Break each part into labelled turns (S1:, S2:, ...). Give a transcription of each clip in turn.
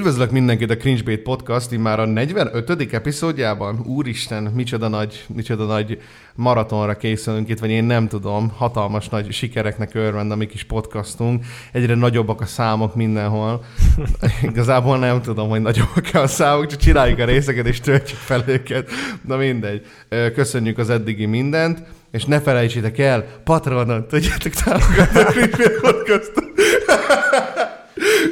S1: Üdvözlök mindenkit a Cringebait Podcast már a 45. epizódjában. Úristen, micsoda nagy, micsoda nagy maratonra készülünk itt, vagy én nem tudom, hatalmas nagy sikereknek örvend a mi kis podcastunk. Egyre nagyobbak a számok mindenhol. Igazából nem tudom, hogy nagyobbak a számok, csak csináljuk a részeket és töltjük fel őket. Na mindegy. Köszönjük az eddigi mindent. És ne felejtsétek el, Patronon tudjátok támogatni a Cringebait Podcastot.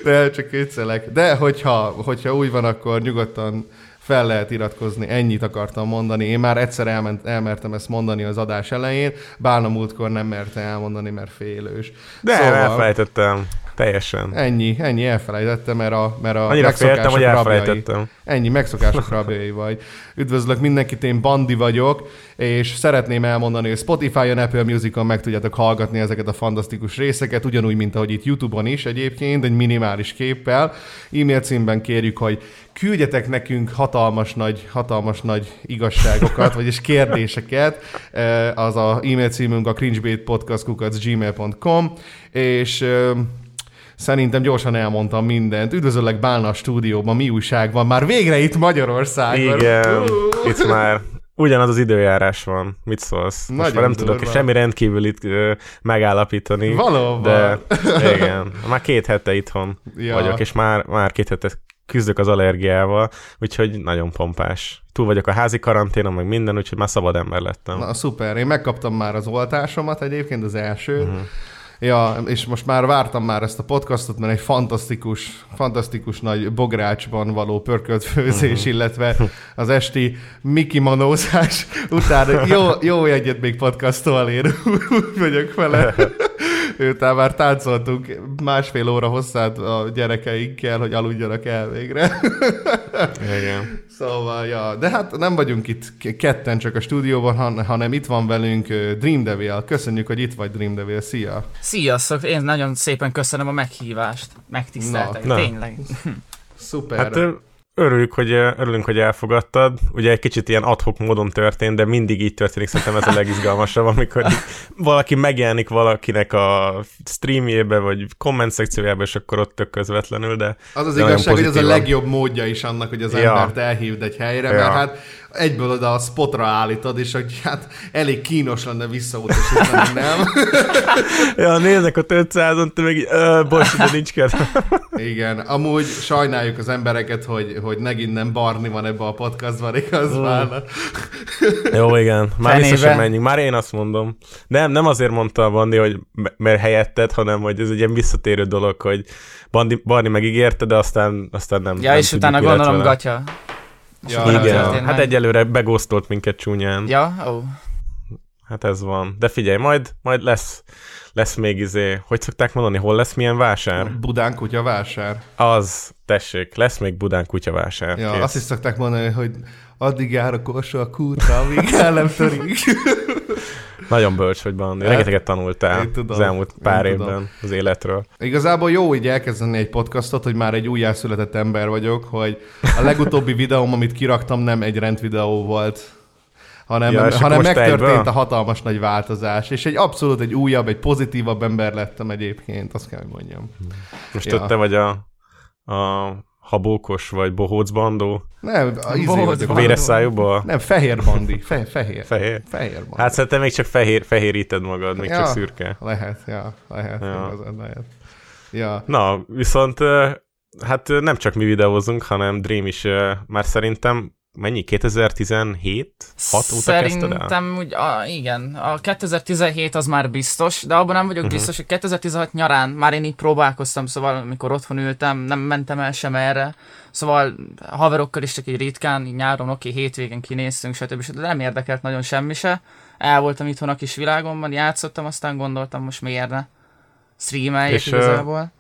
S1: De csak kétszelek. De hogyha, hogyha úgy van, akkor nyugodtan fel lehet iratkozni, ennyit akartam mondani. Én már egyszer elment, elmertem ezt mondani az adás elején, Bálna múltkor nem merte elmondani, mert félős.
S2: De szóval... elfelejtettem. Teljesen.
S1: Ennyi, ennyi elfelejtettem, mert a, mert a
S2: Annyira féltem, hogy
S1: rabjai.
S2: elfelejtettem.
S1: Ennyi, megszokások rabjai vagy. Üdvözlök mindenkit, én Bandi vagyok, és szeretném elmondani, hogy Spotify-on, Apple Music-on meg tudjátok hallgatni ezeket a fantasztikus részeket, ugyanúgy, mint ahogy itt YouTube-on is egyébként, egy minimális képpel. E-mail címben kérjük, hogy küldjetek nekünk hatalmas nagy, hatalmas nagy igazságokat, vagyis kérdéseket. Eh, Az a e-mail címünk a cringebaitpodcast.gmail.com és eh, Szerintem gyorsan elmondtam mindent. Üdvözöllek Bálna a stúdióban, mi újság van? Már végre itt Magyarországon.
S2: Igen,
S1: Ú!
S2: itt már ugyanaz az időjárás van. Mit szólsz? Most már nem tudok
S1: durva.
S2: semmi rendkívülit ö, megállapítani.
S1: Valóban.
S2: De igen, már két hete itthon
S1: Ja.
S2: vagyok, és már, már két hete küzdök az allergiával, úgyhogy nagyon pompás. Túl vagyok a házi karanténon, meg minden, úgyhogy már szabad ember lettem.
S1: Na szuper, én megkaptam már az oltásomat egyébként, az elsőt.
S2: Mhm.
S1: Uh-huh. Ja, és most már vártam már ezt a podcastot, mert egy fantasztikus, fantasztikus nagy bográcsban való pörkölt főzés,
S2: Mhm.
S1: uh-huh. illetve az esti Miki manózás után jó, jó egyet még podcastolni, én úgy vagyok vele. Utána már táncoltunk másfél óra hosszát a gyerekeinkkel, hogy aludjanak el végre.
S2: Igen.
S1: Szóval, ja, de hát nem vagyunk itt ketten csak a stúdióban, han- hanem itt van velünk Dream Devil. Köszönjük, hogy itt vagy Dream Devil. Szia!
S3: Sziasztok, én nagyon szépen köszönöm a meghívást. Megtiszteltek,
S2: Na.
S3: tényleg.
S1: Szuper.
S2: Hát ö, örüljük, hogy, örülünk, hogy elfogadtad. Ugye egy kicsit ilyen adhok módon történt, de mindig így történik, szerintem ez a legizgalmasabb, amikor valaki megjelenik valakinek a streamjébe, vagy komment szekciójába, és akkor ott tök közvetlenül, de
S1: az az
S2: de
S1: igazság, hogy ez a legjobb módja is annak, hogy az
S2: Ja.
S1: embert elhívd egy helyre,
S2: Ja.
S1: mert hát egyből oda a spotra állítod, és hogy hát elég kínos lenne visszautasítani, nem?
S2: Ja, néznek a 500-on, te meg így, bocs, de nincs kedvem.
S1: Igen, amúgy sajnáljuk az embereket, hogy, hogy megint nem Barni van ebbe a podcastban, igaz? Válna?
S2: Jó, igen. Már
S3: Fenébe.
S2: vissza sem menjünk. Már én azt mondom. Nem, nem azért mondta a Bandi, hogy me- mert helyetted, hanem hogy ez egy ilyen visszatérő dolog, hogy Bandi, Barni megígérte, de aztán, aztán nem
S3: Ja,
S2: nem
S3: és utána gondolom
S2: vele.
S3: gatya.
S1: Ja,
S2: Igen,
S3: történt
S2: hát egyelőre begóztolt minket csúnyán.
S3: Ja, ó.
S2: Hát ez van. De figyelj, majd, majd lesz, lesz még izé, hogy szokták mondani, hol lesz milyen vásár?
S1: Budán kutya vásár.
S2: Az, tessék, lesz még Budán kutyavásár.
S1: Ja,
S2: Kész.
S1: azt is szokták mondani, hogy addig jár a korsa a kútra, amíg el nem törik.
S2: Nagyon bölcs vagy, Bandi.
S1: Hát,
S2: Rengeteget tanultál
S1: én tudom,
S2: az elmúlt
S1: én
S2: pár
S1: tudom.
S2: évben az életről.
S1: Igazából jó így elkezdeni egy podcastot, hogy már egy újjászületett ember vagyok, hogy a legutóbbi videóm, amit kiraktam, nem egy rendvideó volt, hanem,
S2: Ja,
S1: hanem megtörtént
S2: egyből?
S1: a hatalmas nagy változás, és egy abszolút egy újabb, egy pozitívabb ember lettem egyébként, azt kell, hogy mondjam.
S2: Most
S1: Ja.
S2: te vagy a, a habókos vagy bohóc bandó,
S1: Nem, a izé vagyok.
S2: véres szájúból.
S1: Nem, fehér bandi, fe, fehér.
S2: Fehér.
S1: Fehér bandi.
S2: Hát szerintem még csak fehér, fehéríted magad, még
S1: Ja.
S2: csak szürke.
S1: Lehet, ja, lehet,
S2: Ja.
S1: igazad, lehet. Ja.
S2: Na, viszont hát nem csak mi videózunk, hanem Dream is már szerintem mennyi? 2017? 6 óta kezdted el?
S3: úgy, a, igen, a 2017 az már biztos, de abban nem vagyok uh-huh. biztos, hogy 2016 nyarán már én így próbálkoztam, szóval amikor otthon ültem, nem mentem el sem erre, szóval haverokkal is csak így ritkán, így nyáron, oké, hétvégén kinéztünk, stb. stb. De nem érdekelt nagyon semmi se. El voltam itthon a kis világomban, játszottam, aztán gondoltam, most miért ne streameljek igazából.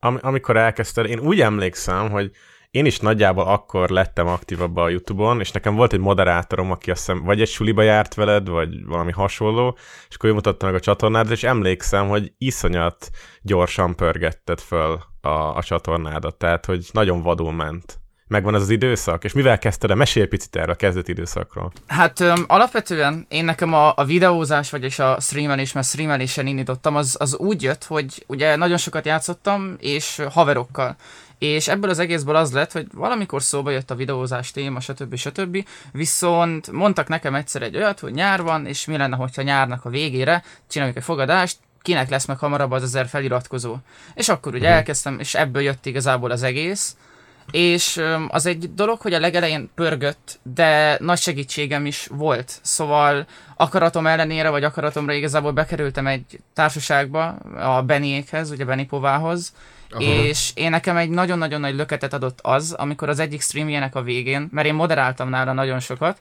S2: Am- amikor elkezdted, én úgy emlékszem, hogy én is nagyjából akkor lettem aktívabb a Youtube-on, és nekem volt egy moderátorom, aki azt hiszem vagy egy suliba járt veled, vagy valami hasonló, és akkor ő mutatta meg a csatornádat, és emlékszem, hogy iszonyat gyorsan pörgetted föl a, a csatornádat, tehát hogy nagyon vadul ment. Megvan ez az időszak? És mivel kezdted? Mesélj egy picit erről a kezdeti időszakról.
S3: Hát öm, alapvetően én nekem a, a videózás, vagyis a streamelés, mert streamelésen indítottam, az, az úgy jött, hogy ugye nagyon sokat játszottam, és haverokkal. És ebből az egészből az lett, hogy valamikor szóba jött a videózás téma, stb. stb. Viszont mondtak nekem egyszer egy olyat, hogy nyár van, és mi lenne, hogyha nyárnak a végére csináljuk egy fogadást, kinek lesz meg hamarabb az ezer feliratkozó. És akkor ugye elkezdtem, és ebből jött igazából az egész. És az egy dolog, hogy a legelején pörgött, de nagy segítségem is volt. Szóval akaratom ellenére, vagy akaratomra igazából bekerültem egy társaságba, a Beniékhez, ugye Beni Povához, Aha. és én nekem egy nagyon-nagyon nagy löketet adott az, amikor az egyik streamjének a végén, mert én moderáltam nála nagyon sokat,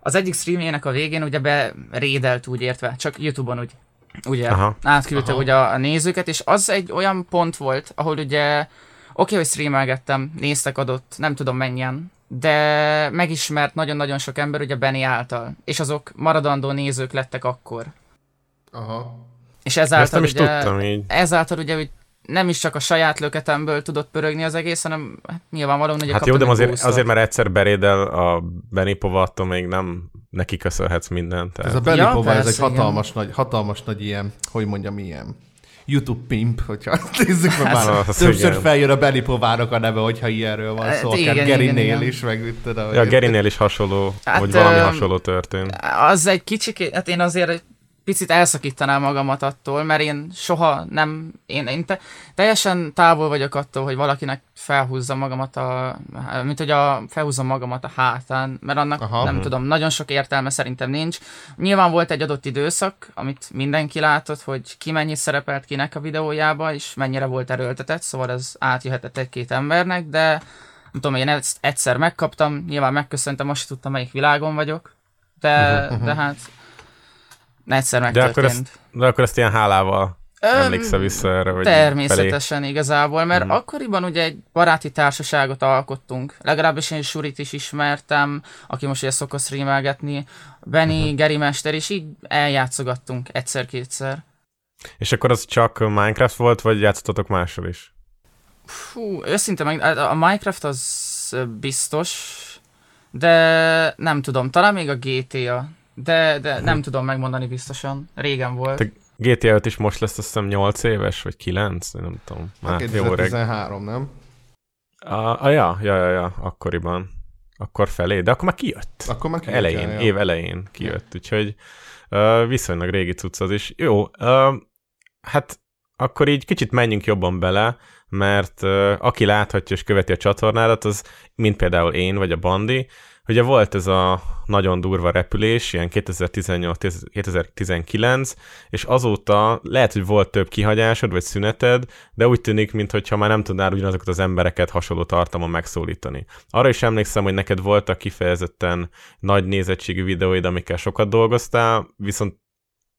S3: az egyik streamjének a végén ugye berédelt úgy értve, csak Youtube-on úgy, ugye Aha. átküldte Aha. ugye a, a nézőket, és az egy olyan pont volt, ahol ugye oké, okay, hogy streamelgettem, néztek adott, nem tudom mennyien, de megismert nagyon-nagyon sok ember ugye Benny által, és azok maradandó nézők lettek akkor.
S1: Aha.
S3: És ezáltal
S2: nem
S3: ugye,
S2: is tudtam így.
S3: ezáltal ugye, hogy nem is csak a saját löketemből tudott pörögni az egész, hanem hát nyilvánvalóan ugye
S2: Hát jó, de azért, azért, mert egyszer berédel a Benipova, attól még nem neki köszönhetsz mindent. Tehát.
S1: Ez a Benipova,
S3: Ja,
S1: ez egy
S3: persze,
S1: hatalmas nagy, hatalmas nagy ilyen, hogy mondjam, ilyen YouTube pimp, hogyha nézzük meg már.
S2: Az- az
S1: Többször
S2: igen.
S1: feljön a Benipovának a neve, hogyha ilyenről van
S3: Hát
S1: szó,
S3: igen,
S1: akár Gerinél
S3: igen.
S1: is, meg mit tudom.
S2: Ja, a Gerinél is hasonló,
S3: Hát,
S2: vagy valami hasonló történt.
S3: Az egy kicsit, hát én azért picit elszakítanám magamat attól, mert én soha nem, én, én te, teljesen távol vagyok attól, hogy valakinek felhúzza magamat a, mint hogy a, felhúzzam magamat a hátán, mert annak
S1: Aha.
S3: Nem
S2: Mhm.
S3: tudom, nagyon sok értelme szerintem nincs. Nyilván volt egy adott időszak, amit mindenki látott, hogy ki mennyit szerepelt kinek a videójába, és mennyire volt erőltetett, szóval ez átjöhetett egy-két embernek, de nem tudom, én ezt egyszer megkaptam, nyilván megköszöntem, most tudtam, melyik világon vagyok, de,
S1: Mhm,
S3: de hát egyszer
S2: De akkor,
S3: megtörtént.
S2: ezt, de akkor ezt ilyen hálával
S3: Öm,
S2: emlékszel vissza erre, vagy
S3: Természetesen igazából, mert
S2: Mhm.
S3: akkoriban ugye egy baráti társaságot alkottunk. Legalábbis én Surit is ismertem, aki most ugye szokott streamelgetni. Benny, uh-huh. Geri Mester, és így eljátszogattunk egyszer-kétszer.
S2: Felé. És akkor az csak Minecraft volt, vagy játszottatok mással is?
S3: Fú, őszinte meg, a Minecraft az biztos, de nem tudom, talán még a GTA, de, de nem tudom megmondani biztosan. Régen volt.
S2: Te- GTA 5 is most lesz azt hiszem 8 éves, vagy 9, nem tudom. Már jó reg.
S1: 2013, nem?
S2: A, a, ja, ja, ja, ja, akkoriban. Akkor felé, de akkor már kijött.
S1: Akkor már kijött,
S2: elején,
S1: ja, ja.
S2: év elején kijött, úgyhogy uh, viszonylag régi cucc az is. Jó, uh, hát akkor így kicsit menjünk jobban bele, mert uh, aki láthatja és követi a csatornádat, az mint például én, vagy a Bandi, ugye volt ez a nagyon durva repülés, ilyen 2018-2019, és azóta lehet, hogy volt több kihagyásod, vagy szüneted, de úgy tűnik, mintha már nem tudnál ugyanazokat az embereket hasonló tartalmon megszólítani. Arra is emlékszem, hogy neked voltak kifejezetten nagy nézettségű videóid, amikkel sokat dolgoztál, viszont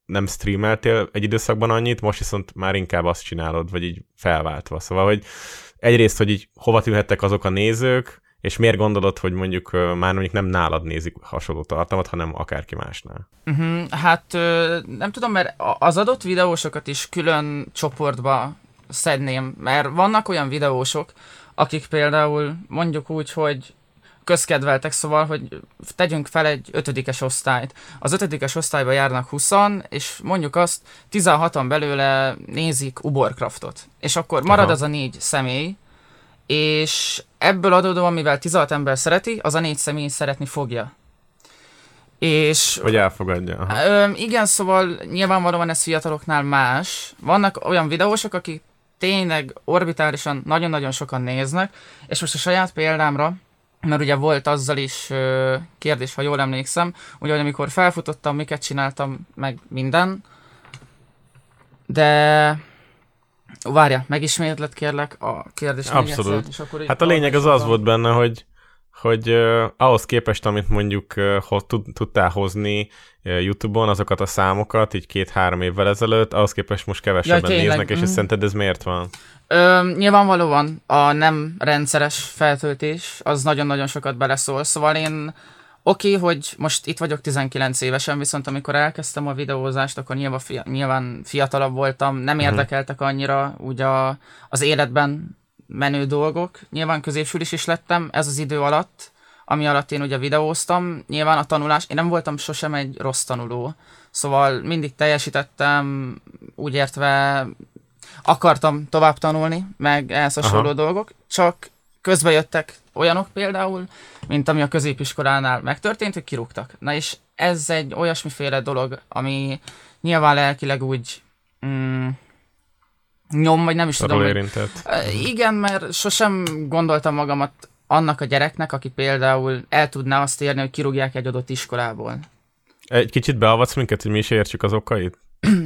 S2: nem streameltél egy időszakban annyit, most viszont már inkább azt csinálod, vagy így felváltva. Szóval, hogy egyrészt, hogy így hova tűnhettek azok a nézők, és miért gondolod, hogy mondjuk már mondjuk nem nálad nézik hasonló tartalmat, hanem akárki másnál?
S3: Uh-huh, hát nem tudom, mert az adott videósokat is külön csoportba szedném, mert vannak olyan videósok, akik például mondjuk úgy, hogy közkedveltek, szóval, hogy tegyünk fel egy ötödikes osztályt. Az ötödikes osztályba járnak 20 és mondjuk azt 16-an belőle nézik Uborcraftot. És akkor marad
S2: Aha.
S3: az a négy személy, és ebből adódóan, mivel 16 ember szereti, az a négy személy szeretni fogja. És
S2: Hogy elfogadja. Aha.
S3: Ö, igen, szóval nyilvánvalóan ez fiataloknál más. Vannak olyan videósok, akik tényleg orbitálisan nagyon-nagyon sokan néznek, és most a saját példámra mert ugye volt azzal is ö, kérdés, ha jól emlékszem, ugye, hogy amikor felfutottam, miket csináltam, meg minden, de várja, megismétled kérlek a kérdést
S2: Abszolút.
S3: egyszer, és akkor
S2: Hát a lényeg az az volt benne, hogy hogy uh, ahhoz képest, amit mondjuk uh, tud, tudtál hozni uh, YouTube-on, azokat a számokat, így két-három évvel ezelőtt, ahhoz képest most kevesebben
S3: Ja,
S2: néznek, és ez szerinted ez miért van?
S3: Ö, nyilvánvalóan a nem rendszeres feltöltés az nagyon-nagyon sokat beleszól, szóval én oké, okay, hogy most itt vagyok 19 évesen, viszont amikor elkezdtem a videózást, akkor nyilván, fia, nyilván fiatalabb voltam, nem
S2: Mhm.
S3: érdekeltek annyira úgy a, az életben menő dolgok. Nyilván középsülis is lettem ez az idő alatt, ami alatt én ugye videóztam. Nyilván a tanulás, én nem voltam sosem egy rossz tanuló, szóval mindig teljesítettem, úgy értve akartam tovább tanulni, meg ehhez hasonló
S2: Aha.
S3: dolgok, csak közbe jöttek olyanok például, mint ami a középiskolánál megtörtént, hogy kirúgtak. Na és ez egy olyasmiféle dolog, ami nyilván lelkileg úgy mm, nyom, vagy nem is tudom,
S2: Arról
S3: hogy
S2: érintett.
S3: Ö, Igen, mert sosem gondoltam magamat annak a gyereknek, aki például el tudná azt érni, hogy kirúgják egy adott iskolából.
S2: Egy kicsit beavatsz minket, hogy mi is értsük az okait?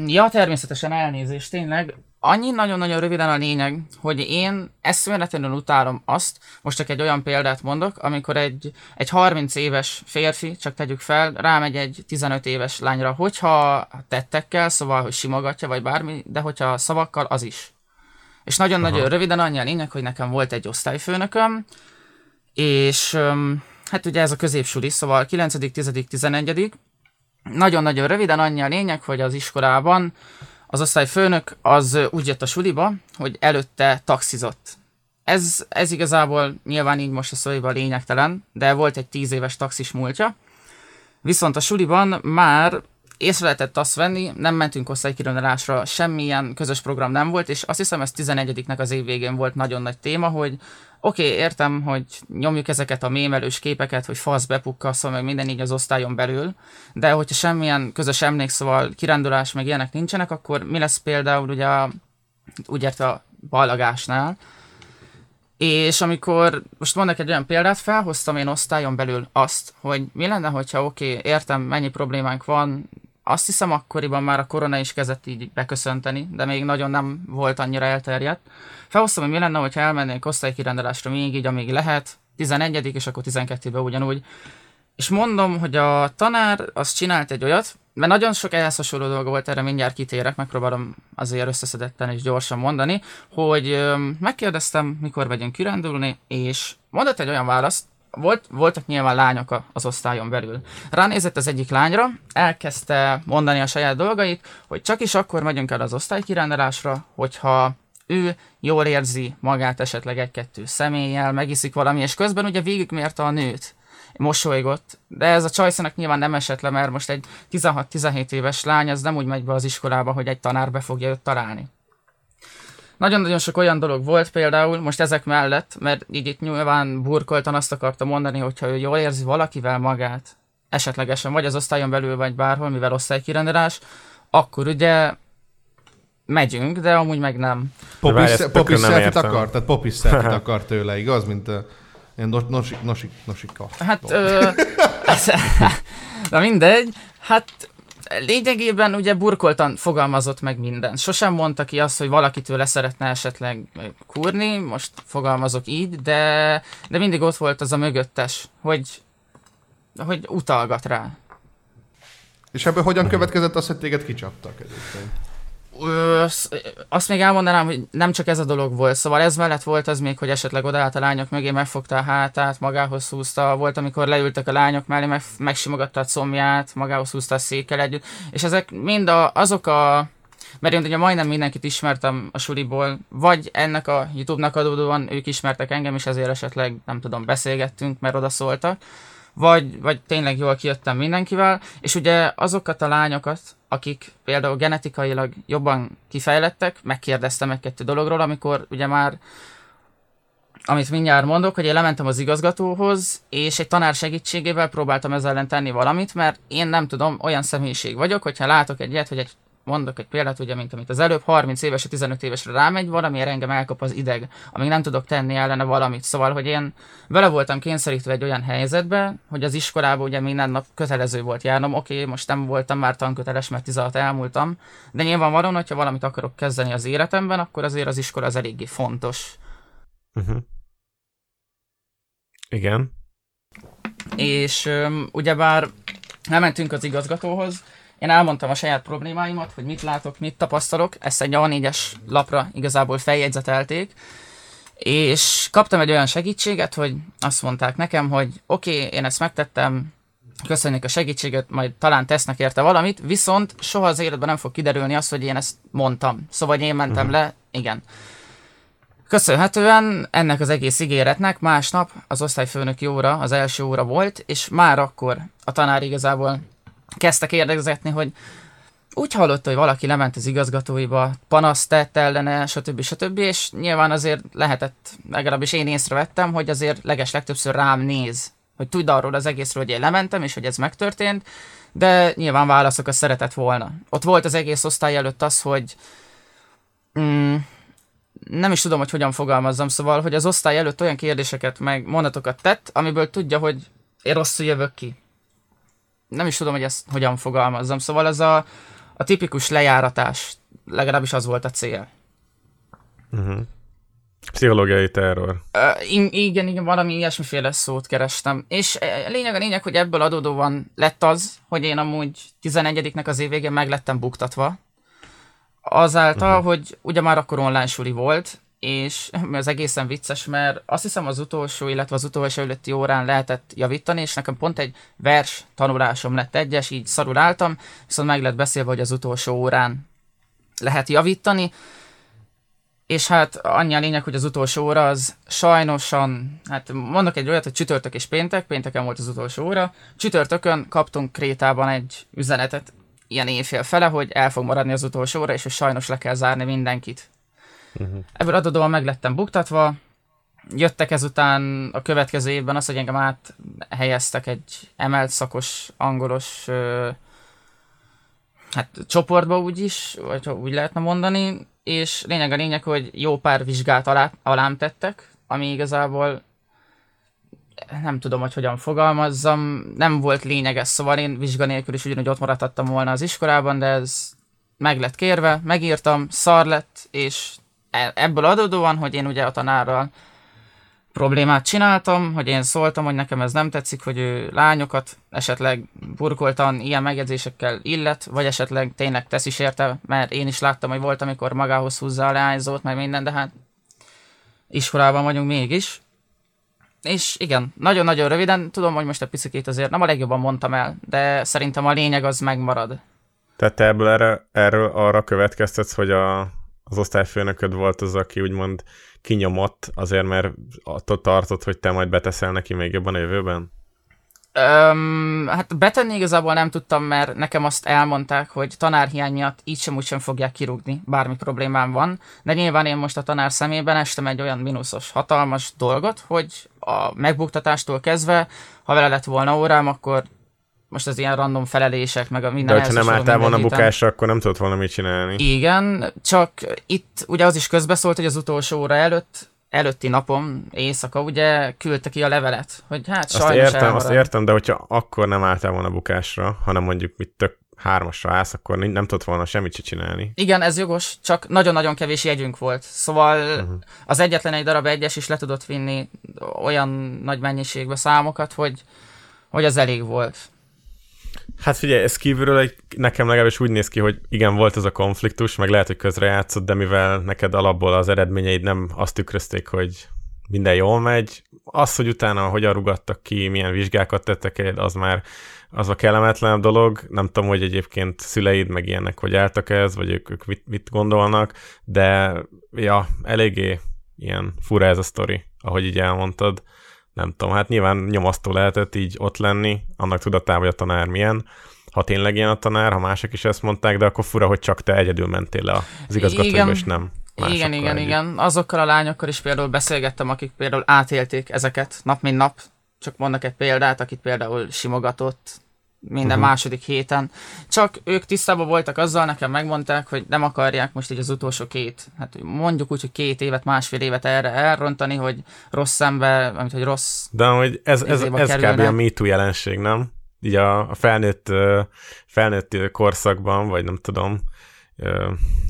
S3: Ja, természetesen elnézést, tényleg. Annyi nagyon-nagyon röviden a lényeg, hogy én eszméletlenül utálom azt, most csak egy olyan példát mondok, amikor egy, egy 30 éves férfi, csak tegyük fel, rámegy egy 15 éves lányra, hogyha tettekkel, szóval, hogy simogatja, vagy bármi, de hogyha szavakkal, az is. És nagyon-nagyon
S2: Aha.
S3: röviden annyi a lényeg, hogy nekem volt egy osztályfőnököm, és hát ugye ez a középsuli, szóval 9., 10., 11. Nagyon-nagyon röviden annyi a lényeg, hogy az iskolában az osztályfőnök az úgy jött a suliba, hogy előtte taxizott. Ez, ez igazából nyilván így most a szóiban lényegtelen, de volt egy 10 éves taxis múltja. Viszont a suliban már észre lehetett azt venni, nem mentünk osztálykirondalásra, semmilyen közös program nem volt, és azt hiszem ez 11-nek az év végén volt nagyon nagy téma, hogy oké, okay, értem, hogy nyomjuk ezeket a mémelős képeket, hogy fasz bepukkaszol, meg minden így az osztályon belül, de hogyha semmilyen közös emlék, szóval kirándulás, meg ilyenek nincsenek, akkor mi lesz például ugye a, úgy értve a ballagásnál, és amikor, most mondok egy olyan példát, felhoztam én osztályon belül azt, hogy mi lenne, hogyha oké, okay, értem, mennyi problémánk van, azt hiszem akkoriban már a korona is kezdett így beköszönteni, de még nagyon nem volt annyira elterjedt. Felhoztam, hogy mi lenne, hogyha elmennénk osztálykirendelásra még így, amíg lehet, 11 és akkor 12-ben ugyanúgy. És mondom, hogy a tanár az csinált egy olyat, mert nagyon sok ehhez hasonló dolga volt, erre mindjárt kitérek, megpróbálom azért összeszedetten és gyorsan mondani, hogy megkérdeztem, mikor megyünk kirándulni, és mondott egy olyan választ, volt, voltak nyilván lányok a- az osztályon belül. Ránézett az egyik lányra, elkezdte mondani a saját dolgait, hogy csak is akkor megyünk el az osztálykirándelásra, hogyha ő jól érzi magát esetleg egy-kettő személlyel, megiszik valami, és közben ugye végigmérte a nőt mosolygott, de ez a csajszonak nyilván nem esett le, mert most egy 16-17 éves lány, az nem úgy megy be az iskolába, hogy egy tanár be fogja őt találni. Nagyon-nagyon sok olyan dolog volt például, most ezek mellett, mert így itt nyilván burkoltan azt akarta mondani, hogyha ő jól érzi valakivel magát, esetlegesen vagy az osztályon belül, vagy bárhol, mivel osztálykirendelás, akkor ugye megyünk, de amúgy meg nem.
S1: Popis, popis akar? Tehát popis selfie-t akar tőle, igaz? Mint uh, ilyen nos, nosik, nosik, nosika.
S3: Hát, ö, ez, na mindegy, hát lényegében ugye burkoltan fogalmazott meg minden. Sosem mondta ki azt, hogy valakitől szeretne esetleg kurni, most fogalmazok így, de, de mindig ott volt az a mögöttes, hogy, hogy utalgat rá.
S1: És ebből hogyan következett az, hogy téged kicsaptak egyébként?
S3: Azt még elmondanám, hogy nem csak ez a dolog volt, szóval ez mellett volt az még, hogy esetleg odaállt a lányok mögé, megfogta a hátát, magához húzta, volt, amikor leültek a lányok mellé, meg, megsimogatta a combját, magához húzta a székkel együtt, és ezek mind a, azok a mert én ugye majdnem mindenkit ismertem a suliból, vagy ennek a YouTube-nak adódóan ők ismertek engem, és ezért esetleg, nem tudom, beszélgettünk, mert oda szóltak, vagy, vagy tényleg jól kijöttem mindenkivel, és ugye azokat a lányokat, akik például genetikailag jobban kifejlettek, megkérdeztem egy-kettő dologról, amikor ugye már amit mindjárt mondok, hogy én lementem az igazgatóhoz, és egy tanár segítségével próbáltam ezzel ellen tenni valamit, mert én nem tudom, olyan személyiség vagyok, hogyha látok egy ilyet, hogy egy mondok egy példát, ugye, mint amit az előbb, 30 éves, 15 évesre rámegy, valamiért engem elkap az ideg, amíg nem tudok tenni ellene valamit. Szóval, hogy én vele voltam kényszerítve egy olyan helyzetbe, hogy az iskolában ugye minden nap kötelező volt járnom. Oké, okay, most nem voltam már tanköteles, mert 16 elmúltam, de nyilvánvalóan, hogyha valamit akarok kezdeni az életemben, akkor azért az iskola az eléggé fontos.
S2: Uh-huh. Igen.
S3: És um, ugyebár elmentünk az igazgatóhoz, én elmondtam a saját problémáimat, hogy mit látok, mit tapasztalok, ezt egy A4-es lapra igazából feljegyzetelték, és kaptam egy olyan segítséget, hogy azt mondták nekem, hogy oké, okay, én ezt megtettem, köszönjük a segítséget, majd talán tesznek érte valamit, viszont soha az életben nem fog kiderülni azt, hogy én ezt mondtam. Szóval én mentem uh-huh. le, igen. Köszönhetően ennek az egész ígéretnek másnap az osztályfőnöki óra, az első óra volt, és már akkor a tanár igazából kezdte kérdezetni, hogy úgy hallotta, hogy valaki lement az igazgatóiba, panaszt tett ellene, stb. stb. És nyilván azért lehetett, legalábbis én észrevettem, hogy azért leges legtöbbször rám néz, hogy tud arról az egészről, hogy én lementem, és hogy ez megtörtént, de nyilván válaszokat szeretett volna. Ott volt az egész osztály előtt az, hogy mm, nem is tudom, hogy hogyan fogalmazzam, szóval, hogy az osztály előtt olyan kérdéseket meg mondatokat tett, amiből tudja, hogy én rosszul jövök ki. Nem is tudom, hogy ezt hogyan fogalmazzam, szóval ez a, a tipikus lejáratás, legalábbis az volt a cél.
S2: Uh-huh. Pszichológiai terror.
S3: Uh, igen, igen, valami ilyesmiféle szót kerestem. És lényeg a lényeg, hogy ebből adódóan lett az, hogy én amúgy 11-nek az év végén meg lettem buktatva, Azáltal, uh-huh. hogy ugye már akkor online suli volt, és ez egészen vicces, mert azt hiszem az utolsó, illetve az utolsó előtti órán lehetett javítani, és nekem pont egy vers tanulásom lett egyes, így szarul álltam, viszont meg lett beszélve, hogy az utolsó órán lehet javítani, és hát annyi a lényeg, hogy az utolsó óra az sajnosan, hát mondok egy olyat, hogy csütörtök és péntek, pénteken volt az utolsó óra, csütörtökön kaptunk Krétában egy üzenetet, ilyen éjfél fele, hogy el fog maradni az utolsó óra, és hogy sajnos le kell zárni mindenkit. Uh-huh. Ebből adódóan meg lettem buktatva, jöttek ezután a következő évben az, hogy engem áthelyeztek egy emelt szakos, angolos hát csoportba úgy is, vagy úgy lehetne mondani, és lényeg a lényeg, hogy jó pár vizsgát alá, alám tettek, ami igazából nem tudom, hogy hogyan fogalmazzam, nem volt lényeges, szóval én vizsga nélkül is ugyanúgy ott maradhattam volna az iskolában, de ez meg lett kérve, megírtam, szar lett, és ebből adódóan, hogy én ugye a tanárral problémát csináltam, hogy én szóltam, hogy nekem ez nem tetszik, hogy ő lányokat esetleg burkoltan ilyen megjegyzésekkel illet, vagy esetleg tényleg tesz is érte, mert én is láttam, hogy volt, amikor magához húzza a leányzót, meg minden, de hát iskolában vagyunk mégis. És igen, nagyon-nagyon röviden, tudom, hogy most egy picit azért nem a legjobban mondtam el, de szerintem a lényeg az megmarad.
S2: Tehát te ebből erre, erről arra következtetsz, hogy a, az osztályfőnököd volt az, aki úgymond kinyomott, azért mert attól tartott, hogy te majd beteszel neki még jobban a jövőben?
S3: Öm, hát betenni igazából nem tudtam, mert nekem azt elmondták, hogy tanárhiány miatt így sem úgy sem fogják kirúgni, bármi problémám van, de nyilván én most a tanár szemében estem egy olyan mínuszos, hatalmas dolgot, hogy a megbuktatástól kezdve, ha vele lett volna órám, akkor most az ilyen random felelések, meg a minden
S2: De ha nem álltál volna bukásra, akkor nem tudott volna mit csinálni.
S3: Igen, csak itt ugye az is közbeszólt, hogy az utolsó óra előtt előtti napom, éjszaka, ugye küldte ki a levelet, hogy hát
S2: azt értem, elmarad. azt értem, de hogyha akkor nem álltál volna bukásra, hanem mondjuk mit tök hármasra állsz, akkor nem tudott volna semmit se csinálni.
S3: Igen, ez jogos, csak nagyon-nagyon kevés jegyünk volt. Szóval uh-huh. az egyetlen egy darab egyes is le tudott vinni olyan nagy mennyiségbe számokat, hogy, hogy az elég volt.
S2: Hát figyelj, ez kívülről egy, nekem legalábbis úgy néz ki, hogy igen, volt ez a konfliktus, meg lehet, hogy közrejátszott, de mivel neked alapból az eredményeid nem azt tükrözték, hogy minden jól megy, az, hogy utána hogyan rugattak ki, milyen vizsgákat tettek el, az már az a kellemetlenebb dolog. Nem tudom, hogy egyébként szüleid meg ilyenek, hogy álltak ez, vagy ők, ők mit, mit gondolnak, de ja, eléggé ilyen fura ez a sztori, ahogy így elmondtad nem tudom, hát nyilván nyomasztó lehetett így ott lenni, annak tudatában, hogy a tanár milyen, ha tényleg ilyen a tanár, ha mások is ezt mondták, de akkor fura, hogy csak te egyedül mentél le az igazgatóba, és nem
S3: Igen, igen, együtt. igen. Azokkal a lányokkal is például beszélgettem, akik például átélték ezeket nap mint nap. Csak mondnak egy példát, akit például simogatott, minden uh-huh. második héten. Csak ők tisztában voltak azzal, nekem megmondták, hogy nem akarják most így az utolsó két, hát mondjuk úgy, hogy két évet, másfél évet erre elrontani, hogy rossz szembe, amit hogy rossz
S2: De hogy ez, ez, ez, ez kb. a MeToo jelenség, nem? Így a, a felnőtt, felnőtt korszakban, vagy nem tudom,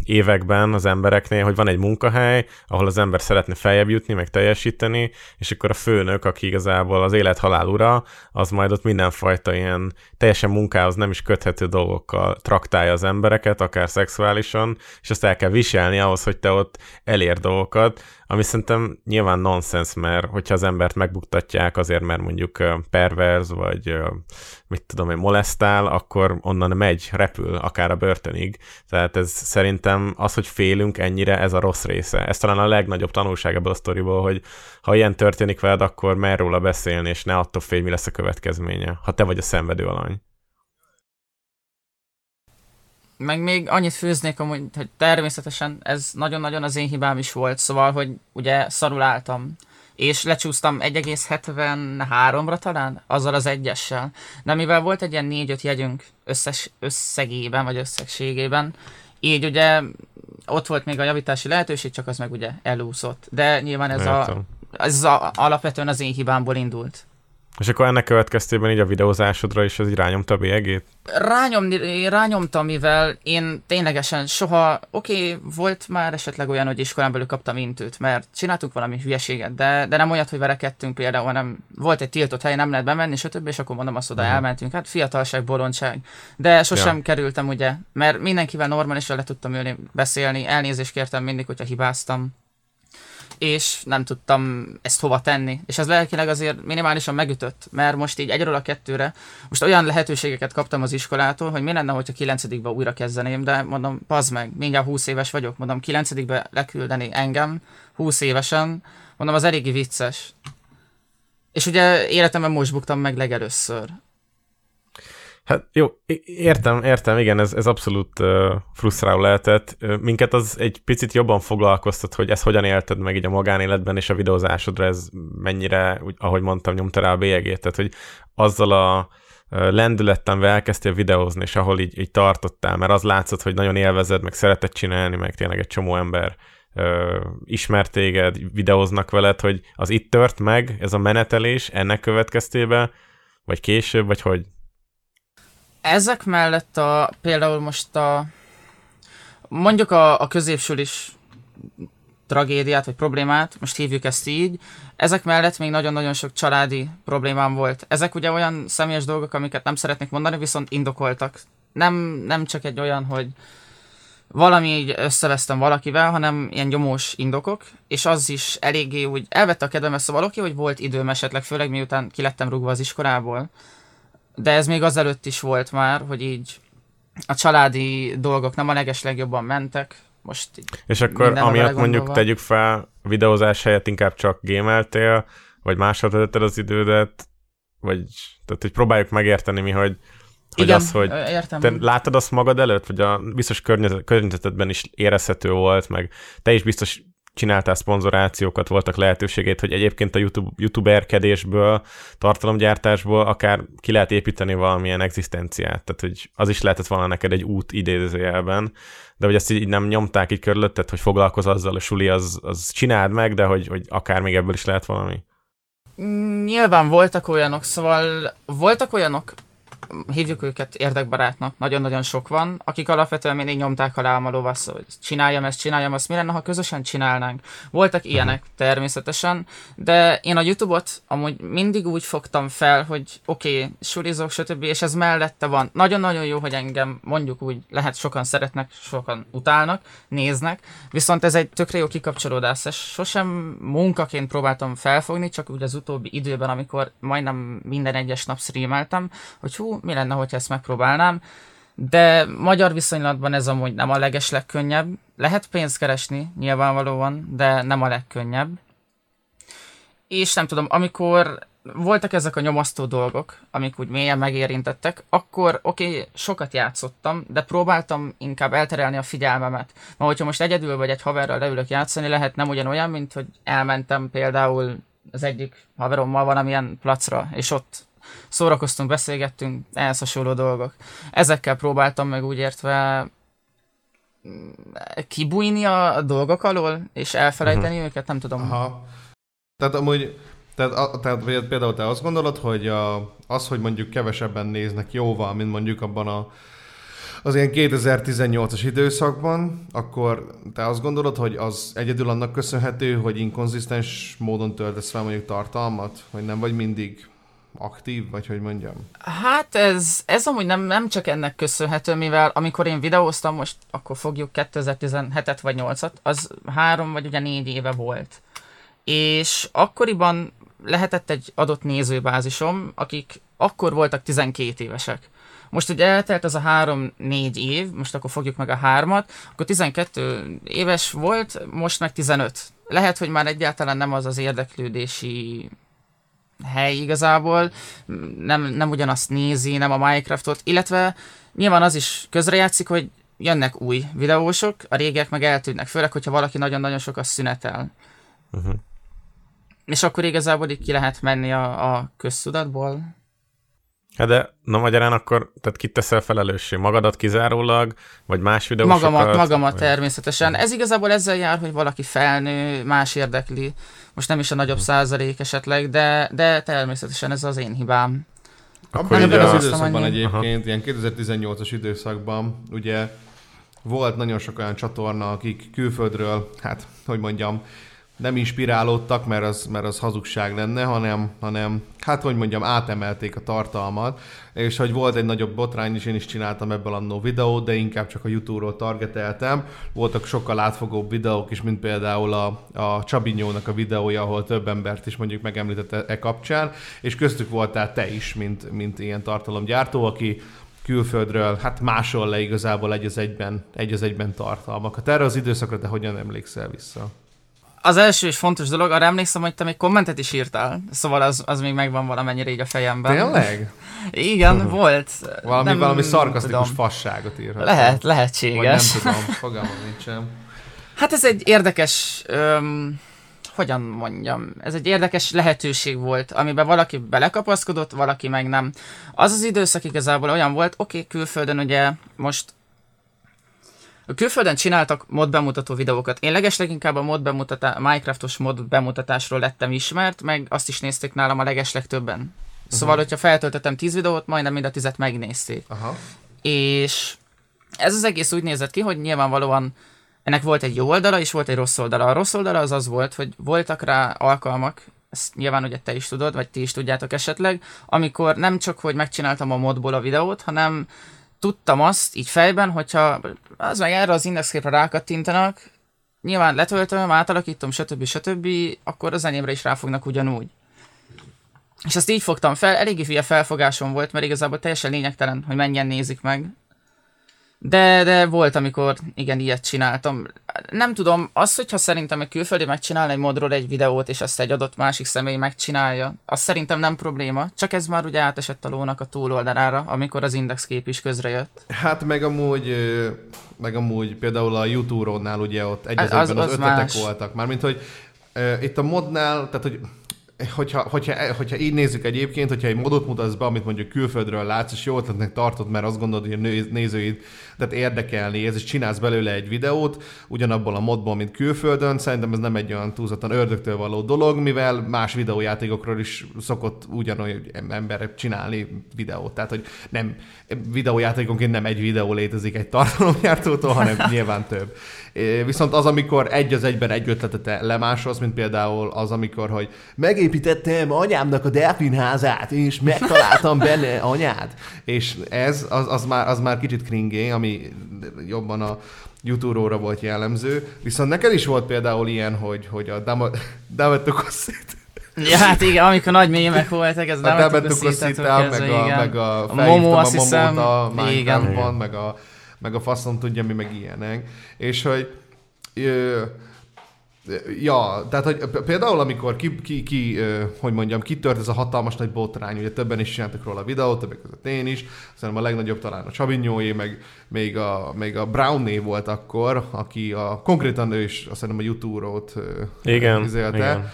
S2: években az embereknél, hogy van egy munkahely, ahol az ember szeretne feljebb jutni, meg teljesíteni, és akkor a főnök, aki igazából az élet halál ura, az majd ott mindenfajta ilyen teljesen munkához nem is köthető dolgokkal traktálja az embereket, akár szexuálisan, és azt el kell viselni ahhoz, hogy te ott elér dolgokat, ami szerintem nyilván nonsens, mert hogyha az embert megbuktatják azért, mert mondjuk perverz, vagy mit tudom én, molesztál, akkor onnan megy, repül, akár a börtönig. Tehát ez szerintem az, hogy félünk ennyire, ez a rossz része. Ez talán a legnagyobb tanulság ebből a sztoriból, hogy ha ilyen történik veled, akkor mer róla beszélni, és ne attól félj, mi lesz a következménye, ha te vagy a szenvedő alany.
S3: Meg még annyit főznék, hogy természetesen ez nagyon-nagyon az én hibám is volt, szóval, hogy ugye szarul álltam és lecsúsztam 1,73-ra talán, azzal az egyessel. De mivel volt egy ilyen 4-5 jegyünk összes, összegében, vagy összegségében, így ugye ott volt még a javítási lehetőség, csak az meg ugye elúszott. De nyilván ez, a, ez a, alapvetően az én hibámból indult.
S2: És akkor ennek következtében így a videózásodra is az irányomta a bélyegét?
S3: Rányom, rányomta, mivel én ténylegesen soha, oké, okay, volt már esetleg olyan, hogy iskolán belül kaptam intőt, mert csináltunk valami hülyeséget, de, de nem olyat, hogy verekedtünk például, hanem volt egy tiltott hely, nem lehet bemenni, stb. és akkor mondom azt oda, uh-huh. elmentünk, hát fiatalság, bolondság. De sosem ja. kerültem, ugye, mert mindenkivel normálisan le tudtam ülni, beszélni, elnézést kértem mindig, hogyha hibáztam és nem tudtam ezt hova tenni. És ez lelkileg azért minimálisan megütött, mert most így egyről a kettőre, most olyan lehetőségeket kaptam az iskolától, hogy mi lenne, hogyha kilencedikbe újra kezdeném, de mondom, pazd meg, mindjárt 20 éves vagyok, mondom, kilencedikbe leküldeni engem, 20 évesen, mondom, az eléggé vicces. És ugye életemben most buktam meg legelőször.
S2: Hát jó, értem, értem, igen, ez, ez abszolút uh, frusztráló lehetett. Minket az egy picit jobban foglalkoztat, hogy ezt hogyan élted meg így a magánéletben, és a videózásodra ez mennyire, úgy, ahogy mondtam, nyomta rá a bélyegét. Tehát, hogy azzal a lendülettem elkezdtél videózni, és ahol így, így tartottál, mert az látszott, hogy nagyon élvezed, meg szereted csinálni, meg tényleg egy csomó ember uh, ismert téged, videóznak veled, hogy az itt tört meg, ez a menetelés ennek következtében, vagy később, vagy hogy?
S3: Ezek mellett a, például most a, mondjuk a, a is tragédiát vagy problémát, most hívjuk ezt így, ezek mellett még nagyon-nagyon sok családi problémám volt. Ezek ugye olyan személyes dolgok, amiket nem szeretnék mondani, viszont indokoltak. Nem, nem csak egy olyan, hogy valami így összevesztem valakivel, hanem ilyen gyomós indokok, és az is eléggé úgy elvette a kedvem ezt a valaki, hogy volt időm esetleg, főleg miután kilettem rúgva az iskolából, de ez még azelőtt is volt már, hogy így a családi dolgok nem a leges legjobban mentek. Most
S2: És akkor amiatt mondjuk tegyük fel, videózás helyett inkább csak gémeltél, vagy másra töltötted az idődet, vagy tehát, hogy próbáljuk megérteni mi, hogy, hogy
S3: Igen,
S2: az, hogy
S3: értem.
S2: te látod azt magad előtt, vagy a biztos környezetedben is érezhető volt, meg te is biztos csináltál szponzorációkat, voltak lehetőségét, hogy egyébként a YouTube, youtuberkedésből, tartalomgyártásból akár ki lehet építeni valamilyen egzisztenciát, tehát hogy az is lehetett volna neked egy út idézőjelben, de hogy ezt így nem nyomták így körülötted, hogy foglalkoz azzal, a suli az, az csináld meg, de hogy, hogy akár még ebből is lehet valami.
S3: Nyilván voltak olyanok, szóval voltak olyanok, hívjuk őket érdekbarátnak, nagyon-nagyon sok van, akik alapvetően mindig nyomták alá a lovasz, hogy csináljam ezt, csináljam azt, mi lenne, ha közösen csinálnánk. Voltak mhm. ilyenek természetesen, de én a Youtube-ot amúgy mindig úgy fogtam fel, hogy oké, okay, surizok, stb., és ez mellette van. Nagyon-nagyon jó, hogy engem mondjuk úgy lehet sokan szeretnek, sokan utálnak, néznek, viszont ez egy tökre jó kikapcsolódás, és sosem munkaként próbáltam felfogni, csak úgy az utóbbi időben, amikor majdnem minden egyes nap streameltem, hogy hú, mi lenne, hogyha ezt megpróbálnám. De magyar viszonylatban ez amúgy nem a leges legkönnyebb. Lehet pénzt keresni, nyilvánvalóan, de nem a legkönnyebb. És nem tudom, amikor voltak ezek a nyomasztó dolgok, amik úgy mélyen megérintettek, akkor oké, okay, sokat játszottam, de próbáltam inkább elterelni a figyelmemet. Ma hogyha most egyedül vagy egy haverral leülök játszani, lehet nem ugyanolyan, mint hogy elmentem például az egyik haverommal valamilyen placra, és ott szórakoztunk, beszélgettünk, ehhez hasonló dolgok. Ezekkel próbáltam meg úgy értve mm, kibújni a dolgok alól, és elfelejteni uh-huh. őket, nem tudom.
S1: Aha. Tehát amúgy, tehát, a, tehát például te azt gondolod, hogy a, az, hogy mondjuk kevesebben néznek jóval, mint mondjuk abban a az ilyen 2018-as időszakban, akkor te azt gondolod, hogy az egyedül annak köszönhető, hogy inkonzisztens módon töltesz fel mondjuk tartalmat? Hogy nem vagy mindig aktív, vagy hogy mondjam?
S3: Hát ez, ez amúgy nem, nem csak ennek köszönhető, mivel amikor én videóztam, most akkor fogjuk 2017-et vagy 8-at, az három vagy ugye négy éve volt. És akkoriban lehetett egy adott nézőbázisom, akik akkor voltak 12 évesek. Most ugye eltelt az a három-négy év, most akkor fogjuk meg a hármat, akkor 12 éves volt, most meg 15. Lehet, hogy már egyáltalán nem az az érdeklődési hely igazából, nem, nem ugyanazt nézi, nem a Minecraftot, illetve nyilván az is közrejátszik, hogy jönnek új videósok, a régek meg eltűnnek, főleg, hogyha valaki nagyon-nagyon sokat szünetel. Uh-huh. És akkor igazából így ki lehet menni a, a köztudatból.
S2: Hát de, na magyarán akkor, tehát kit teszel felelőssé? Magadat kizárólag, vagy más videósokat?
S3: Magamat, magamat vagy... természetesen. Ez igazából ezzel jár, hogy valaki felnő, más érdekli. Most nem is a nagyobb százalék esetleg, de, de természetesen ez az én hibám.
S1: Akkor ebben az időszakban annyi. egyébként, Aha. ilyen 2018-as időszakban, ugye volt nagyon sok olyan csatorna, akik külföldről, hát, hogy mondjam, nem inspirálódtak, mert az, mert az hazugság lenne, hanem, hanem, hát hogy mondjam, átemelték a tartalmat, és hogy volt egy nagyobb botrány is, én is csináltam ebből annó videót, de inkább csak a YouTube-ról targeteltem. Voltak sokkal átfogóbb videók is, mint például a, a Csabinyónak a videója, ahol több embert is mondjuk megemlítette e kapcsán, és köztük voltál te is, mint, mint ilyen tartalomgyártó, aki külföldről, hát másol le igazából egy az egyben, egy az egyben tartalmakat. Erre az időszakra te hogyan emlékszel vissza?
S3: Az első és fontos dolog, arra emlékszem, hogy te még kommentet is írtál, szóval az, az még megvan valamennyire így a fejemben.
S1: Tényleg?
S3: Igen, volt.
S1: Valami, nem, valami szarkasztikus tudom. fasságot írhat.
S3: Lehet, lehetséges.
S1: Vagy nem tudom, fogalmam nincsen.
S3: Hát ez egy érdekes, öm, hogyan mondjam, ez egy érdekes lehetőség volt, amiben valaki belekapaszkodott, valaki meg nem. Az az időszak igazából olyan volt, oké, okay, külföldön ugye most külföldön csináltak mod bemutató videókat. Én legesleginkább a mod bemutatá- Minecraftos mod bemutatásról lettem ismert, meg azt is nézték nálam a legeslegtöbben. Uh-huh. Szóval, hogyha feltöltöttem 10 videót, majdnem mind a 10 megnézték. Aha. És ez az egész úgy nézett ki, hogy nyilvánvalóan ennek volt egy jó oldala, és volt egy rossz oldala. A rossz oldala az az volt, hogy voltak rá alkalmak, ezt nyilván ugye te is tudod, vagy ti is tudjátok esetleg, amikor nem csak, hogy megcsináltam a modból a videót, hanem tudtam azt így fejben, hogyha az meg erre az indexképre rákattintanak, nyilván letöltöm, átalakítom, stb. stb., akkor az enyémre is ráfognak ugyanúgy. És azt így fogtam fel, eléggé hülye felfogásom volt, mert igazából teljesen lényegtelen, hogy mennyien nézik meg. De, de volt, amikor igen, ilyet csináltam. Nem tudom, az, hogyha szerintem egy külföldi megcsinál egy modról egy videót, és azt egy adott másik személy megcsinálja, az szerintem nem probléma. Csak ez már ugye átesett a lónak a túloldalára, amikor az indexkép is közrejött.
S1: Hát meg amúgy, meg amúgy például a YouTube-nál ugye ott egy az, az, az, ötletek más. voltak. Mármint, hogy itt a modnál, tehát hogy hogyha, hogyha, hogyha így nézzük egyébként, hogyha egy modot mutatsz be, amit mondjuk külföldről látsz, és jó ötletnek tartod, mert azt gondolod, hogy a nézőid tehát érdekelni ez, és csinálsz belőle egy videót, ugyanabból a modból, mint külföldön, szerintem ez nem egy olyan túlzottan ördögtől való dolog, mivel más videójátékokról is szokott ugyanolyan ember csinálni videót. Tehát, hogy nem videójátékonként nem egy videó létezik egy tartalomjártótól, hanem nyilván több. Viszont az, amikor egy az egyben egy ötletet lemásolsz, mint például az, amikor, hogy megépítettem anyámnak a delfinházát, és megtaláltam benne anyát. És ez, az, az, már, az már kicsit kringé, ami jobban a YouTube-ra volt jellemző. Viszont neked is volt például ilyen, hogy, hogy a Dametukossit
S3: Ja, hát igen, amikor nagy mémek voltak, ez nem
S1: a Dametukosita, meg, a, meg a, a Momo, azt a hiszem, a Minecraftban, meg a, meg a faszom tudja mi, meg ilyenek. És hogy ö, Ja, tehát hogy például amikor ki, ki, ki hogy mondjam, kitört ez a hatalmas nagy botrány, ugye többen is csináltak róla a videót, többek között én is, szerintem a legnagyobb talán a Csabinyóé, meg még a, még a Browné volt akkor, aki a, konkrétan ő is azt hiszem a YouTube-ot
S2: igen, igen.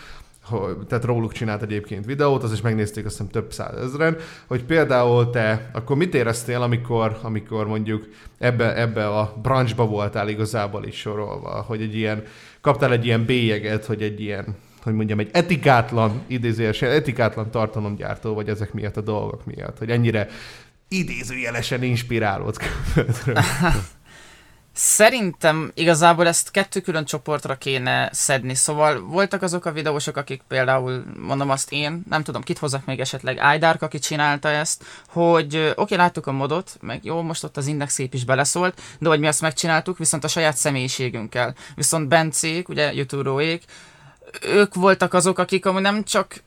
S1: Tehát róluk csinált egyébként videót, az is megnézték azt hiszem több százezren, hogy például te akkor mit éreztél, amikor, amikor mondjuk ebbe, ebbe a branchba voltál igazából is sorolva, hogy egy ilyen, kaptál egy ilyen bélyeget, hogy egy ilyen hogy mondjam, egy etikátlan, idézőjelesen etikátlan tartalomgyártó vagy ezek miatt a dolgok miatt, hogy ennyire idézőjelesen inspirálódsz
S3: Szerintem igazából ezt kettő külön csoportra kéne szedni, szóval voltak azok a videósok, akik például, mondom azt én, nem tudom, kit hozzak még esetleg, Aidark, aki csinálta ezt, hogy oké, okay, láttuk a modot, meg jó, most ott az index szép is beleszólt, de hogy mi azt megcsináltuk, viszont a saját személyiségünkkel. Viszont Bencék, ugye youtube ők voltak azok, akik amúgy nem csak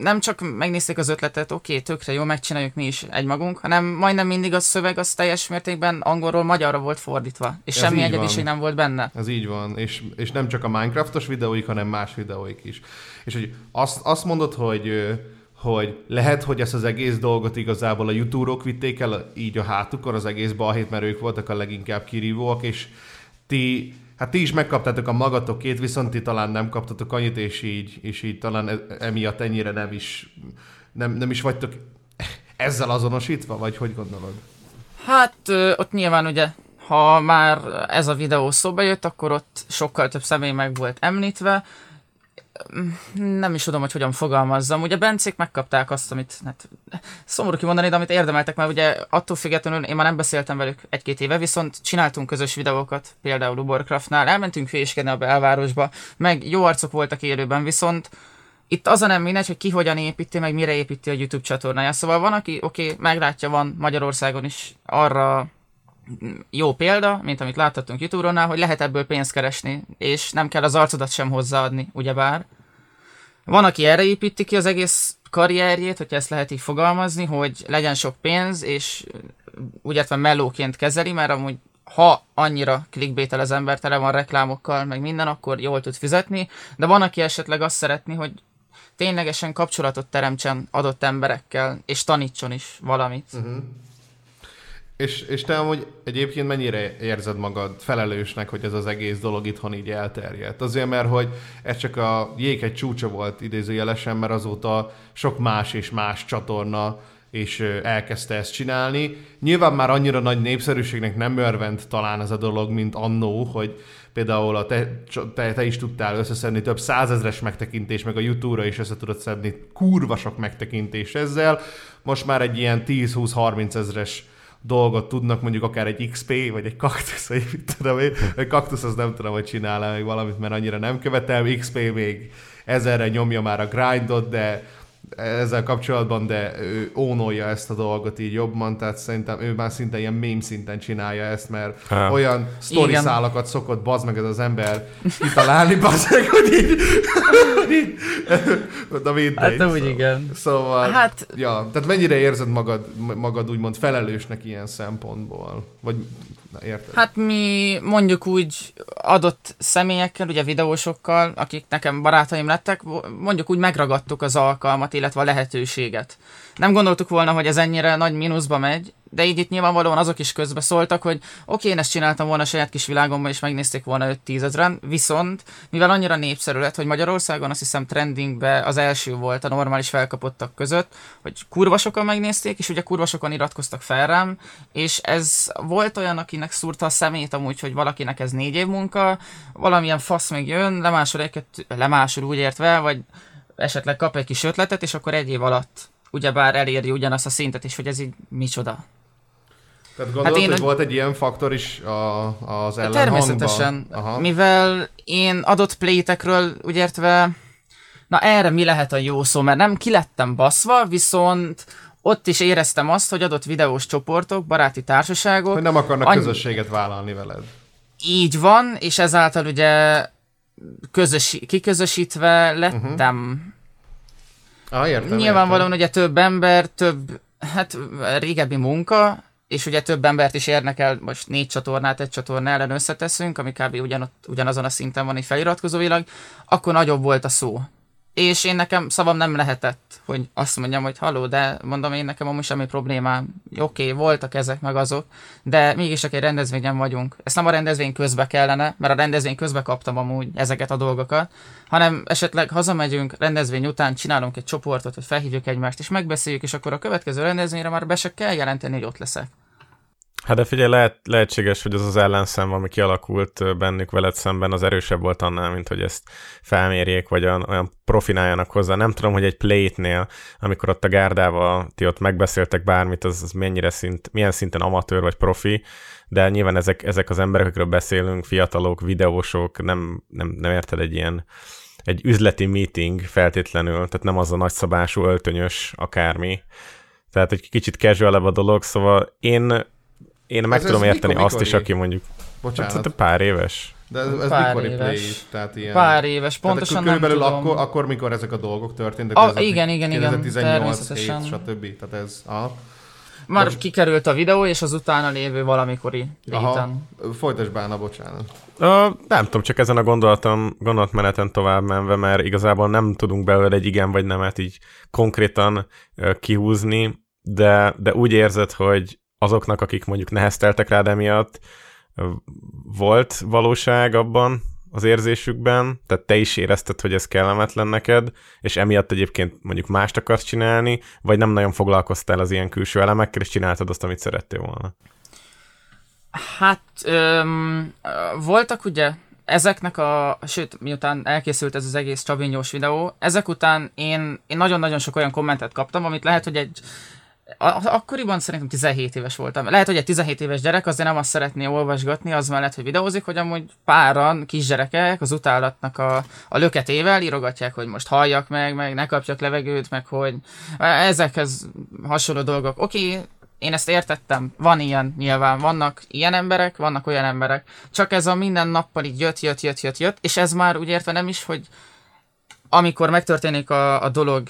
S3: nem csak megnézték az ötletet, oké, okay, tökre jó, megcsináljuk mi is egymagunk, hanem majdnem mindig a szöveg az teljes mértékben angolról magyarra volt fordítva, és Ez semmi egyediség nem volt benne.
S1: Ez így van, és, és nem csak a Minecraftos videóik, hanem más videóik is. És hogy azt, azt mondod, hogy hogy lehet, hogy ezt az egész dolgot igazából a youtube vitték el így a hátukon, az egész balhét, mert ők voltak a leginkább kirívóak, és ti Hát ti is megkaptátok a magatokét, viszont ti talán nem kaptatok annyit, és így, és így talán e, emiatt ennyire nem is, nem, nem is vagytok ezzel azonosítva, vagy hogy gondolod?
S3: Hát ott nyilván ugye, ha már ez a videó szóba jött, akkor ott sokkal több személy meg volt említve, nem is tudom, hogy hogyan fogalmazzam. Ugye Bencék megkapták azt, amit hát, szomorú kimondani, de amit érdemeltek, mert ugye attól függetlenül én már nem beszéltem velük egy-két éve, viszont csináltunk közös videókat, például Uborcraftnál, elmentünk féskedni a belvárosba, meg jó arcok voltak élőben, viszont itt az a nem mindegy, hogy ki hogyan építi, meg mire építi a YouTube csatornáját. Szóval van, aki oké, okay, meglátja, van Magyarországon is arra jó példa, mint amit láthattunk youtube hogy lehet ebből pénzt keresni, és nem kell az arcodat sem hozzáadni, ugyebár. Van, aki erre építi ki az egész karrierjét, hogyha ezt lehet így fogalmazni, hogy legyen sok pénz, és úgy mellóként kezeli, mert amúgy ha annyira clickbaitel az ember, tele van reklámokkal, meg minden, akkor jól tud fizetni, de van, aki esetleg azt szeretni, hogy ténylegesen kapcsolatot teremtsen adott emberekkel, és tanítson is valamit. Uh-huh.
S1: És, és te amúgy egyébként mennyire érzed magad felelősnek, hogy ez az egész dolog itthon így elterjedt? Azért, mert hogy ez csak a jég egy csúcsa volt idézőjelesen, mert azóta sok más és más csatorna és elkezdte ezt csinálni. Nyilván már annyira nagy népszerűségnek nem örvend talán ez a dolog, mint annó, hogy például a te, te, te is tudtál összeszedni több százezres megtekintés, meg a YouTube-ra is össze tudod szedni kurva sok megtekintés ezzel. Most már egy ilyen 10-20-30 ezres dolgot tudnak, mondjuk akár egy XP, vagy egy kaktusz, vagy mit tudom én. Egy kaktusz az nem tudom, hogy csinál meg valamit, mert annyira nem követem. XP még ezerre nyomja már a grindot, de ezzel kapcsolatban, de ő ónolja ezt a dolgot így jobban, tehát szerintem ő már szinte ilyen mém szinten csinálja ezt, mert ha. olyan sztori szálakat szokott bazd meg ez az ember kitalálni, bazd meg, hogy így,
S3: de mindegy. Hát úgy szóval. igen.
S1: Szóval, hát, ja, tehát mennyire érzed magad, magad úgymond felelősnek ilyen szempontból? Vagy Na, érted?
S3: Hát mi mondjuk úgy adott személyekkel, ugye videósokkal, akik nekem barátaim lettek, mondjuk úgy megragadtuk az alkalmat, illetve a lehetőséget. Nem gondoltuk volna, hogy ez ennyire nagy mínuszba megy, de így itt nyilvánvalóan azok is közbe szóltak, hogy oké, én ezt csináltam volna a saját kis világomban, és megnézték volna 5-10 ezeren, viszont mivel annyira népszerű lett, hogy Magyarországon azt hiszem trendingbe az első volt a normális felkapottak között, hogy kurva sokan megnézték, és ugye kurva sokan iratkoztak fel rám, és ez volt olyan, akinek szúrta a szemét amúgy, hogy valakinek ez négy év munka, valamilyen fasz még jön, lemásol egy lemásol úgy értve, vagy esetleg kap egy kis ötletet, és akkor egy év alatt ugyebár eléri ugyanazt a szintet, és hogy ez így micsoda.
S1: Tehát gondolod, hát én, hogy volt egy ilyen faktor is a, az ellenhangban?
S3: Természetesen, Aha. mivel én adott playtekről, úgy értve, na erre mi lehet a jó szó, mert nem kilettem baszva, viszont ott is éreztem azt, hogy adott videós csoportok, baráti társaságok...
S1: Hogy nem akarnak annyi... közösséget vállalni veled.
S3: Így van, és ezáltal ugye közös, kiközösítve lettem.
S1: Uh-huh. Ah, értem,
S3: Nyilvánvalóan értem. ugye több ember, több, hát régebbi munka, és ugye több embert is érnek el, most négy csatornát egy csatorna ellen összeteszünk, ami kb. Ugyanott, ugyanazon a szinten van egy feliratkozóilag, akkor nagyobb volt a szó. És én nekem szavam nem lehetett, hogy azt mondjam, hogy haló, de mondom én nekem amúgy semmi problémám. Oké, okay, voltak ezek meg azok, de mégis egy rendezvényen vagyunk. Ezt nem a rendezvény közbe kellene, mert a rendezvény közbe kaptam amúgy ezeket a dolgokat, hanem esetleg hazamegyünk, rendezvény után csinálunk egy csoportot, hogy felhívjuk egymást, és megbeszéljük, és akkor a következő rendezvényre már be se kell jelenteni, hogy ott leszek.
S2: Hát de figyelj, lehet, lehetséges, hogy az az ellenszem, ami kialakult bennük veled szemben, az erősebb volt annál, mint hogy ezt felmérjék, vagy olyan, olyan profináljanak hozzá. Nem tudom, hogy egy play-nél, amikor ott a gárdával ti ott megbeszéltek bármit, az, az mennyire szint, milyen szinten amatőr vagy profi, de nyilván ezek, ezek az emberek, akikről beszélünk, fiatalok, videósok, nem, nem, nem érted egy ilyen egy üzleti meeting feltétlenül, tehát nem az a nagyszabású öltönyös akármi. Tehát egy kicsit casual a dolog, szóval én én meg ez tudom ez érteni mikor, azt is, aki mondjuk Bocsánat. Hát, pár éves.
S1: De ez, ez pár éves. play, tehát ilyen...
S3: Pár éves, pontosan
S1: tehát
S3: nem tudom.
S1: Akkor, akkor, mikor ezek a dolgok történtek.
S3: A, igen, igen, igen,
S1: 2018, 7, stb. Tehát ez... Aha.
S3: Már Most... kikerült a videó, és az utána lévő valamikori réten.
S1: Folytasd bána, bocsánat.
S2: Uh, nem tudom, csak ezen a gondolatom, gondolatmeneten tovább menve, mert igazából nem tudunk belőle egy igen vagy nemet így konkrétan uh, kihúzni, de, de úgy érzed, hogy azoknak, akik mondjuk nehezteltek rád emiatt, volt valóság abban az érzésükben, tehát te is érezted, hogy ez kellemetlen neked, és emiatt egyébként mondjuk mást akarsz csinálni, vagy nem nagyon foglalkoztál az ilyen külső elemekkel, és csináltad azt, amit szerettél volna?
S3: Hát öm, voltak ugye ezeknek a, sőt, miután elkészült ez az egész Csabinyós videó, ezek után én, én nagyon-nagyon sok olyan kommentet kaptam, amit lehet, hogy egy akkoriban szerintem 17 éves voltam. Lehet, hogy egy 17 éves gyerek azért nem azt szeretné olvasgatni, az mellett, hogy videózik, hogy amúgy páran, kisgyerekek az utálatnak a, a löketével írogatják, hogy most halljak meg, meg ne kapjak levegőt, meg hogy ezekhez hasonló dolgok. Oké, okay, én ezt értettem, van ilyen nyilván, vannak ilyen emberek, vannak olyan emberek, csak ez a minden nappal így jött, jött, jött, jött, jött, és ez már úgy értve nem is, hogy amikor megtörténik a, a dolog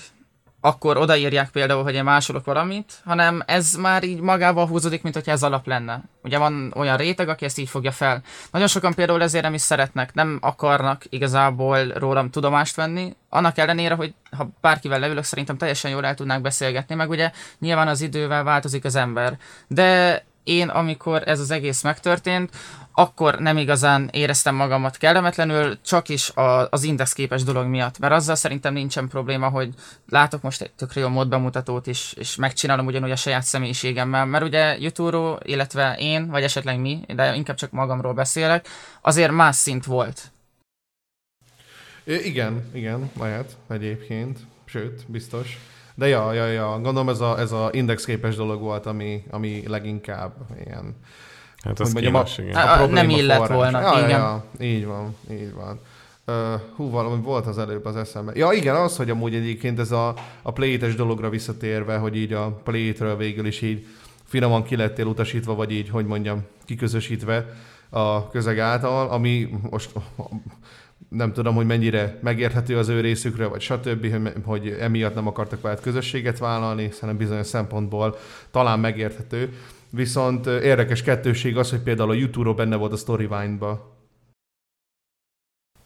S3: akkor odaírják például, hogy én másolok valamit, hanem ez már így magával húzódik, mint hogyha ez alap lenne. Ugye van olyan réteg, aki ezt így fogja fel. Nagyon sokan például ezért nem is szeretnek, nem akarnak igazából rólam tudomást venni, annak ellenére, hogy ha bárkivel leülök, szerintem teljesen jól el tudnánk beszélgetni, meg ugye nyilván az idővel változik az ember. De én, amikor ez az egész megtörtént, akkor nem igazán éreztem magamat kellemetlenül, csak is a, az indexképes dolog miatt, mert azzal szerintem nincsen probléma, hogy látok most egy tökre jó módbemutatót is, és megcsinálom ugyanúgy a saját személyiségemmel, mert ugye youtube illetve én, vagy esetleg mi, de inkább csak magamról beszélek, azért más szint volt.
S1: I- igen, igen, lehet egyébként, sőt, biztos. De ja, ja, ja, gondolom ez a, ez a indexképes dolog volt, ami, ami leginkább ilyen
S2: Hát az mondjam, a, igen.
S3: A, a nem illet forrás. volna,
S1: ja,
S3: igen.
S1: Ja, így van, így van. Uh, hú, valami volt az előbb az eszembe. Ja, igen, az, hogy amúgy egyébként ez a, a play dologra visszatérve, hogy így a play végül is így finoman ki lettél utasítva, vagy így, hogy mondjam, kiközösítve a közeg által, ami most nem tudom, hogy mennyire megérthető az ő részükről, vagy stb., hogy emiatt nem akartak veled közösséget vállalni, hiszen bizonyos szempontból talán megérthető. Viszont érdekes kettőség az, hogy például a YouTube-ról benne volt a Storyvine-ba.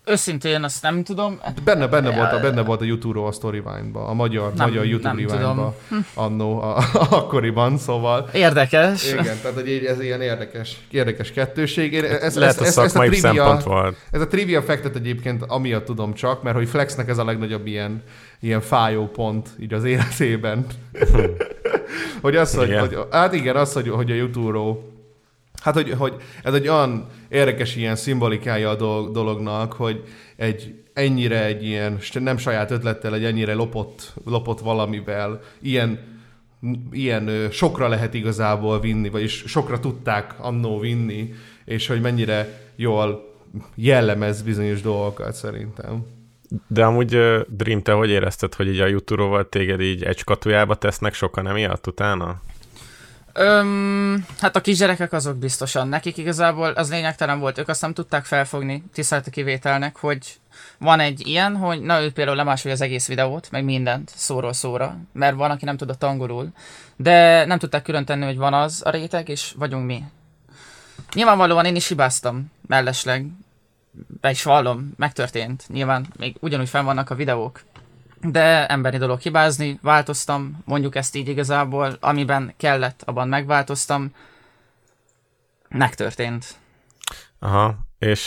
S3: Őszintén azt nem tudom.
S1: Benne, benne, volt, a, benne volt a YouTube a Storyvine-ba, a magyar, nem, magyar YouTube Rewind-ba hm. annó, a, a, akkoriban, szóval.
S3: Érdekes.
S1: Igen, tehát hogy ez ilyen érdekes, érdekes kettőség. Ez,
S2: Lehet ez, a ez, ez, a trivia, volt.
S1: Ez a trivia fektet egyébként amiatt tudom csak, mert hogy Flexnek ez a legnagyobb ilyen, ilyen fájó pont így az életében. Hm. hogy az, hogy, hogy, hát igen, az, hogy, hogy a youtube Hát, hogy, hogy ez egy olyan érdekes ilyen szimbolikája a dolognak, hogy egy ennyire egy ilyen, nem saját ötlettel, egy ennyire lopott, lopott valamivel, ilyen, ilyen sokra lehet igazából vinni, vagyis sokra tudták annó vinni, és hogy mennyire jól jellemez bizonyos dolgokat szerintem.
S2: De amúgy Dream, te hogy érezted, hogy így a youtube téged így egy skatujába tesznek sokan emiatt utána?
S3: Öm, hát a kisgyerekek azok biztosan. Nekik igazából az lényegtelen volt, ők azt nem tudták felfogni, tisztelet kivételnek, hogy van egy ilyen, hogy na ő például lemásolja az egész videót, meg mindent, szóról szóra, mert van, aki nem tudott angolul, de nem tudták külön tenni, hogy van az a réteg, és vagyunk mi. Nyilvánvalóan én is hibáztam, mellesleg, be is vallom, megtörtént, nyilván még ugyanúgy fenn vannak a videók, de emberi dolog hibázni, változtam, mondjuk ezt így igazából, amiben kellett, abban megváltoztam, megtörtént.
S2: Aha, és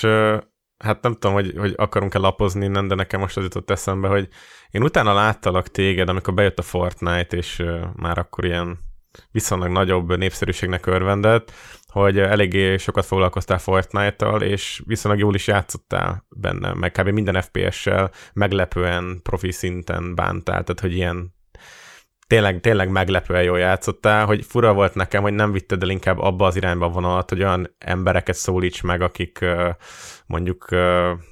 S2: hát nem tudom, hogy, hogy akarunk-e lapozni innen, de nekem most az jutott eszembe, hogy én utána láttalak téged, amikor bejött a Fortnite, és már akkor ilyen viszonylag nagyobb népszerűségnek örvendett, hogy eléggé sokat foglalkoztál Fortnite-tal, és viszonylag jól is játszottál benne, meg kb. minden FPS-sel meglepően profi szinten bántál, tehát hogy ilyen tényleg, tényleg meglepően jól játszottál, hogy fura volt nekem, hogy nem vitted el inkább abba az irányba vonalat, hogy olyan embereket szólíts meg, akik mondjuk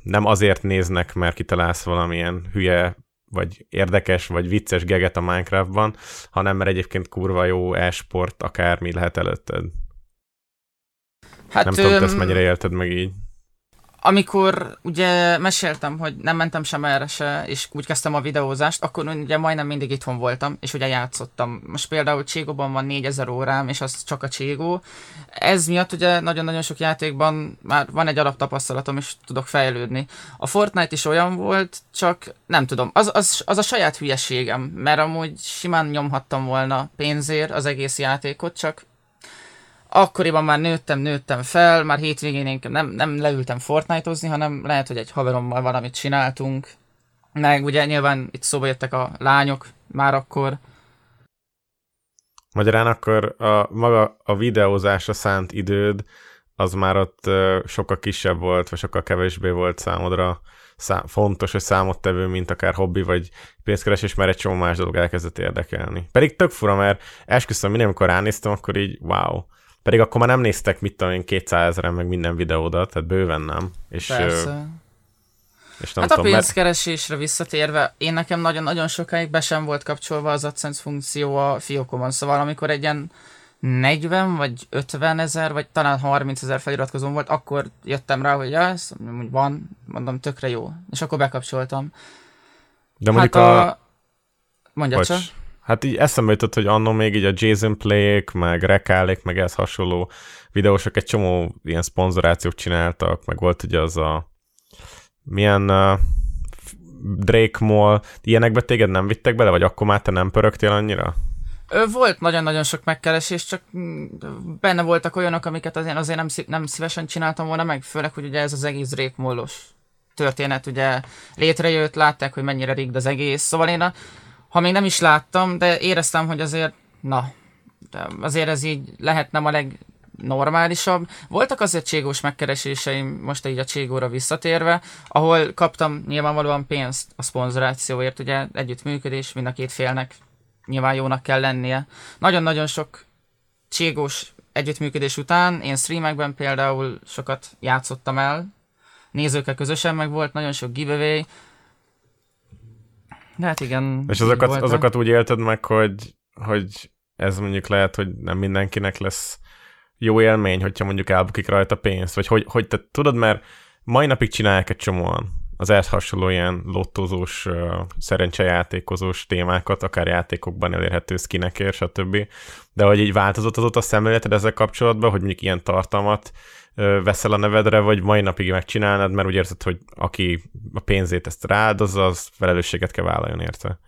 S2: nem azért néznek, mert kitalálsz valamilyen hülye vagy érdekes, vagy vicces geget a Minecraftban, hanem mert egyébként kurva jó e-sport, akármi lehet előtted. Hát, nem tudom, te ezt mennyire élted meg így
S3: amikor ugye meséltem, hogy nem mentem sem erre se, és úgy kezdtem a videózást, akkor ugye majdnem mindig itthon voltam, és ugye játszottam. Most például Cségóban van 4000 órám, és az csak a Cségó. Ez miatt ugye nagyon-nagyon sok játékban már van egy alaptapasztalatom, és tudok fejlődni. A Fortnite is olyan volt, csak nem tudom, az, az, az a saját hülyeségem, mert amúgy simán nyomhattam volna pénzért az egész játékot, csak akkoriban már nőttem, nőttem fel, már hétvégén én nem, nem leültem Fortnite-ozni, hanem lehet, hogy egy haverommal valamit csináltunk. Meg ugye nyilván itt szóba jöttek a lányok már akkor.
S2: Magyarán akkor a, maga a videózásra szánt időd, az már ott sokkal kisebb volt, vagy sokkal kevésbé volt számodra szám, fontos, hogy számottevő, mint akár hobbi, vagy pénzkeresés, mert egy csomó más dolog elkezdett érdekelni. Pedig tök fura, mert esküszöm, minden, amikor ránéztem, akkor így wow, pedig akkor már nem néztek, mit tudom én, 200 ezeren meg minden videódat, tehát bőven nem. És,
S3: Persze. És nem hát tudom, a pénzkeresésre mert... visszatérve, én nekem nagyon-nagyon sokáig be sem volt kapcsolva az AdSense funkció a fiókomon, szóval amikor egy ilyen 40 vagy 50 ezer, vagy talán 30 ezer feliratkozón volt, akkor jöttem rá, hogy ja, ez van, mondom, tökre jó. És akkor bekapcsoltam.
S2: De mondjuk hát a... a...
S3: Mondja csak.
S2: Hát így eszembe jutott, hogy annó még így a Jason Playek, meg Rekálék, meg ez hasonló videósok egy csomó ilyen szponzorációt csináltak, meg volt ugye az a milyen uh, Drake Mall, ilyenekbe téged nem vittek bele, vagy akkor már te nem pörögtél annyira?
S3: Volt nagyon-nagyon sok megkeresés, csak mm, benne voltak olyanok, amiket azért, azért nem, nem szívesen csináltam volna meg, főleg, hogy ugye ez az egész Drake Mallos történet ugye létrejött, látták, hogy mennyire rigd az egész, szóval én a, ha még nem is láttam, de éreztem, hogy azért, na, azért ez így lehetne a legnormálisabb. Voltak azért cségós megkereséseim, most így a cségóra visszatérve, ahol kaptam nyilvánvalóan pénzt a szponzorációért, ugye együttműködés mind a két félnek nyilván jónak kell lennie. Nagyon-nagyon sok cségós együttműködés után én streamekben például sokat játszottam el, nézőkkel közösen meg volt, nagyon sok giveaway, de hát igen.
S2: És azokat, azokat úgy élted meg, hogy, hogy ez mondjuk lehet, hogy nem mindenkinek lesz jó élmény, hogyha mondjuk elbukik rajta pénzt, vagy hogy, hogy te tudod, mert mai napig csinálják egy csomóan az ehhez hasonló ilyen lottózós, szerencsejátékozós témákat, akár játékokban elérhető skinekért, stb. De hogy így változott az ott a szemléleted ezzel kapcsolatban, hogy mondjuk ilyen tartalmat veszel a nevedre, vagy mai napig megcsinálnád, mert úgy érzed, hogy aki a pénzét ezt rááldozza, az felelősséget kell vállaljon érte.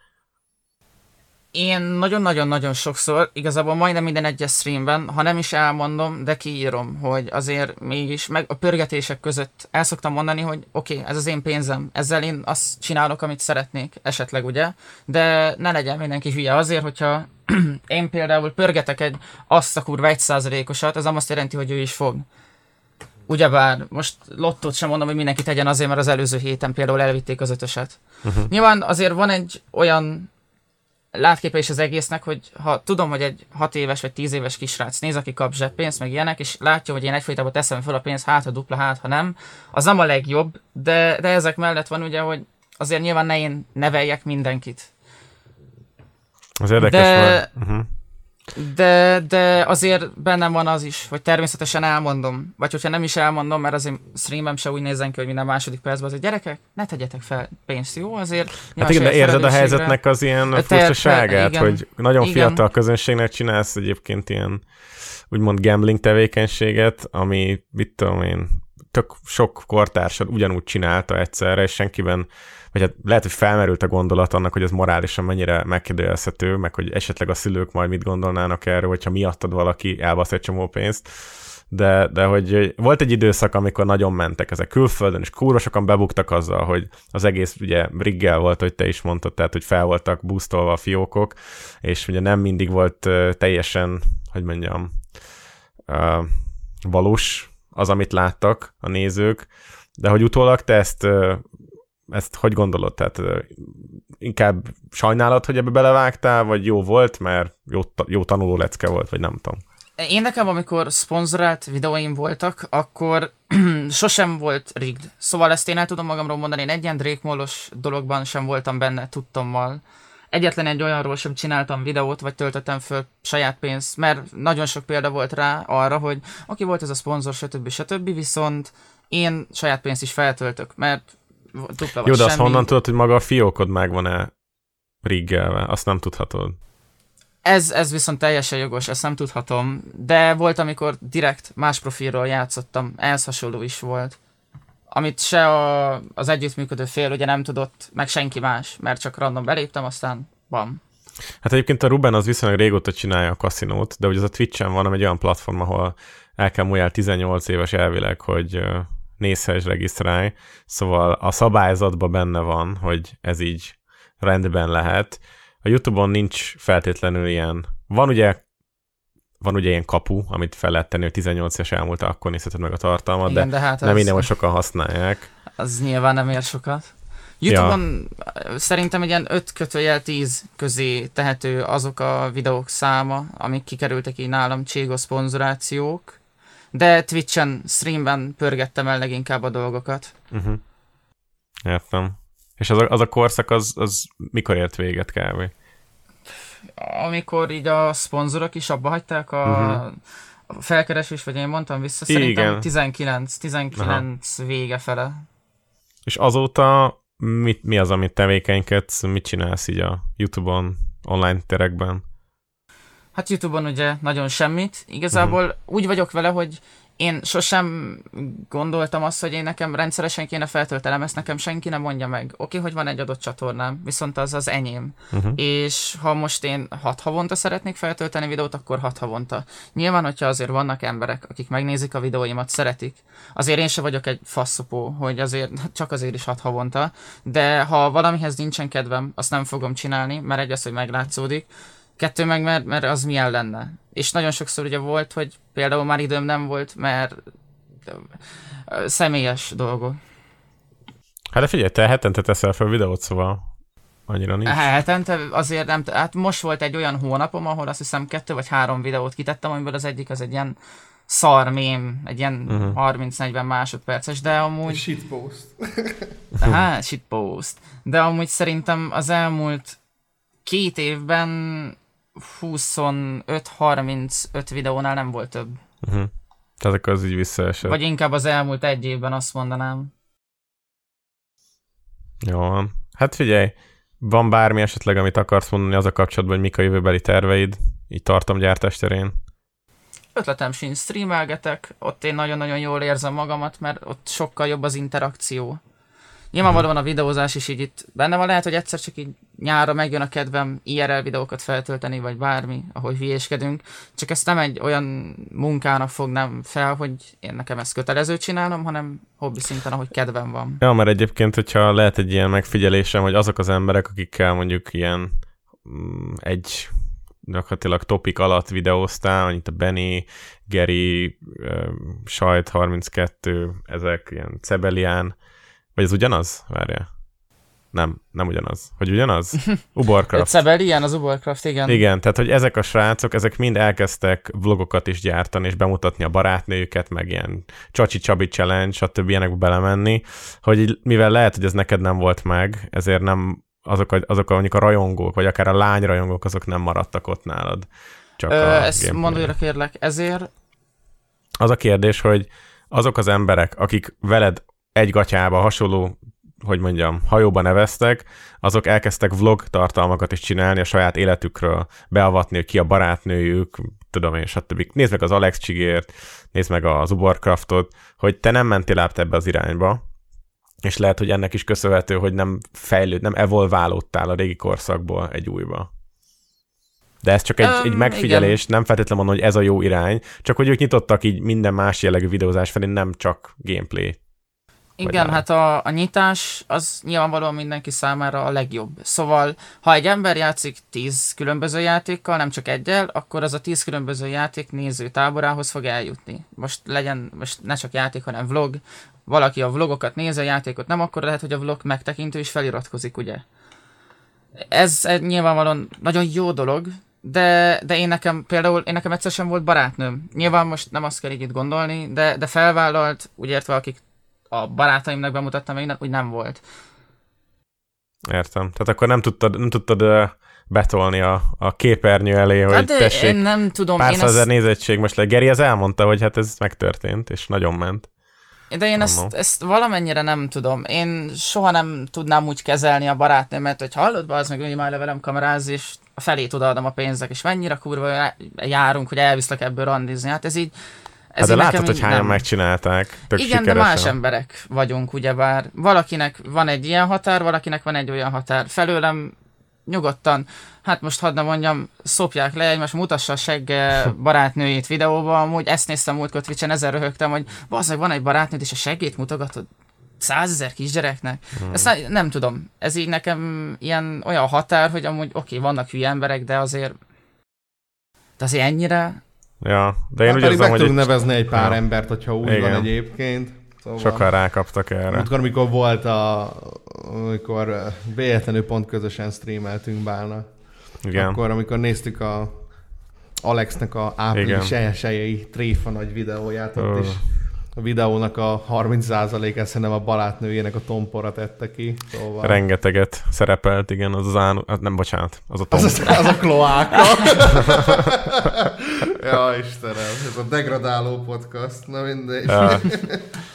S3: Én nagyon-nagyon-nagyon sokszor, igazából majdnem minden egyes streamben, ha nem is elmondom, de kiírom, hogy azért mégis, meg a pörgetések között el szoktam mondani, hogy oké, okay, ez az én pénzem, ezzel én azt csinálok, amit szeretnék, esetleg ugye, de ne legyen mindenki hülye azért, hogyha én például pörgetek egy azt a kurva egy százalékosat, ez nem azt jelenti, hogy ő is fog. Ugyebár most lottót sem mondom, hogy mindenki tegyen azért, mert az előző héten például elvitték az ötöset. Uh-huh. Nyilván azért van egy olyan látképe is az egésznek, hogy ha tudom, hogy egy 6 éves vagy 10 éves kisrác néz, aki kap zseppénzt, meg ilyenek, és látja, hogy én egyfolytában teszem fel a pénzt, hát ha dupla, hát ha nem, az nem a legjobb, de, de ezek mellett van ugye, hogy azért nyilván ne én neveljek mindenkit.
S2: Az érdekes, de, mert... uh-huh.
S3: De, de azért bennem van az is, hogy természetesen elmondom. Vagy hogyha nem is elmondom, mert azért streamem se úgy nézzen ki, hogy minden második percben azért gyerekek, ne tegyetek fel pénzt, jó? Azért
S2: Hát igen, de érzed a helyzetnek az ilyen furcsaságát, hogy nagyon igen. fiatal közönségnek csinálsz egyébként ilyen úgymond gambling tevékenységet, ami, mit tudom én, tök sok kortársad ugyanúgy csinálta egyszerre, és senkiben, vagy hát lehet, hogy felmerült a gondolat annak, hogy ez morálisan mennyire megkérdőjelezhető, meg hogy esetleg a szülők majd mit gondolnának erről, hogyha miattad valaki elbasz egy csomó pénzt, de, de hogy volt egy időszak, amikor nagyon mentek ezek külföldön, és kúra sokan bebuktak azzal, hogy az egész ugye riggel volt, hogy te is mondtad, tehát hogy fel voltak boostolva a fiókok, és ugye nem mindig volt teljesen, hogy mondjam, valós az, amit láttak a nézők, de hogy utólag te ezt, ezt hogy gondolod? Tehát inkább sajnálod, hogy ebbe belevágtál, vagy jó volt, mert jó, jó tanuló lecke volt, vagy nem tudom.
S3: Én nekem, amikor szponzorált videóim voltak, akkor sosem volt rigged. Szóval ezt én el tudom magamról mondani, én egy ilyen Drake dologban sem voltam benne tudtommal. Egyetlen egy olyanról sem csináltam videót, vagy töltöttem föl saját pénzt, mert nagyon sok példa volt rá arra, hogy aki volt ez a szponzor, stb. stb. Viszont én saját pénzt is feltöltök, mert dupla
S2: Jó, de azt honnan tudod, hogy maga a fiókod megvan-e riggelve? Azt nem tudhatod.
S3: Ez, ez viszont teljesen jogos, ezt nem tudhatom, de volt, amikor direkt más profilról játszottam, ehhez hasonló is volt. Amit se a, az együttműködő fél ugye nem tudott, meg senki más, mert csak random beléptem, aztán van.
S2: Hát egyébként a Ruben az viszonylag régóta csinálja a kaszinót, de ugye az a Twitch-en van egy olyan platform, ahol el kell múljál 18 éves elvileg, hogy nézhe és regisztrálj. Szóval a szabályzatban benne van, hogy ez így rendben lehet, a YouTube-on nincs feltétlenül ilyen, van ugye van ugye ilyen kapu, amit fel lehet tenni, hogy 18 éves elmúlt, akkor nézheted meg a tartalmat, Igen, de, de hát nem minden, hogy sokan használják.
S3: Az nyilván nem ér sokat. YouTube-on ja. szerintem egy ilyen 5 kötőjel 10 közé tehető azok a videók száma, amik kikerültek így nálam Cségo szponzorációk, de Twitch-en, streamben pörgettem el leginkább a dolgokat. Uh-huh.
S2: Értem. És az a, az a korszak, az, az mikor ért véget kb?
S3: Amikor így a szponzorok is abba hagyták a, uh-huh. a felkeresés, vagy én mondtam vissza, szerintem Igen. 19, 19 Aha. vége fele.
S2: És azóta mit, mi az, amit tevékenykedsz, mit csinálsz így a YouTube-on, online terekben?
S3: Hát YouTube-on ugye nagyon semmit. Igazából uh-huh. úgy vagyok vele, hogy én sosem gondoltam azt, hogy én nekem rendszeresen kéne feltöltelem, ezt nekem senki nem mondja meg. Oké, okay, hogy van egy adott csatornám, viszont az az enyém. Uh-huh. És ha most én hat havonta szeretnék feltölteni videót, akkor hat havonta. Nyilván, hogyha azért vannak emberek, akik megnézik a videóimat, szeretik. Azért én se vagyok egy faszopó, hogy azért csak azért is hat havonta, de ha valamihez nincsen kedvem, azt nem fogom csinálni, mert egy az, hogy meglátszódik, Kettő meg, mert, mert az milyen lenne. És nagyon sokszor ugye volt, hogy például már időm nem volt, mert személyes dolgok.
S2: Hát de figyelj, te hetente teszel fel videót, szóval annyira nincs.
S3: Hetente azért nem, hát most volt egy olyan hónapom, ahol azt hiszem kettő vagy három videót kitettem, amiből az egyik az egy ilyen szar mém, egy ilyen uh-huh. Mhm. 30-40 másodperces, de amúgy...
S1: Shitpost.
S3: Hát, shitpost. De amúgy szerintem az elmúlt két évben 25-35 videónál nem volt több.
S2: Uh-huh. Tehát akkor az így visszaesett.
S3: Vagy inkább az elmúlt egy évben azt mondanám.
S2: Jó Hát figyelj, van bármi esetleg, amit akarsz mondani az a kapcsolatban, hogy mik a jövőbeli terveid, így tartom gyártás terén?
S3: Ötletem sincs, streamelgetek, ott én nagyon-nagyon jól érzem magamat, mert ott sokkal jobb az interakció. Nyilvánvalóan a videózás is így itt benne van, lehet, hogy egyszer csak így nyára megjön a kedvem IRL videókat feltölteni, vagy bármi, ahogy hülyéskedünk, csak ezt nem egy olyan munkának fognám fel, hogy én nekem ezt kötelező csinálnom, hanem hobbi szinten, ahogy kedvem van.
S2: Ja, mert egyébként, hogyha lehet egy ilyen megfigyelésem, hogy azok az emberek, akikkel mondjuk ilyen mm, egy gyakorlatilag topik alatt videóztál, mint a Benny, Geri, Sajt 32, ezek ilyen Cebelián, vagy ez ugyanaz? Várja. Nem, nem ugyanaz. Hogy ugyanaz? Ubercraft.
S3: Szebel, ilyen az Ubercraft, igen.
S2: Igen, tehát hogy ezek a srácok, ezek mind elkezdtek vlogokat is gyártani, és bemutatni a barátnőjüket, meg ilyen csacsi csabi challenge, stb. ilyenekbe belemenni, hogy mivel lehet, hogy ez neked nem volt meg, ezért nem azok, a, azok a, mondjuk a rajongók, vagy akár a lány rajongók, azok nem maradtak ott nálad.
S3: Csak Ö, a ezt mondd újra kérlek, ezért?
S2: Az a kérdés, hogy azok az emberek, akik veled egy gatyába hasonló hogy mondjam, hajóba neveztek, azok elkezdtek vlog tartalmakat is csinálni a saját életükről, beavatni, hogy ki a barátnőjük, tudom én, stb. Nézd meg az Alex Csigért, nézd meg az Ubercraftot, hogy te nem mentél át ebbe az irányba, és lehet, hogy ennek is köszönhető, hogy nem fejlőd, nem evolválódtál a régi korszakból egy újba. De ez csak egy, um, egy megfigyelés, igen. nem feltétlenül mondom, hogy ez a jó irány, csak hogy ők nyitottak így minden más jellegű videózás felé, nem csak gameplay.
S3: Igen, hát a, a nyitás az nyilvánvalóan mindenki számára a legjobb. Szóval, ha egy ember játszik tíz különböző játékkal, nem csak egyel, akkor az a tíz különböző játék néző táborához fog eljutni. Most legyen, most ne csak játék, hanem vlog. Valaki a vlogokat néz, a játékot nem, akkor lehet, hogy a vlog megtekintő is feliratkozik, ugye? Ez egy nyilvánvalóan nagyon jó dolog, de, de én nekem például, én nekem egyszer sem volt barátnőm. Nyilván most nem azt kell így itt gondolni, de, de felvállalt, úgy értve, akik a barátaimnak bemutattam, még úgy nem volt.
S2: Értem. Tehát akkor nem tudtad, nem tudtad betolni a, a képernyő elé, hogy hát tessék,
S3: én nem tudom.
S2: pár százezer ezt... nézettség most le. Geri az elmondta, hogy hát ez megtörtént, és nagyon ment.
S3: De én ezt, ezt valamennyire nem tudom. Én soha nem tudnám úgy kezelni a barátnőmet, hogy hallod be, az meg hogy már velem kameráz, és a felét odaadom a pénzek, és mennyire kurva járunk, hogy elviszlek ebből randizni. Hát ez így,
S2: hát de látod, hogy hányan nem... megcsinálták.
S3: Tök Igen, sikeresen. de más emberek vagyunk, ugyebár. Valakinek van egy ilyen határ, valakinek van egy olyan határ. Felőlem nyugodtan, hát most hadd mondjam, szopják le, most mutassa a segge barátnőjét videóban, amúgy ezt néztem múltkor Twitch-en, ezer röhögtem, hogy bazdmeg van egy barátnőd, és a seggét mutogatod százezer kisgyereknek. Hmm. Ezt nem tudom. Ez így nekem ilyen olyan határ, hogy amúgy oké, okay, vannak hülye emberek, de azért de azért ennyire
S2: Ja, de én hát úgy
S1: érzem, hogy... tudunk egy... nevezni egy pár ja. embert, hogyha úgy Igen. van egyébként.
S2: Szóval Sokan rákaptak erre.
S1: Amikor, amikor volt a... amikor véletlenül pont közösen streameltünk bálna. Igen. Akkor, amikor néztük a Alexnek a április elsőjei tréfa nagy videóját, ott uh. is a videónak a 30%-át szerintem a barátnőjének a tompora tette ki. Szóval...
S2: Rengeteget szerepelt, igen, az az ánu... Hát nem, bocsánat, az a
S1: tompora. Az, az, az a kloáka. ja, Istenem, ez a degradáló podcast, na mindegy. Ja.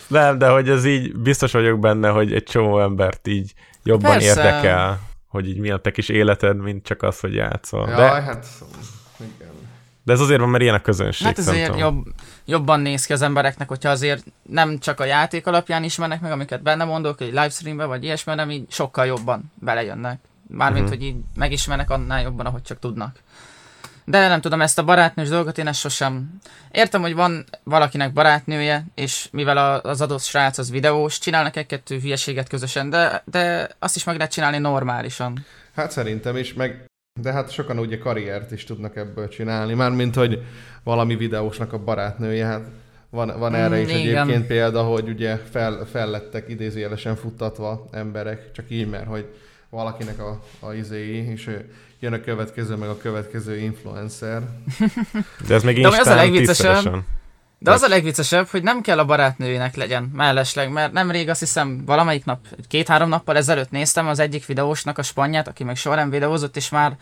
S2: Nem, de hogy ez így, biztos vagyok benne, hogy egy csomó embert így jobban Persze. érdekel, hogy így mi a te kis életed, mint csak az, hogy játszol.
S1: Jaj, de... hát.
S2: De ez azért van, mert ilyen a közönség.
S3: Hát azért jobb, jobban néz ki az embereknek, hogyha azért nem csak a játék alapján ismernek meg, amiket benne mondok, egy livestreambe vagy ilyesmi, hanem így sokkal jobban belejönnek. Mármint, uh-huh. hogy így megismernek annál jobban, ahogy csak tudnak. De nem tudom, ezt a barátnős dolgot én ezt sosem... Értem, hogy van valakinek barátnője, és mivel az adott srác az videós, csinálnak egy-kettő hülyeséget közösen, de, de azt is meg lehet csinálni normálisan.
S1: Hát szerintem is, meg de hát sokan ugye karriert is tudnak ebből csinálni, mármint, hogy valami videósnak a barátnője, hát van, van erre mm, is igen. egyébként példa, hogy ugye fel, fellettek idézőjelesen futtatva emberek, csak így, mert hogy valakinek a, a izéi, és jön a következő, meg a következő influencer.
S2: De ez még De az a legviccesebb,
S3: de az a legviccesebb, hogy nem kell a barátnőjének legyen mellesleg, mert nemrég azt hiszem valamelyik nap, két-három nappal ezelőtt néztem az egyik videósnak a spanyát, aki meg soha nem videózott, és már